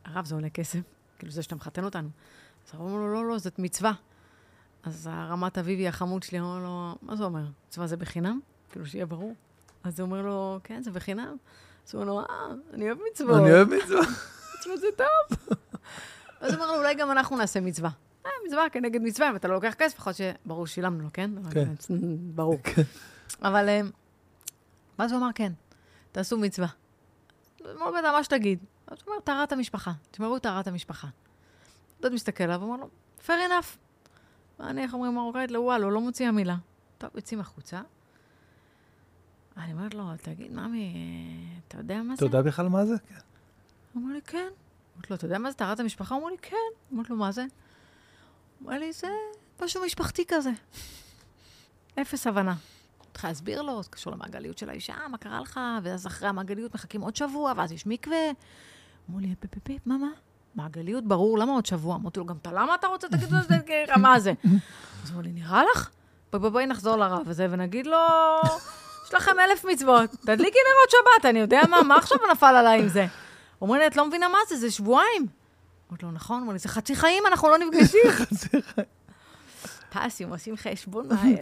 הרב זה עולה כסף, כאילו זה שאתה מחתן אותנו. אז אומר לו, לא, לא, זאת מצווה. אז הרמת אביבי החמוד שלי אומר לו, מה זה אומר? מצווה זה בחינם? כאילו, שיהיה ברור. אז הוא אומר לו, כן, זה בחינם. אז הוא אומר לו, אה, אני אוהב מצוות. אני אוהב מצווה. מצוות זה טוב. אז הוא אמר לו, אולי גם אנחנו נעשה מצווה. אה, מצווה כנגד מצווה, אם אתה לא לוקח כסף, יכול להיות שברור ששילמנו לו, כן? כן. ברור. אבל, אה, ואז הוא אמר, כן, תעשו מצווה. הוא אמר לו, מה שתגיד. אז הוא אומר, טהרת המשפחה, תשמרו טהרת המשפחה. דוד מסתכל עליו, הוא אומר לו, fair enough. ואני, איך אומרים מרוקאית? לא, וואלה, לא מוציאה מילה. טוב, יוצאים החוצה. אני אומרת לו, תגיד, ממי, אתה יודע מה זה? אתה יודע בכלל מה זה? כן. הוא אמר לי, כן. אמרתי לו, אתה יודע מה זה טהרת המשפחה? הוא אמר לי, כן. אמרתי לו, מה זה? הוא אמר לי, זה משהו משפחתי כזה. אפס הבנה. התחיל להסביר לו, זה קשור למעגליות של האישה, מה קרה לך? ואז אחרי המעגליות מחכים עוד שבוע, ואז יש מקווה. אמרו לי, פיפ, מה, מה? מעגליות, ברור, למה עוד שבוע? אמרתי לו, גם אתה, למה אתה רוצה? תגיד לו, מה זה? אז אמרו לי, נראה לך? בואי, בואי, נחזור לרב הזה ונגיד לו, יש לכם אלף מצוות, תדליקי נרות שבת, אני יודע מה, מה עכשיו נפל עליי עם זה? אומרים לי, את לא מבינה מה זה, זה שבועיים. אמרתי לו, נכון, אמרו לי, זה חצי חיים, אנחנו לא נפגשים. פסים, עושים חשבון מהר.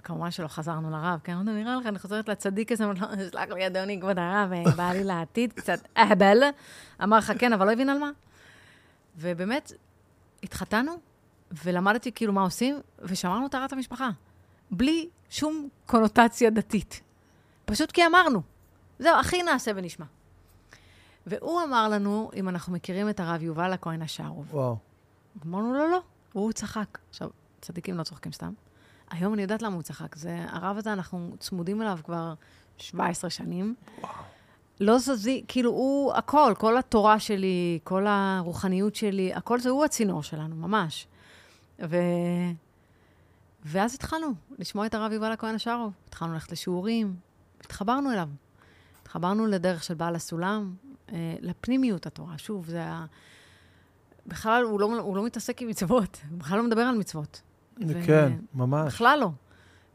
וכמובן שלא חזרנו לרב, כן, אמרתי, נראה לך, אני חוזרת לצדיק הזה, אמרתי לו, סלח לי, אדוני, כבוד הרב, אה, בא לי לעתיד, קצת אהבל. אמר לך כן, אבל לא הבין על מה. ובאמת, התחתנו, ולמדתי כאילו מה עושים, ושמרנו את טהרת המשפחה. בלי שום קונוטציה דתית. פשוט כי אמרנו. זהו, הכי נעשה ונשמע. והוא אמר לנו, אם אנחנו מכירים את הרב יובל הכהן השארוב. וואו. אמרנו לו, לא. והוא צחק. עכשיו, צדיקים לא צוחקים סתם. היום אני יודעת למה הוא צחק. זה, הרב הזה, אנחנו צמודים אליו כבר 17 שנים. לא זזי, כאילו, הוא הכל, כל התורה שלי, כל הרוחניות שלי, הכל זה הוא הצינור שלנו, ממש. ו... ואז התחלנו לשמוע את הרב יובל הכהן השארוב. התחלנו ללכת לשיעורים, התחברנו אליו. התחברנו לדרך של בעל הסולם, אה, לפנימיות התורה. שוב, זה ה... בכלל, הוא לא, הוא לא מתעסק עם מצוות, הוא בכלל לא מדבר על מצוות. ו- כן, ממש. בכלל לא.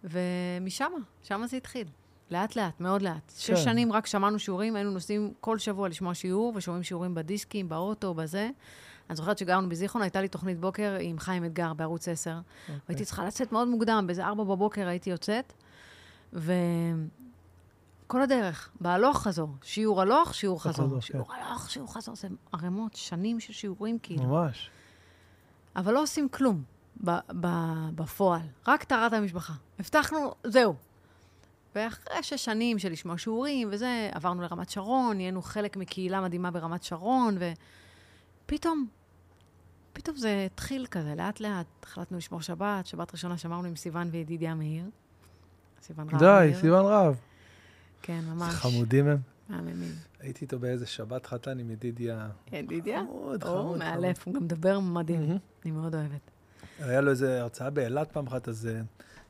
ומשם, שם זה התחיל. לאט-לאט, מאוד לאט. שש כן. שנים רק שמענו שיעורים, היינו נוסעים כל שבוע לשמוע שיעור, ושומעים שיעורים בדיסקים, באוטו, בזה. אני זוכרת שגרנו בזיכרון, הייתה לי תוכנית בוקר עם חיים אתגר בערוץ 10. אוקיי. והייתי צריכה לצאת מאוד מוקדם, באיזה ארבע בבוקר הייתי יוצאת. וכל הדרך, בהלוך חזור. שיעור הלוך, שיעור חזור. חזור, שיעור הלוך, שיעור חזור. זה ערימות, שנים של שיעורים כאילו. ממש. אבל לא עושים כלום בפועל, רק טהרת המשפחה. הבטחנו, זהו. ואחרי שש שנים של לשמוע שיעורים וזה, עברנו לרמת שרון, נהיינו חלק מקהילה מדהימה ברמת שרון, ופתאום, פתאום זה התחיל כזה, לאט-לאט. החלטנו לשמור שבת, שבת ראשונה שמרנו עם סיוון וידידיה מאיר. סיוון רב די, מאיר. סיוון רב. כן, ממש. חמודים הם. מהממים. הייתי איתו באיזה שבת חתן עם ידידיה. ידידיה? חמוד, חמוד. מאלף, הוא גם מדבר מדהים. אני מאוד אוהבת. היה לו איזה הרצאה באילת פעם אחת, אז אה,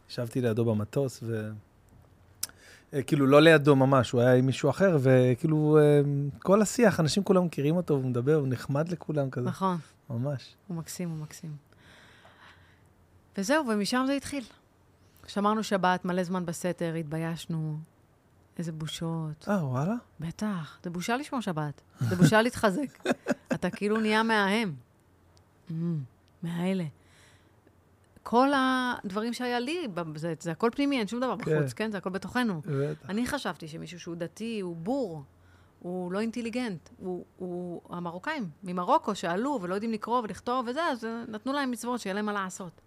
ישבתי לידו במטוס, ו... אה, כאילו, לא לידו ממש, הוא היה עם מישהו אחר, וכאילו, אה, כל השיח, אנשים כולם מכירים אותו, הוא מדבר, הוא נחמד לכולם כזה, נכון. ממש. הוא מקסים, הוא מקסים. וזהו, ומשם זה התחיל. שמרנו שבת, מלא זמן בסתר, התביישנו. איזה בושות. אה, וואלה? בטח, זה בושה לשמור שבת. זה בושה להתחזק. אתה כאילו נהיה מההם. Mm, מהאלה. כל הדברים שהיה לי, זה, זה הכל פנימי, אין שום דבר כן. בחוץ, כן? זה הכל בתוכנו. בטח. אני חשבתי שמישהו שהוא דתי הוא בור, הוא לא אינטליגנט. הוא, הוא המרוקאים ממרוקו שעלו ולא יודעים לקרוא ולכתוב וזה, אז נתנו להם מצוות שיהיה להם מה לעשות.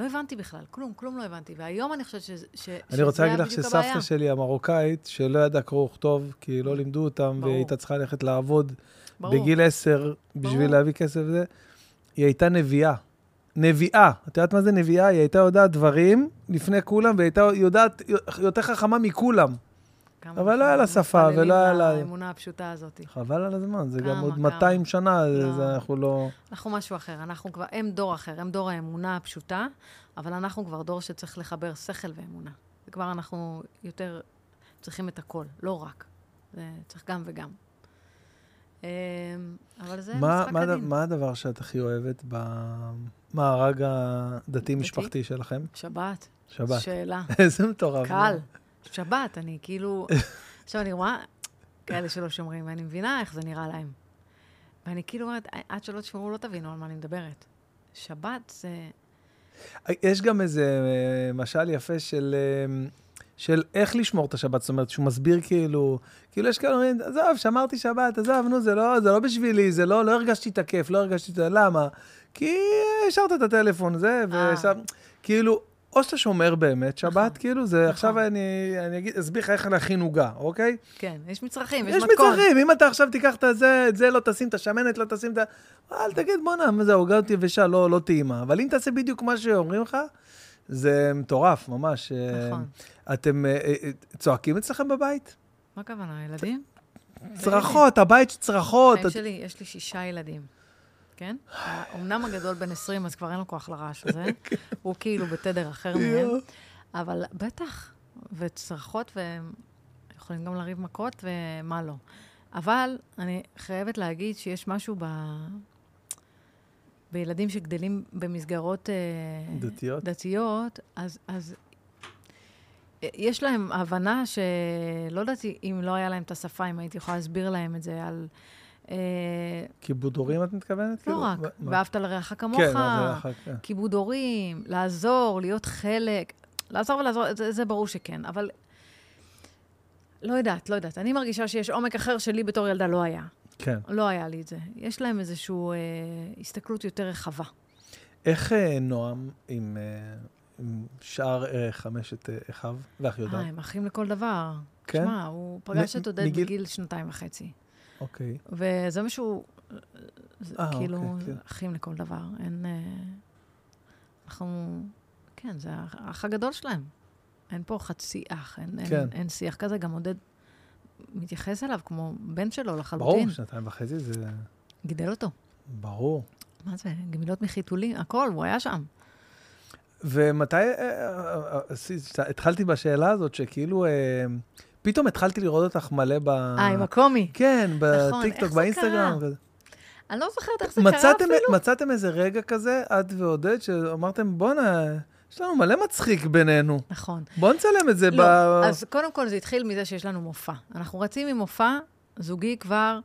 לא הבנתי בכלל, כלום, כלום לא הבנתי. והיום אני חושבת שזה, ש, אני רוצה להגיד לך בדיוק שסבתא הבעיה. שלי המרוקאית, שלא ידעה קרוא וכתוב, כי לא לימדו אותם. והיא הייתה צריכה ללכת לעבוד ברור. בגיל עשר בשביל ברור. להביא כסף וזה, היא הייתה נביאה. נביאה. את יודעת מה זה נביאה? היא הייתה יודעת דברים לפני כולם, והיא הייתה יודעת יותר חכמה מכולם. אבל לא היה לה שפה ולא היה לה- האמונה הפשוטה הזאת. חבל על הזמן, זה גם עוד כמה. 200 שנה, לא. זה אנחנו לא... אנחנו משהו אחר, אנחנו כבר, הם דור אחר, הם דור האמונה הפשוטה, אבל אנחנו כבר דור שצריך לחבר שכל ואמונה. וכבר אנחנו יותר צריכים את הכל, לא רק. זה צריך גם וגם. אמ, אבל זה משחק הדין. מה הדבר שאת הכי אוהבת במארג הדתי-משפחתי שלכם? שבת. שבת. שאלה. איזה מטורף. קל. שבת, אני כאילו... עכשיו, אני רואה כאלה שלא שומרים, ואני מבינה איך זה נראה להם. ואני כאילו אומרת, עד שלא תשמעו, לא תבינו על מה אני מדברת. שבת זה... יש גם איזה אה, משל יפה של, אה, של איך לשמור את השבת, זאת אומרת, שהוא מסביר כאילו, כאילו יש כאלה אומרים, עזוב, שמרתי שבת, עזוב, נו, זה לא, זה לא בשבילי, זה לא, לא הרגשתי תקף, לא הרגשתי את זה, למה? כי השארת את הטלפון, זה, אה. ושם, כאילו, או שאתה שומר באמת שבת, נכון. כאילו, זה, נכון. עכשיו אני, אני אגיד, אסביר לך איך להכין עוגה, אוקיי? כן, יש מצרכים, יש יש מתכון. מצרכים, אם אתה עכשיו תיקח את זה, את זה לא תשים, את השמנת לא תשים, את ה... אל תגיד, בואנה, מה זה, עוגה יבשה, לא, לא טעימה. אבל אם תעשה בדיוק מה שאומרים לך, זה מטורף, ממש. אה, נכון. אתם אה, אה, צועקים אצלכם בבית? מה הכוונה, ילדים? צרחות, הבית צרחות. חיים שלי, יש לי שישה ילדים, כן? אמנם הגדול בן 20, אז כבר אין לו כוח לרעש הזה. הוא כאילו בתדר אחר מהם. אבל בטח, וצרחות, והם יכולים גם לריב מכות, ומה לא. אבל אני חייבת להגיד שיש משהו ב... בילדים שגדלים במסגרות אה, דתיות? דתיות, אז, אז יש להם הבנה שלא יודעת אם לא היה להם את השפה, אם הייתי יכולה להסביר להם את זה על... אה, כיבוד הורים את מתכוונת? לא כאילו? רק? ואהבת לרעך כמוך, כן, כך. כיבוד הורים, לעזור, להיות חלק. לעזור ולעזור, זה, זה ברור שכן, אבל לא יודעת, לא יודעת. אני מרגישה שיש עומק אחר שלי בתור ילדה לא היה. כן. לא היה לי את זה. יש להם איזושהי אה, הסתכלות יותר רחבה. איך אה, נועם עם אה, עם שאר אה, חמשת אה, אחיו ואחיותיו? אה, הם אחים לכל דבר. כן? שמע, הוא פגש את עודד בגיל שנתיים וחצי. אוקיי. וזה משהו, זה אה, כאילו, אוקיי, כן. אחים לכל דבר. אין... אה, אנחנו... כן, זה האח- הגדול שלהם. אין פה חצי אח, אין, אין, כן. אין שיח כזה. גם עודד מתייחס אליו כמו בן שלו ברור, לחלוטין. שנתיים וחצי זה... גידל אותו. ברור. מה זה? גמילות מחיתולים, הכל, הוא היה שם. ומתי... אה, אה, אה, התחלתי בשאלה הזאת, שכאילו... פתאום התחלתי לראות אותך מלא ב... אה, עם הקומי. כן, נכון, בטיקטוק, באינסטגרם. אני לא זוכרת איך זה קרה אפילו. מצאתם איזה רגע כזה, את ועודד, שאמרתם, בואנה, יש לנו מלא מצחיק בינינו. נכון. בוא נצלם את זה ב... לא, אז קודם כל זה התחיל מזה שיש לנו מופע. אנחנו רצים עם מופע זוגי כבר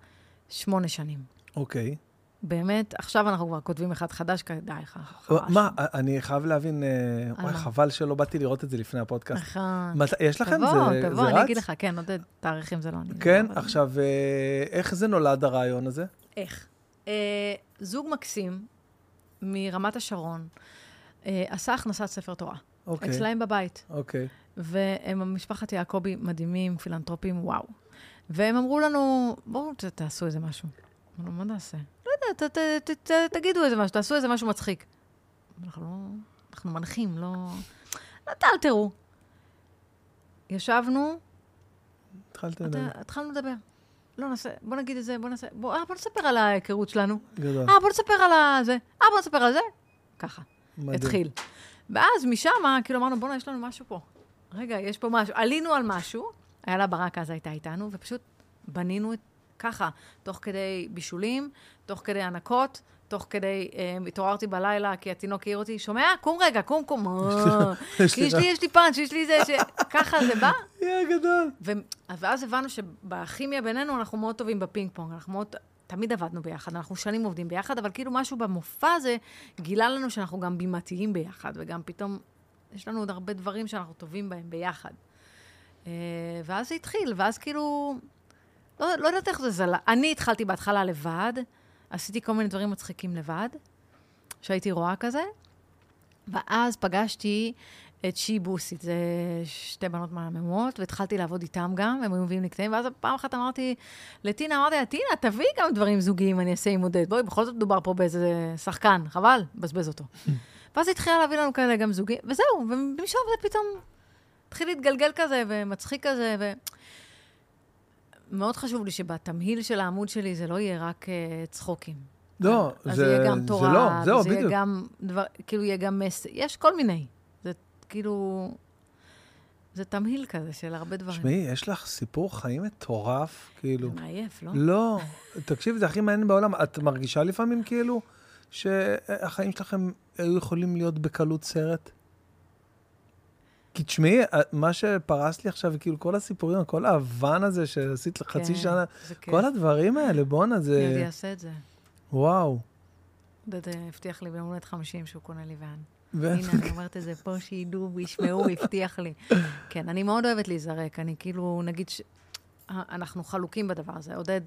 שמונה שנים. אוקיי. באמת, עכשיו אנחנו כבר כותבים אחד חדש, די, ח- מה, חרשנו. אני חייב להבין, אה, וואי, מה? חבל שלא באתי לראות את זה לפני הפודקאסט. נכון. יש לכם? תבוא, זה זה תבוא, אני רץ? אגיד לך, כן, עודד, תאריכים זה לא אני. כן, עכשיו, אה, איך זה נולד הרעיון הזה? איך? אה, זוג מקסים מרמת השרון עשה הכנסת ספר תורה. אוקיי, אצלהם בבית. אוקיי. והם משפחת יעקבי מדהימים, פילנטרופים, וואו. והם אמרו לנו, בואו תעשו איזה משהו. אמרנו, מה נעשה? יודע, ת, ת, ת, ת, תגידו איזה משהו, תעשו איזה משהו מצחיק. אנחנו לא... אנחנו מנחים, לא... לא תאלתרו. ישבנו, התחלתם אתה- לדבר. התחלנו לדבר. לא נעשה, בוא נגיד את זה, בוא נעשה, בוא, אה, בוא נספר על ההיכרות שלנו. גדול. אה, בוא נספר על הזה. אה, בוא נספר על זה. ככה. מדהים. התחיל. ואז משם, כאילו אמרנו, בוא'נה, יש לנו משהו פה. רגע, יש פה משהו. עלינו על משהו, איילה ברק אז הייתה איתנו, ופשוט בנינו את ככה, תוך כדי בישולים, תוך כדי הנקות, תוך כדי, אה, התעוררתי בלילה כי התינוק העיר אותי, שומע? קום רגע, קום, קום. אה, יש לי יש לי, יש לי פאנץ', יש לי זה. ככה זה בא. יא גדול. ואז הבנו שבכימיה בינינו אנחנו מאוד טובים בפינג פונג, אנחנו מאוד, תמיד עבדנו ביחד, אנחנו שנים עובדים ביחד, אבל כאילו משהו במופע הזה גילה לנו שאנחנו גם בימתיים ביחד, וגם פתאום יש לנו עוד הרבה דברים שאנחנו טובים בהם ביחד. אה, ואז זה התחיל, ואז כאילו, לא, לא יודעת איך זה זלה. אני התחלתי בהתחלה לבד, עשיתי כל מיני דברים מצחיקים לבד, שהייתי רואה כזה, ואז פגשתי את שי בוסית, זה שתי בנות מהממות, והתחלתי לעבוד איתם גם, הם היו מביאים לי קטעים, ואז פעם אחת אמרתי לטינה, אמרתי לה, טינה, תביאי גם דברים זוגיים אני אעשה עם עודד. בואי, בכל זאת מדובר פה באיזה שחקן, חבל, בזבז אותו. ואז התחילה להביא לנו כאלה גם זוגיים, וזהו, ומשם זה פתאום התחיל להתגלגל כזה, ומצחיק כזה, ו... מאוד חשוב לי שבתמהיל של העמוד שלי זה לא יהיה רק uh, צחוקים. לא, אז זה יהיה גם זה תורה, לא, זהו, וזה יהיה בדיוק. גם דבר, כאילו יהיה גם מסר, יש כל מיני. זה כאילו, זה תמהיל כזה של הרבה דברים. תשמעי, יש לך סיפור חיים מטורף, כאילו. זה מעייף, לא? לא, תקשיבי, זה הכי מעניין בעולם. את מרגישה לפעמים כאילו שהחיים שלכם היו יכולים להיות בקלות סרט? כי תשמעי, מה שפרס לי עכשיו, כאילו כל הסיפורים, כל האבן הזה שעשית חצי כן, שנה, זה כיף. כל הדברים האלה, בואנה, זה... אעשה את זה. וואו. עודד אה, הבטיח לי ביום הולדת 50 שהוא קונה לי ואן. הנה, אני אומרת את זה פה, שידעו וישמעו, הוא הבטיח לי. כן, אני מאוד אוהבת להיזרק. אני כאילו, נגיד, ש... אה, אנחנו חלוקים בדבר הזה. עודד,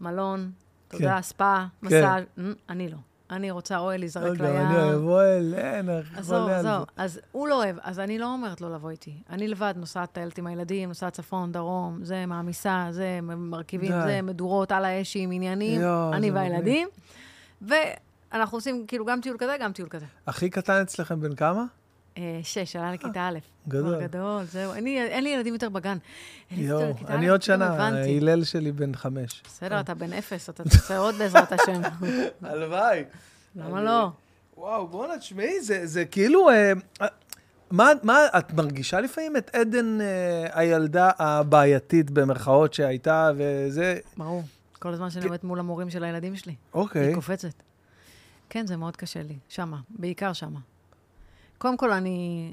מלון, תודה, ספא, מסאז', אמ, אני לא. אני רוצה אוהל להיזרק גם לים. אני אוהב אוהל, אין, אני עזוב. עזוב. אז הוא לא אוהב, אז אני לא אומרת לו לבוא איתי. אני לבד נוסעת טיילת עם הילדים, נוסעת צפון, דרום, זה מעמיסה, זה מרכיבים. זה מדורות על האש עם עניינים, אני. והילדים. ואנחנו עושים כאילו גם טיול כזה, גם טיול כזה. הכי קטן אצלכם בן כמה? אה, שש, עלה לכיתה א'. גדול. גדול, זהו. אני- אין לי ילדים יותר בגן. יואו, אני עוד שנה. הלל שלי בן חמש. בסדר, אתה בן אפס, אתה תעשה עוד בעזרת השם. הלוואי. למה לא? וואו, בואנה, תשמעי, זה, כאילו... אה, אה, מה, מה, את מרגישה לפעמים את עדן אה, הילדה הבעייתית במרכאות שהייתה, וזה... ברור. כל הזמן שאני עומדת מול המורים של הילדים שלי. אוקיי. היא קופצת. כן, זה מאוד קשה לי. שמה, בעיקר שמה. קודם כל, אני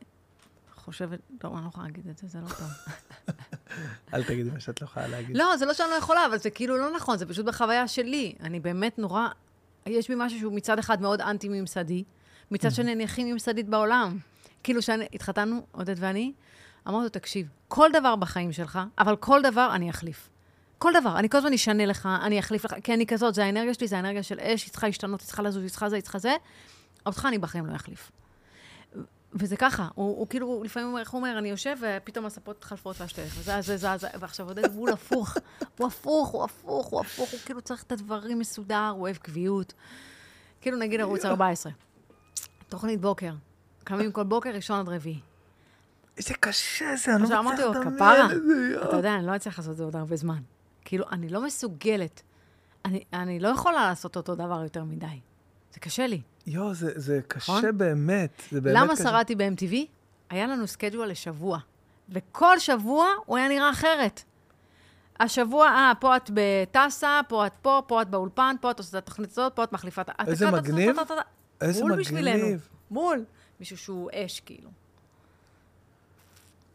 חושבת... לא, אני לא יכולה להגיד את זה, זה לא טוב. אל תגידי מה שאת לא יכולה להגיד. לא, זה לא שאני לא יכולה, אבל זה כאילו לא נכון, זה פשוט בחוויה שלי. אני באמת נורא... יש בי משהו שהוא מצד אחד מאוד אנטי-ממסדי, מצד שני אני הכי ממסדית בעולם. כאילו, שהתחתנו, עודד ואני, אמרתי לו, תקשיב, כל דבר בחיים שלך, אבל כל דבר אני אחליף. כל דבר, אני כל הזמן אשנה לך, אני אחליף לך, כי אני כזאת, זה האנרגיה שלי, זה האנרגיה של אש, היא צריכה להשתנות, היא צריכה לזוז, היא צריכה זה, היא צריכה זה, אותך אני בחיים לא אחליף. וזה ככה, הוא, הוא כאילו, לפעמים, איך הוא אומר, אני יושב ופתאום הספות מתחלפות והשתלך, וזה, זה, זה, זה, ועכשיו עודד הוא הפוך, הוא הפוך, הוא הפוך, הוא הפוך, הוא כאילו צריך את הדברים מסודר, הוא אוהב קביעות. כאילו נגיד ערוץ 14, תוכנית בוקר, קמים כל בוקר, ראשון עד רביעי. איזה קשה זה, אני לא מצליח לדמיין את זה. אתה יודע, אני לא אצליח לעשות את זה עוד הרבה זמן. כאילו, אני לא מסוגלת. אני, אני לא יכולה לעשות אותו דבר יותר מדי. זה קשה לי. יואו, זה, זה קשה נכון? באמת, זה באמת למה קשה. שרדתי ב-MTV? היה לנו schedule לשבוע. וכל שבוע הוא היה נראה אחרת. השבוע, אה, פה את טסה, פה את פה, פה את באולפן, פה את עושה את התוכנית הזאת, פה את מחליפה את... איזה מגניב. איזה בול בשבילנו. מגניב. מול. מישהו שהוא אש, כאילו.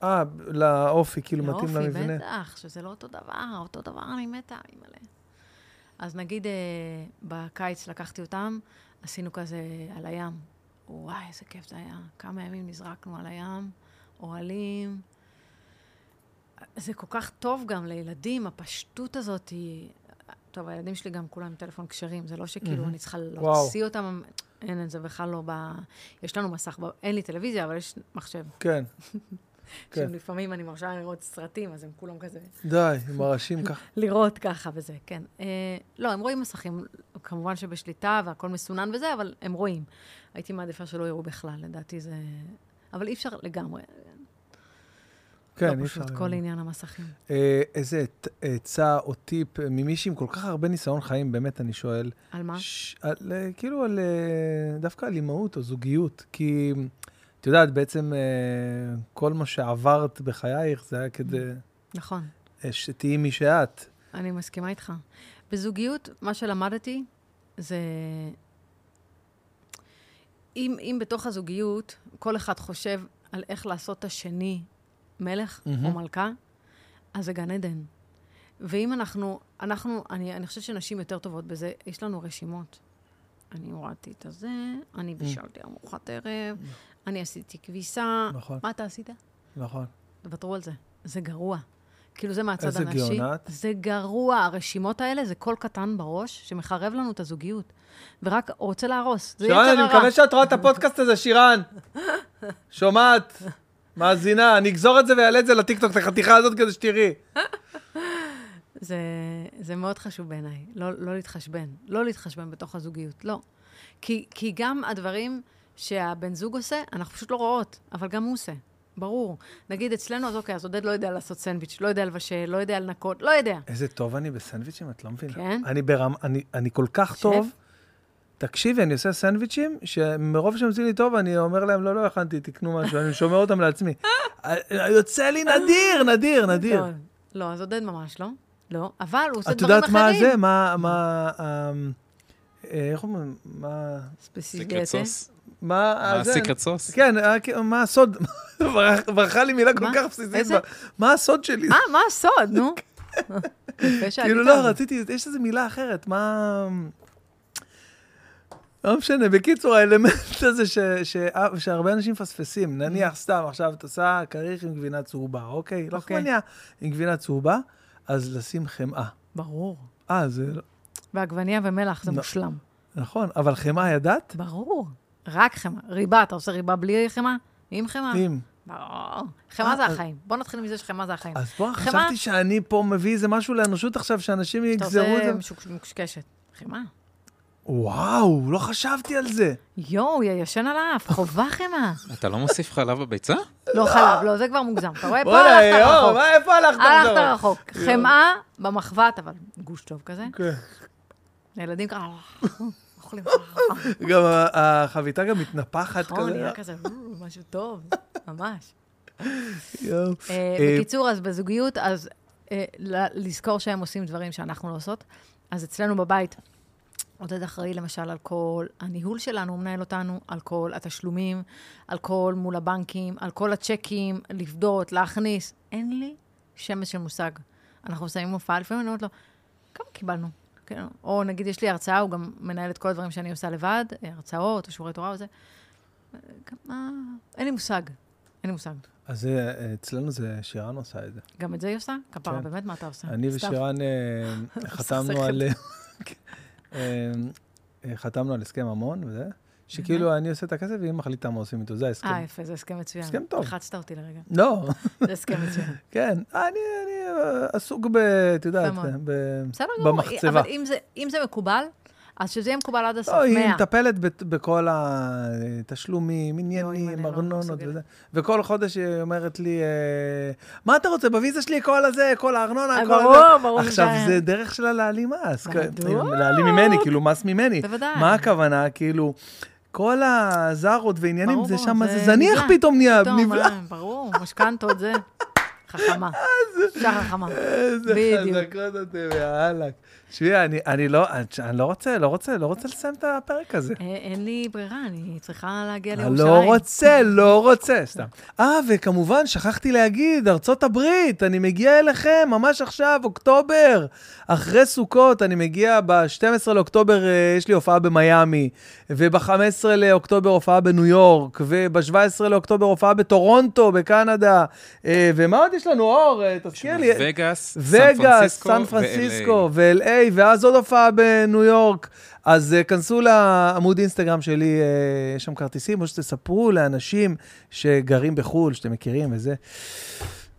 אה, לאופי, כאילו מתאים לאופי, למבנה. בטח, שזה לא אותו דבר, אותו דבר אני מתה, אימא'לה. אז נגיד, אה, בקיץ לקחתי אותם, עשינו כזה על הים. וואי, איזה כיף זה היה. כמה ימים נזרקנו על הים, אוהלים. זה כל כך טוב גם לילדים, הפשטות הזאת היא... טוב, הילדים שלי גם כולם עם טלפון כשרים, זה לא שכאילו מהמם. אני צריכה וואו. להוציא אותם, אין, אין, זה בכלל לא ב... יש לנו מסך, ב... אין לי טלוויזיה, אבל יש מחשב. כן. כן. שלפעמים אני מרשה לראות סרטים, אז הם כולם כזה... די, עם הראשים ככה. לראות ככה וזה, כן. אה, לא, הם רואים מסכים, כמובן שבשליטה והכל מסונן וזה, אבל הם רואים. הייתי מעדיפה שלא יראו בכלל, לדעתי זה... אבל אי אפשר לגמרי. כן, לא. פשוט, כל עניין המסכים. אה, איזה ת- עצה או טיפ אה, ממישהי עם כל כך הרבה ניסיון חיים, באמת, אני שואל. על מה? ש- על, אה, כאילו על, אה, דווקא על אימהות או זוגיות. כי, את יודעת, בעצם אה, כל מה שעברת בחייך זה היה כדי נכון, אה, שתהיי מי שאת. אני מסכימה איתך. בזוגיות, מה שלמדתי זה... אם, אם בתוך הזוגיות כל אחד חושב על איך לעשות את השני מלך מהמם. או מלכה, אז זה גן עדן. ואם אנחנו, אנחנו, אני, אני חושבת שנשים יותר טובות בזה, יש לנו רשימות. אני הורדתי את הזה, אני בישלתי ארוחת ערב, אני עשיתי כביסה. נכון, מה אתה עשית? נכון. תוותרו על זה. זה גרוע. כאילו זה מהצד איזה הנשי. גאונה את. זה גרוע. הרשימות האלה זה קול קטן בראש שמחרב לנו את הזוגיות. ורק רוצה להרוס. זה שירן, אני. מקווה שאת רואה את הפודקאסט הזה, שירן. שומעת? מאזינה, אני אגזור את זה ואעלה את זה לטיקטוק, את החתיכה הזאת כדי שתראי. זה, זה מאוד חשוב בעיניי, לא, לא להתחשבן. לא להתחשבן בתוך הזוגיות, לא. כי, כי גם הדברים שהבן זוג עושה, אנחנו פשוט לא רואות, אבל גם הוא עושה. ברור. נגיד אצלנו, אז אוקיי, אז עודד לא יודע לעשות סנדוויץ', לא יודע לבשל, לא יודע לנקות, לא יודע. איזה טוב אני בסנדוויצ'ים, את לא מבינה. כן? אני ברמה, אני, אני כל כך שף? טוב. תקשיבי, אני עושה סנדוויצ'ים, שמרוב שהם עושים לי טוב, אני אומר להם, לא, לא הכנתי, תקנו משהו, אני שומר אותם לעצמי. יוצא לי נדיר, נדיר, נדיר. לא, לא, אז עודד ממש לא. לא, אבל הוא עושה את דברים יודעת מה אחרים. זה? מה, מה, אמ, אה, איך אומרים? מה, ספציפית. מה, מה הסיקרט סוס? כן, אה, כן, מה הסוד? ברח- ברחה לי מילה כל מה? כך בסיסית. מה הסוד שלי? אה, מה הסוד, נו? כאילו, לא, רציתי, יש איזו מילה אחרת, מה... לא משנה, בקיצור, האלמנט הזה ש, ש, שהרבה אנשים מפספסים, נניח סתם, עכשיו את עושה כריך עם גבינה צהובה, אוקיי? אוקיי. לחמניה עם גבינה צהובה, אז לשים חמאה. ברור. אה, זה לא- ועגבניה ומלח זה לא. מושלם. נכון, אבל חמאה ידעת? ברור. רק חמאה. ריבה, אתה עושה ריבה בלי חמאה? עם חמאה? אם. ברור. חמאה זה אה, החיים. בוא נתחיל מזה שחמאה זה החיים. אז בוא, חשבתי שאני פה מביא איזה משהו לאנושות עכשיו, שאנשים אתה יגזרו את עושה זה. משוש- מקושקשת. חמאה. וואו, לא חשבתי על זה. יואו, יא ישן על האף, חובה חמאה. אתה לא מוסיף חלב בביצה? לא חלב, לא, זה כבר מוגזם. אתה רואה? פה בוא'נה, הלכת רחוק. מה, איפה הלכת הלכת עכשיו? רחוק. חמאה במחבת, אבל גוש טוב כזה. כן. הילדים ככה אוכלים. גם ה- החביתה גם מתנפחת נכון, כזה. נהיה כזה, "אה, משהו טוב, ממש. אה, אה, בקיצור, אז בזוגיות, אז אה, לזכור שהם עושים דברים שאנחנו לא עושות. אז אצלנו בבית, עודד אחראי למשל על כל הניהול שלנו, הוא מנהל אותנו, על כל התשלומים, על כל מול הבנקים, על כל הצ'קים, לפדות, להכניס. אין לי שמץ של מושג. אנחנו מסיימים הופעה, לפעמים אני אומרת לו, כמה קיבלנו? כן, או נגיד, יש לי הרצאה, הוא גם מנהל את כל הדברים שאני עושה לבד, אה, הרצאות, או שיעורי תורה וזה. אה, כמה... אין לי מושג. אין לי מושג. אז זה, אצלנו זה שירן עושה את זה. גם את זה היא עושה? כפרה, כן. באמת, מה אתה עושה? אני. ושירן אה, חתמנו. על... אה, אה, חתמנו על הסכם ממון וזה, שכאילו אני עושה את הכסף והיא מחליטה מה עושים איתו, זה ההסכם. אה, יפה, זה הסכם מצוין. הסכם טוב. לחצת אותי לרגע. לא, זה הסכם מצוין. כן, אני אני, אה, עסוק ב... את יודעת. במחצבה. אבל אם זה- אם זה מקובל, אז שזה יהיה מקובל עד הסוף. לא, היא. מטפלת בכל התשלומים, עניינים, ארנונות. וזה. וכל חודש היא אומרת לי, אה, מה אתה רוצה, בוויזה שלי כל הזה, כל הארנונה, אה, כל. ברור, ברור. עכשיו, זה דרך שלה להעלים מס. להעלים ממני, כאילו, מס ממני. בוודאי. מה הכוונה? כאילו, כל הזארות ועניינים, זה שם, זה זה זניח. פתאום נהיה, נבלע. אה, ברור, משכנתות זה. חכמה. אישה חכמה. איזה. חזקות אתם, יאללה. תשמעי, אני- אני לא, אני לא רוצה, לא רוצה, לא רוצה לסיים את הפרק הזה. אה, אין לי ברירה, אני צריכה להגיע לירושלים. לא רוצה, לא רוצה, סתם. אה, וכמובן, שכחתי להגיד, ארצות הברית, אני מגיע אליכם ממש עכשיו, אוקטובר. אחרי סוכות, אני מגיע ב-12 לאוקטובר, אה, יש לי הופעה במיאמי, וב-15 לאוקטובר הופעה בניו יורק, וב-17 לאוקטובר הופעה בטורונטו, בקנדה. אה, ומה עוד יש לנו, אור? תזכיר לי. וגאס, סן וגאס, פרנסיסקו סן פרנסיסקו ו-LA, ואז עוד הופעה בניו יורק. אז uh, כנסו לעמוד אינסטגרם שלי, uh, יש שם כרטיסים, או שתספרו לאנשים שגרים בחו"ל, שאתם מכירים וזה.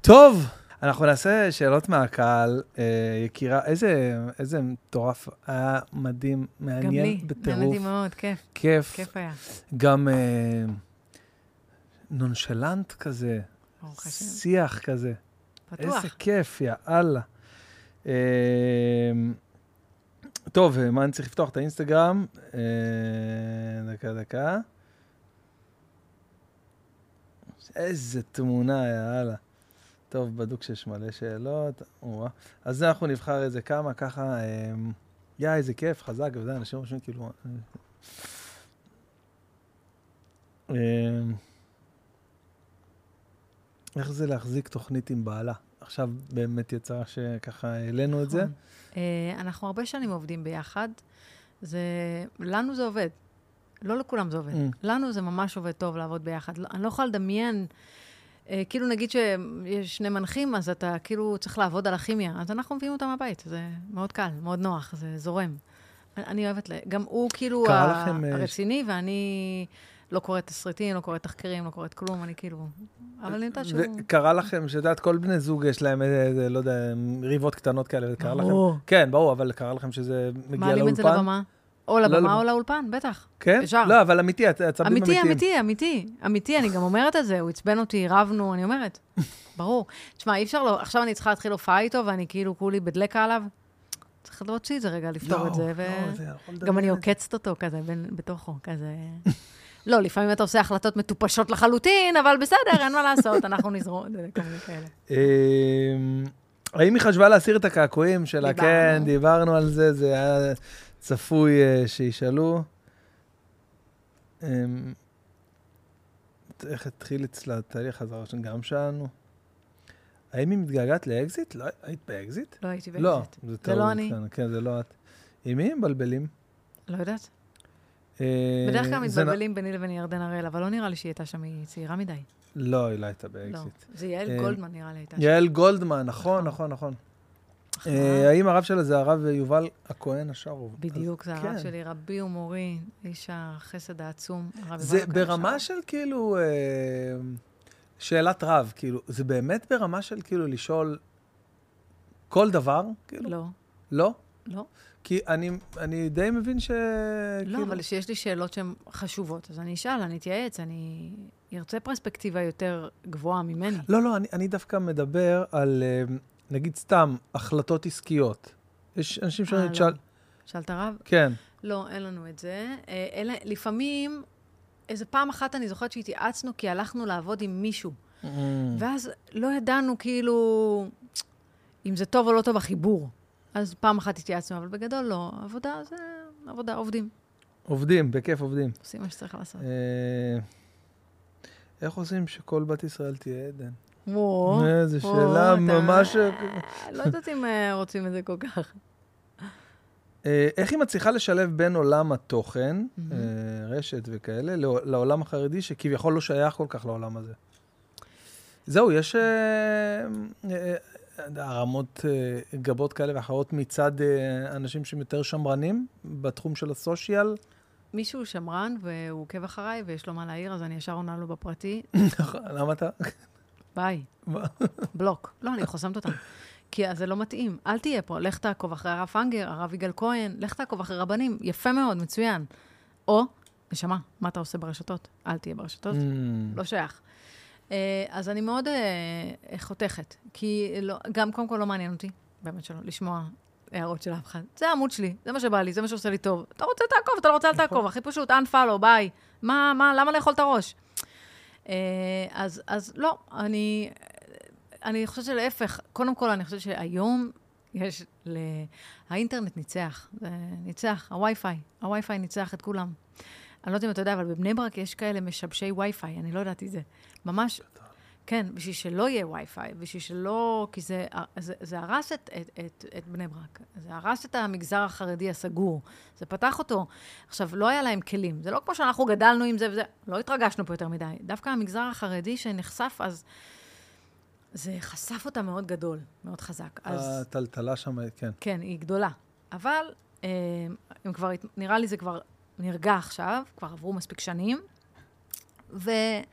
טוב, אנחנו נעשה שאלות מהקהל. Uh, יקירה, איזה, איזה מטורף, היה מדהים, גם מעניין לי, בטירוף, נהניתי מאוד, כיף, כיף, כיף היה. גם uh, נונשלנט כזה. שיח כזה. פתוח. איזה כיף, יא אללה. אמ, טוב, מה אני צריך לפתוח? את האינסטגרם. אה, דקה, דקה. איזה תמונה, יא אללה. טוב, בדוק שיש מלא שאלות. או-אה. אז אנחנו נבחר איזה כמה, ככה, אמ, יא, איזה כיף, חזק, וזה, אנשים חושבים כאילו... איך זה להחזיק תוכנית עם בעלה? עכשיו באמת יצא שככה העלינו את זה. אה, אנחנו הרבה שנים עובדים ביחד. זה, לנו זה עובד. לא לכולם זה עובד. Mm. לנו זה ממש עובד טוב לעבוד ביחד. לא- אני לא יכולה לדמיין, אה, כאילו נגיד שיש שני מנחים, אז אתה כאילו צריך לעבוד על הכימיה. אז אנחנו מביאים אותם מהבית. זה מאוד קל, מאוד נוח, זה זורם. אני- אוהבת, גם הוא כאילו אה, הרציני, ואני לא קוראת תסריטים, לא קוראת תחקירים, לא קוראת כלום, אני כאילו... אבל אני יודעת שהוא... וקרה לכם, שאת יודעת, כל בני זוג יש להם איזה, לא יודע, ריבות קטנות כאלה, וקרה לכם... ברור. כן, ברור, אבל קרה לכם שזה מגיע מעלים את זה לאולפן? לבמה. או לא לבמה. או לאולפן, בטח. כן? ישר. לא, אבל אמיתי, עצבים אמיתי, אמיתיים. אמיתי, אמיתי, אמיתי, אני גם אומרת את זה, הוא עצבן אותי, רבנו, אני אומרת, ברור. תשמע, אי אפשר לא, עכשיו אני צריכה להתחיל הופעה איתו, ואני כאילו כולי בדלקה עליו. צריך להוציא את זה רגע, לפתור לא, את זה, לא, זה וגם אני זה. עוקצת אותו כזה בתוכו, כזה... לא, לפעמים אתה עושה החלטות מטופשות לחלוטין, אבל בסדר, אין מה לעשות, אנחנו נזרום, זה כל מיני כאלה. אמ, האם היא חשבה להסיר את הקעקועים שלה? כן, דיברנו על זה, זה היה צפוי אה, שישאלו. אמ, איך התחיל אצלה תהליך חזרה, גם שאלנו. האם היא מתגעגעת לאקזיט? לא, היית באקזיט? לא הייתי לא, באקזיט. זה זה טעות. לא אני. כן, זה לא את. עם מי הם מבלבלים? לא יודעת. אה, בדרך כלל זה נ- מתבלבלים ביני לבין ירדן הראל, אבל לא נראה לי שהיא הייתה שם, היא צעירה מדי. לא, היא לא הייתה לא. באקזיט. זה יעל אה, גולדמן נראה לי הייתה שם. יעל גולדמן, נכון, נכון. נכון, נכון. אה, האם הרב שלה זה הרב יובל הכהן אשרוב? בדיוק, זה הרב כן. שלי, רבי ומורי, איש החסד העצום, הרב זה יובל ברמה הכהן של כאילו, שאלת רב, כאילו, זה באמת ברמה של כאילו לשאול כל דבר? כאילו? לא, לא? לא, כי אני, אני די מבין ש... לא, כאילו- אבל שיש לי שאלות שהן חשובות, אז אני אשאל, אני אתייעץ, אני ארצה פרספקטיבה יותר גבוהה ממני. לא, לא, אני, אני דווקא מדבר על, אה, נגיד סתם, החלטות עסקיות. יש אנשים אה, שאני לא. שאל... שאלת רב? כן. לא, אין לנו את זה. אה, אלה, לפעמים, איזה פעם אחת אני זוכרת שהתייעצנו כי הלכנו לעבוד עם מישהו, Mm. ואז לא ידענו כאילו אם זה טוב או לא טוב החיבור. אז פעם אחת התייעצנו, אבל בגדול לא. עבודה זה עבודה, עובדים, עובדים, בכיף עובדים. עושים מה שצריך לעשות. אה, איך עושים שכל בת ישראל תהיה עדן? וואו. וואו, שאלה ממש... לא יודעת אם אה, רוצים את זה כל כך. אה, איך היא מצליחה לשלב בין עולם התוכן, רשת וכאלה, לעו- לעולם החרדי, שכביכול לא שייך כל כך לעולם הזה? זהו, יש הרמות אה, גבות כאלה ואחרות מצד אה, אנשים שהם יותר שמרנים בתחום של הסושיאל מישהו שמרן והוא עוקב אחריי ויש לו מה להעיר, אז אני ישר עונה לו בפרטי, למה אתה? ביי? בלוק. לא, אני חוסמת אותם. כי אז זה לא מתאים. אל תהיה פה, לך תעקוב אחרי הרב פנגר, הרב יגאל כהן, לך תעקוב אחרי רבנים, יפה מאוד, מצוין. או, נשמה, מה אתה עושה ברשתות? אל תהיה ברשתות, Mm. לא שייך. אה, אז אני מאוד אה, חותכת, כי לא, גם קודם כל לא מעניין אותי, באמת שלא, לשמוע הערות של אף אחד. זה העמוד שלי, זה מה שבא לי, זה מה שעושה לי טוב. אתה רוצה תעקוב, אתה לא רוצה אל תעקוב, הכי פשוט, unfollow, ביי. מה, מה, למה לאכול את הראש? אה, אז, אז לא, אני, אני חושבת שלהפך, קודם כל, אני חושבת שהיום יש ל... האינטרנט ניצח, ניצח, הווי-פיי, הווי-פיי ניצח את כולם. אני לא יודעת אם אתה יודע, אבל בבני ברק יש כאלה משבשי וי-פיי, אני לא ידעתי זה. ממש, כן, בשביל שלא יהיה וי-פיי, בשביל שלא... כי זה, זה, זה הרס את, את, את, את בני ברק. זה הרס את המגזר החרדי הסגור. זה פתח אותו. עכשיו, לא היה להם כלים. זה לא כמו שאנחנו גדלנו עם זה וזה, לא התרגשנו פה יותר מדי. דווקא המגזר החרדי שנחשף, אז זה חשף אותה מאוד גדול, מאוד חזק. אז... הטלטלה שם, כן. כן, היא גדולה. אבל אה, הם כבר, נראה לי זה כבר נרגע עכשיו, כבר עברו מספיק שנים, ואין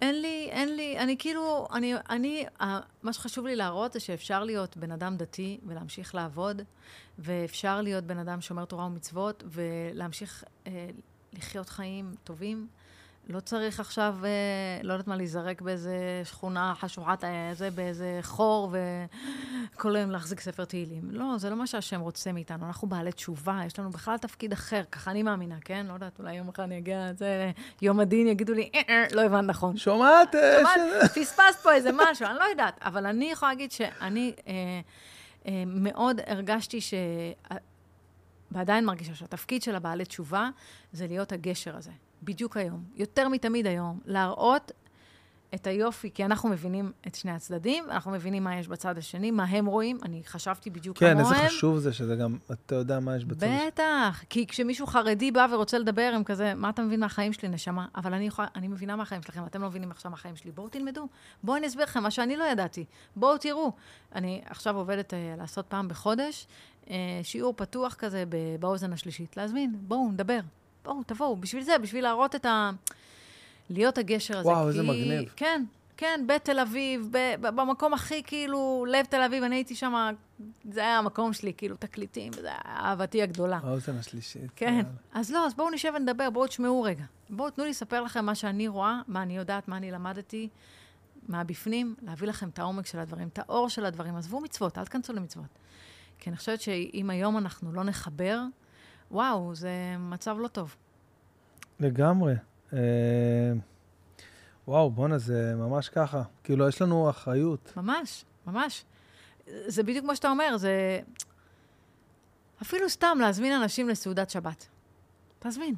לי, אין לי, אני כאילו, אני, אני, מה שחשוב לי להראות זה שאפשר להיות בן אדם דתי ולהמשיך לעבוד, ואפשר להיות בן אדם שומר תורה ומצוות, ולהמשיך אה, לחיות חיים טובים. לא צריך עכשיו, אה, לא יודעת מה, להיזרק באיזה שכונה חשוכת, אה, זה, באיזה חור, וכל היום להחזיק ספר תהילים. לא, זה לא מה שהשם רוצה מאיתנו. אנחנו בעלי תשובה, יש לנו בכלל תפקיד אחר, ככה אני מאמינה, כן? לא יודעת, אולי יום אחד אני אגיע, זה, יום הדין יגידו לי, "אה, אה, לא הבנת נכון. שומעת? אה, שומעת? פספסת פה איזה משהו, אני לא יודעת. אבל אני יכולה להגיד שאני אה, אה, מאוד הרגשתי ש... ועדיין מרגישה שהתפקיד של הבעלי תשובה זה להיות הגשר הזה. בדיוק היום. יותר מתמיד היום. להראות את היופי, כי אנחנו מבינים את שני הצדדים, אנחנו מבינים מה יש בצד השני, מה הם רואים. אני חשבתי בדיוק כן, כמוהם. איזה חשוב זה שזה גם, אתה יודע מה יש בצד השני. בטח, כי כשמישהו חרדי בא ורוצה לדבר, הם כזה, מה אתה מבין מהחיים שלי, נשמה? אבל אני, יכולה, אני מבינה מהחיים שלכם, אתם לא מבינים עכשיו מהחיים שלי. בואו תלמדו, בואו אני אסביר לכם מה שאני לא ידעתי. בואו תראו. אני עכשיו עובדת אה, לעשות פעם בחודש, אה, שיעור פתוח כזה באוזן השלישית, להזמין, בואו, נדבר. בואו, תבואו, בשביל זה, בשביל להראות את ה... להיות הגשר הזה. וואו, איזה כי- מגניב. כן, כן, בתל אביב, ב- ב- במקום הכי כאילו, לב תל אביב, אני הייתי שם, זה היה המקום שלי, כאילו, תקליטים, וזה היה אהבתי הגדולה. האוזן השלישית. כן, יאללה. אז לא, אז בואו נשב ונדבר, בואו תשמעו רגע. בואו תנו לי לספר לכם מה שאני רואה, מה אני יודעת, מה אני למדתי, מהבפנים, להביא לכם את העומק של הדברים, את האור של הדברים. עזבו מצוות, אל תכנסו למצוות. כי אני חושבת שאם היום אנחנו לא נחבר, וואו, זה מצב לא טוב. לגמרי. אה, וואו, בואנה, זה ממש ככה. כאילו, יש לנו אחריות. ממש, ממש. זה בדיוק כמו שאתה אומר, זה... אפילו סתם להזמין אנשים לסעודת שבת. תזמין.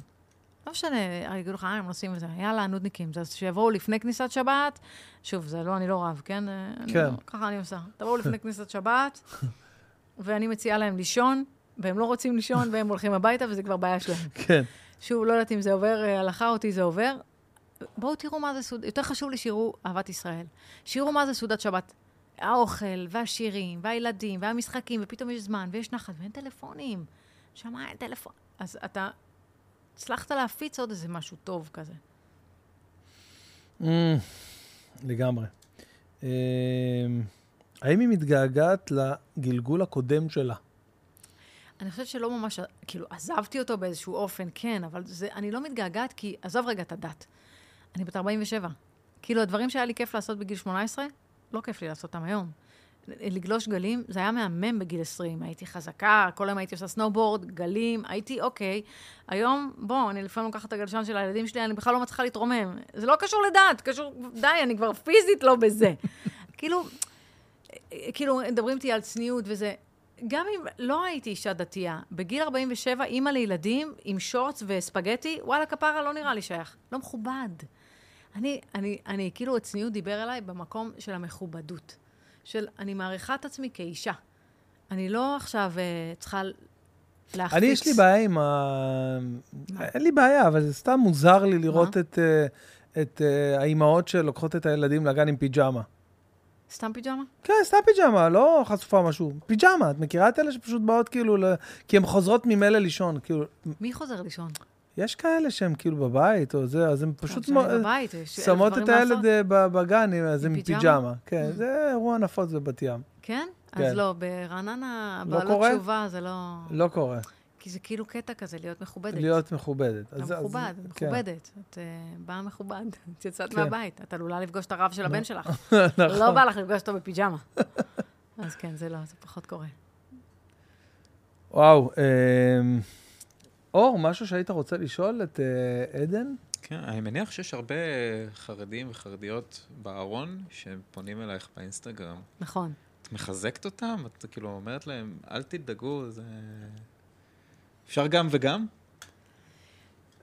לא משנה, יגידו לך, אה, הם נוסעים וזה, יאללה, נודניקים. אז שיבואו לפני כניסת שבת, שוב, זה לא, אני לא רב, כן? אני כן. לא, ככה אני עושה. תבואו לפני כניסת שבת, ואני מציעה להם לישון, והם לא רוצים לישון, והם הולכים הביתה, וזה כבר בעיה שלהם. כן. שוב, לא יודעת אם זה עובר אה, הלכה, אותי זה עובר. בואו תראו מה זה סעודת, יותר חשוב לי שיראו אהבת ישראל. שיראו מה זה סעודת שבת. האוכל, והשירים, והילדים, והמשחקים, ופתאום יש זמן, ויש נחת, ואין טלפונים. שמע, אין טלפון. אז אתה הצלחת להפיץ עוד איזה משהו טוב כזה. Mm, לגמרי. אה, האם היא מתגעגעת לגלגול הקודם שלה? אני חושבת שלא ממש, כאילו, עזבתי אותו באיזשהו אופן, כן, אבל זה, אני לא מתגעגעת כי, עזוב רגע את הדת. אני בת 47. כאילו, הדברים שהיה לי כיף לעשות בגיל 18, לא כיף לי לעשות אותם היום. לגלוש גלים, זה היה מהמם בגיל 20. הייתי חזקה, כל היום הייתי עושה סנואובורד, גלים, הייתי אוקיי. היום, בוא, אני לפעמים לוקחת את הגלשן של הילדים שלי, אני בכלל לא מצליחה להתרומם. זה לא קשור לדת, קשור, די, אני כבר פיזית לא בזה. כאילו, כאילו, מדברים איתי על צניעות וזה. גם אם לא הייתי אישה דתייה, בגיל 47, אימא לילדים עם שורטס וספגטי, וואלה, כפרה, לא נראה לי שייך. לא מכובד. אני, אני, אני, כאילו, הצניעות דיבר אליי במקום של המכובדות. של, אני מעריכה את עצמי כאישה. אני לא עכשיו uh, צריכה להחפיץ. אני, יש לי בעיה עם ה... אין לי בעיה, אבל זה סתם מוזר לי לראות את, אה, את אה, האימהות שלוקחות את הילדים לגן עם פיג'מה. סתם פיג'מה? כן, סתם פיג'מה, לא חשופה משהו. פיג'מה, את מכירה את אלה שפשוט באות כאילו, ל... כי הן חוזרות ממילא לישון, כאילו, מי חוזר לישון? יש כאלה שהם כאילו בבית, או זה, אז הם פשוט מו- בבית, שמות את הילד. אה, בגן, אז עם פיג'מה? כן, Mm. זה אירוע נפוץ בבת ים. כן? כן. אז לא, ברעננה, לא בעלות? תשובה זה לא... לא קורה. כי זה כאילו קטע כזה, להיות מכובדת. להיות מכובדת. אתה אז- אז- מכובד, כן. מכובדת. את אה, באה מכובד, את יצאת כן. מהבית. את עלולה לפגוש את הרב של הבן שלך. נכון. לא בא לך לפגוש אותו בפיג'מה. אז כן, זה לא, זה פחות קורה. וואו, אמ, אור, משהו שהיית רוצה לשאול את אה, עדן? כן, אני מניח שיש הרבה חרדים וחרדיות בארון שפונים אלייך באינסטגרם. נכון. את מחזקת אותם? את כאילו אומרת להם, אל תדאגו, זה... אפשר גם וגם?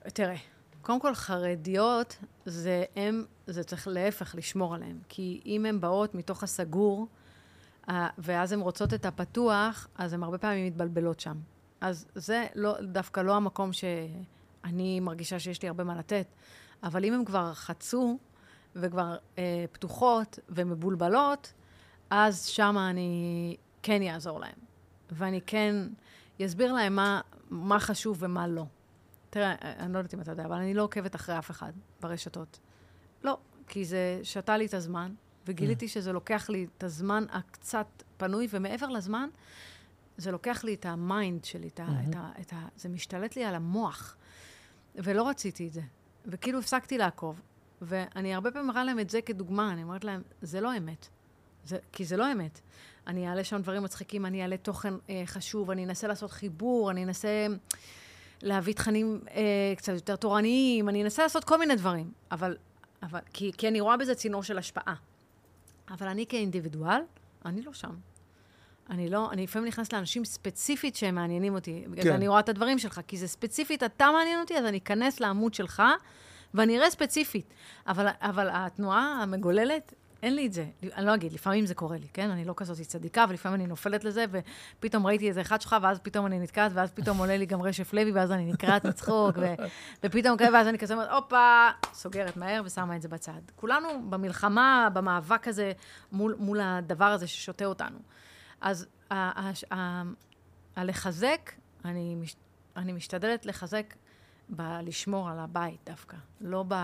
תראה, קודם כל חרדיות, זה הם, זה צריך להפך לשמור עליהם. כי אם הן באות מתוך הסגור, ואז הן רוצות את הפתוח, אז הן הרבה פעמים מתבלבלות שם. אז זה לא, דווקא לא המקום שאני מרגישה שיש לי הרבה מה לתת. אבל אם הן כבר חצו, וכבר אה, פתוחות ומבולבלות, אז שמה אני כן אעזור להן. ואני כן אסביר להן מה, מה חשוב ומה לא. תראה, אני לא יודעת אם אתה יודע, אבל אני לא עוקבת אחרי אף אחד ברשתות. לא, כי זה שתה לי את הזמן, וגיליתי שזה לוקח לי את הזמן הקצת פנוי, ומעבר לזמן, זה לוקח לי את ה mind שלי, את ה, את ה, את ה, זה משתלט לי על המוח. ולא רציתי את זה. וכאילו הפסקתי לעקוב. ואני הרבה פעמים מראה להם את זה כדוגמה, אני אומרת להם, זה לא אמת. זה, כי זה לא אמת. אני אעלה שם דברים מצחיקים, אני אעלה תוכן אה, חשוב, אני אנסה לעשות חיבור, אני אנסה להביא תכנים אה, קצת יותר תורניים, אני אנסה לעשות כל מיני דברים. אבל, אבל כי, כי אני רואה בזה צינור של השפעה. אבל אני כאינדיבידואל, אני לא שם. אני לא, אני לפעמים נכנסת לאנשים ספציפית שהם מעניינים אותי. בגלל כן. אני רואה את הדברים שלך, כי זה ספציפית, אתה מעניין אותי, אז אני אכנס לעמוד שלך, ואני אראה ספציפית. אבל, אבל התנועה המגוללת, אין לי את זה. אני לא אגיד, לפעמים זה קורה לי, כן? אני לא כזאת צדיקה, ולפעמים אני נופלת לזה, ופתאום ראיתי איזה אחד שלך, ואז פתאום אני נתקעת, ואז פתאום עולה לי גם רשף לוי, ואז אני נקרעת מצחוק, ו, ופתאום כאלה, ואז אני כזה אומרת, הופה, סוגרת מהר ושמה את זה בצד. כולנו במלחמה, במאבק הזה, מול, מול הדבר הזה ששותה אותנו. אז הלחזק, אני, מש, אני משתדלת לחזק בלשמור על הבית דווקא. לא ב...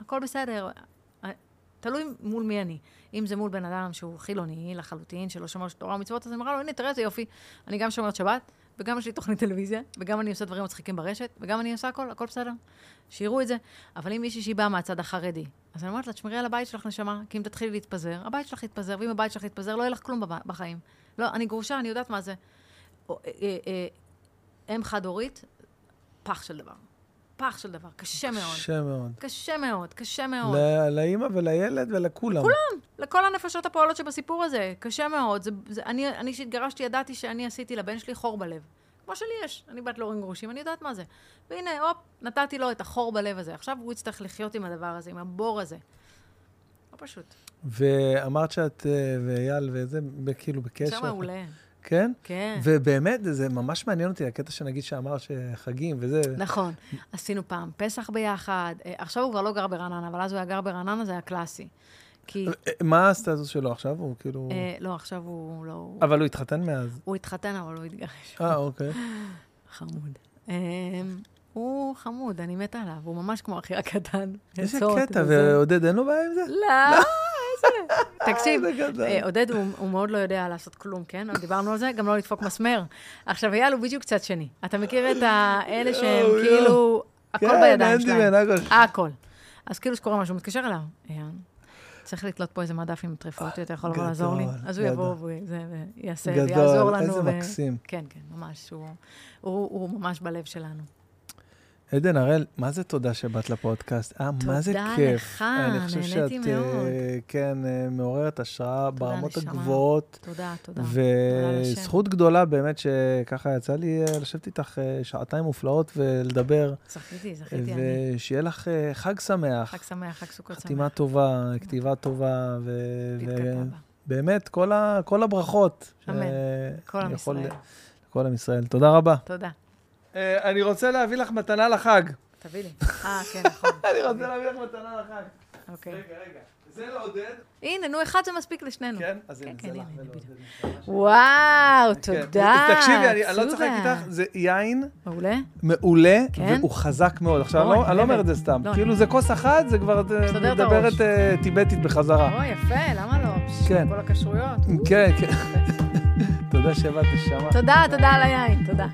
הכל בסדר, תלוי מול מי אני. אם זה מול בן אדם שהוא חילוני לחלוטין, שלא שומר תורה ומצוות, אז אני אומרת לו, הנה, תראה איזה יופי, אני גם שומרת שבת, וגם יש לי תוכנית טלוויזיה, וגם אני עושה דברים מצחיקים ברשת, וגם אני עושה הכל, הכל בסדר. שיראו את זה. אבל אם מישהי שהיא באה מהצד החרדי, אז אני אומרת לה, תשמרי על הבית שלך, נשמה, כי אם תתחילי להתפזר, הבית שלך יתפזר, ואם הבית שלך יתפזר, לא יהיה לך כלום בחיים. לא, אני גרושה, אני יודעת מה זה. אה, אה, אה, אם חד-הורית, פח של דבר. פח של דבר, קשה מאוד. קשה מאוד. קשה מאוד, קשה מאוד. ל- לאימא ולילד ולכולם. לכולם. לכל הנפשות הפועלות שבסיפור הזה, קשה מאוד. זה, זה, אני, אני שהתגרשתי, ידעתי שאני עשיתי לבן שלי חור בלב. כמו שלי יש, אני בת להורים גרושים, אני יודעת מה זה. והנה, הופ, נתתי לו את החור בלב הזה. עכשיו הוא יצטרך לחיות עם הדבר הזה, עם הבור הזה. לא פשוט. ואמרת שאת אה, ואייל וזה, כאילו בקשר. זה מעולה. כן? כן. ובאמת, זה ממש מעניין אותי, הקטע שנגיד שאמר שחגים וזה. נכון. עשינו פעם פסח ביחד. אה, עכשיו הוא כבר לא גר ברעננה, אבל אז הוא היה גר ברעננה, זה היה קלאסי. כי... אה, מה הסטטוס שלו עכשיו? הוא כאילו... אה, לא, עכשיו הוא לא... אבל הוא התחתן מאז. הוא התחתן, אבל הוא התגרש. אה, אוקיי. חמוד. אמ, הוא חמוד, אני מתה עליו, הוא ממש כמו אחי הקטן. איזה קטע, וזה. ועודד אין לו בעיה עם זה? לא, איזה... תקשיב, איזה גדול. אה, עודד הוא מאוד לא יודע לעשות כלום, כן? דיברנו על זה, גם לא לדפוק מסמר. עכשיו, אייל הוא בדיוק צד שני. אתה מכיר את האלה שהם יואו, כאילו, הכל כן, בידיים שלהם. הכל. אז כאילו שקורה משהו, מתקשר אליו, אייל, צריך לתלות פה איזה מדף עם טרפות, אתה יכול לבוא גדול, לעזור לי? אז הוא יבוא גדול. ויעשה, ויעזור גדול, לנו. איזה ו- מקסים. כן, כן, ממש, הוא ממש בלב שלנו. עדן הראל, מה זה תודה שבאת לפודקאסט? אה, מה זה תודה כיף. לך, אני חושב נהניתי שאת, אה, מאוד. כן, אה, מעוררת השראה ברמות נשמה. הגבוהות. תודה, תודה. וזכות גדולה באמת שככה יצא לי אה, לשבת איתך אה, שעתיים מופלאות ולדבר, זכיתי, זכיתי אני. ושיהיה לך אה, חג שמח, חג שמח, חג סוכות שמח. חתימה טובה, כתיבה טובה, ו-. ובאמת, כל ה- כל הברכות. אמן. כל עם ישראל. כל עם ישראל. תודה רבה. תודה. אה, אני רוצה להביא לך מתנה לחג. תביא לי. אה, כן, נכון. אני רוצה להביא לך מתנה לחג. אוקיי. רגע, רגע. זה לעודד. הנה, נו, אחד זה מספיק לשנינו. כן, אז הנה, כן, זה הנה, לך ולעודד. וואו, כן. תודה. תקשיבי, אני לא צוחק סוגה. איתך, זה יין מעולה. מעולה, כן? והוא חזק מאוד. עכשיו, אני לא- לא אומר. את זה סתם. לא, כאילו, זה כוס אחת, זה כבר את מדברת. אה, טיבטית בחזרה. אוי, יפה, למה לא? כן. כל הכשרויות. כן, כן. תודה שבאת, נשמה. תודה, תודה על היין, תודה.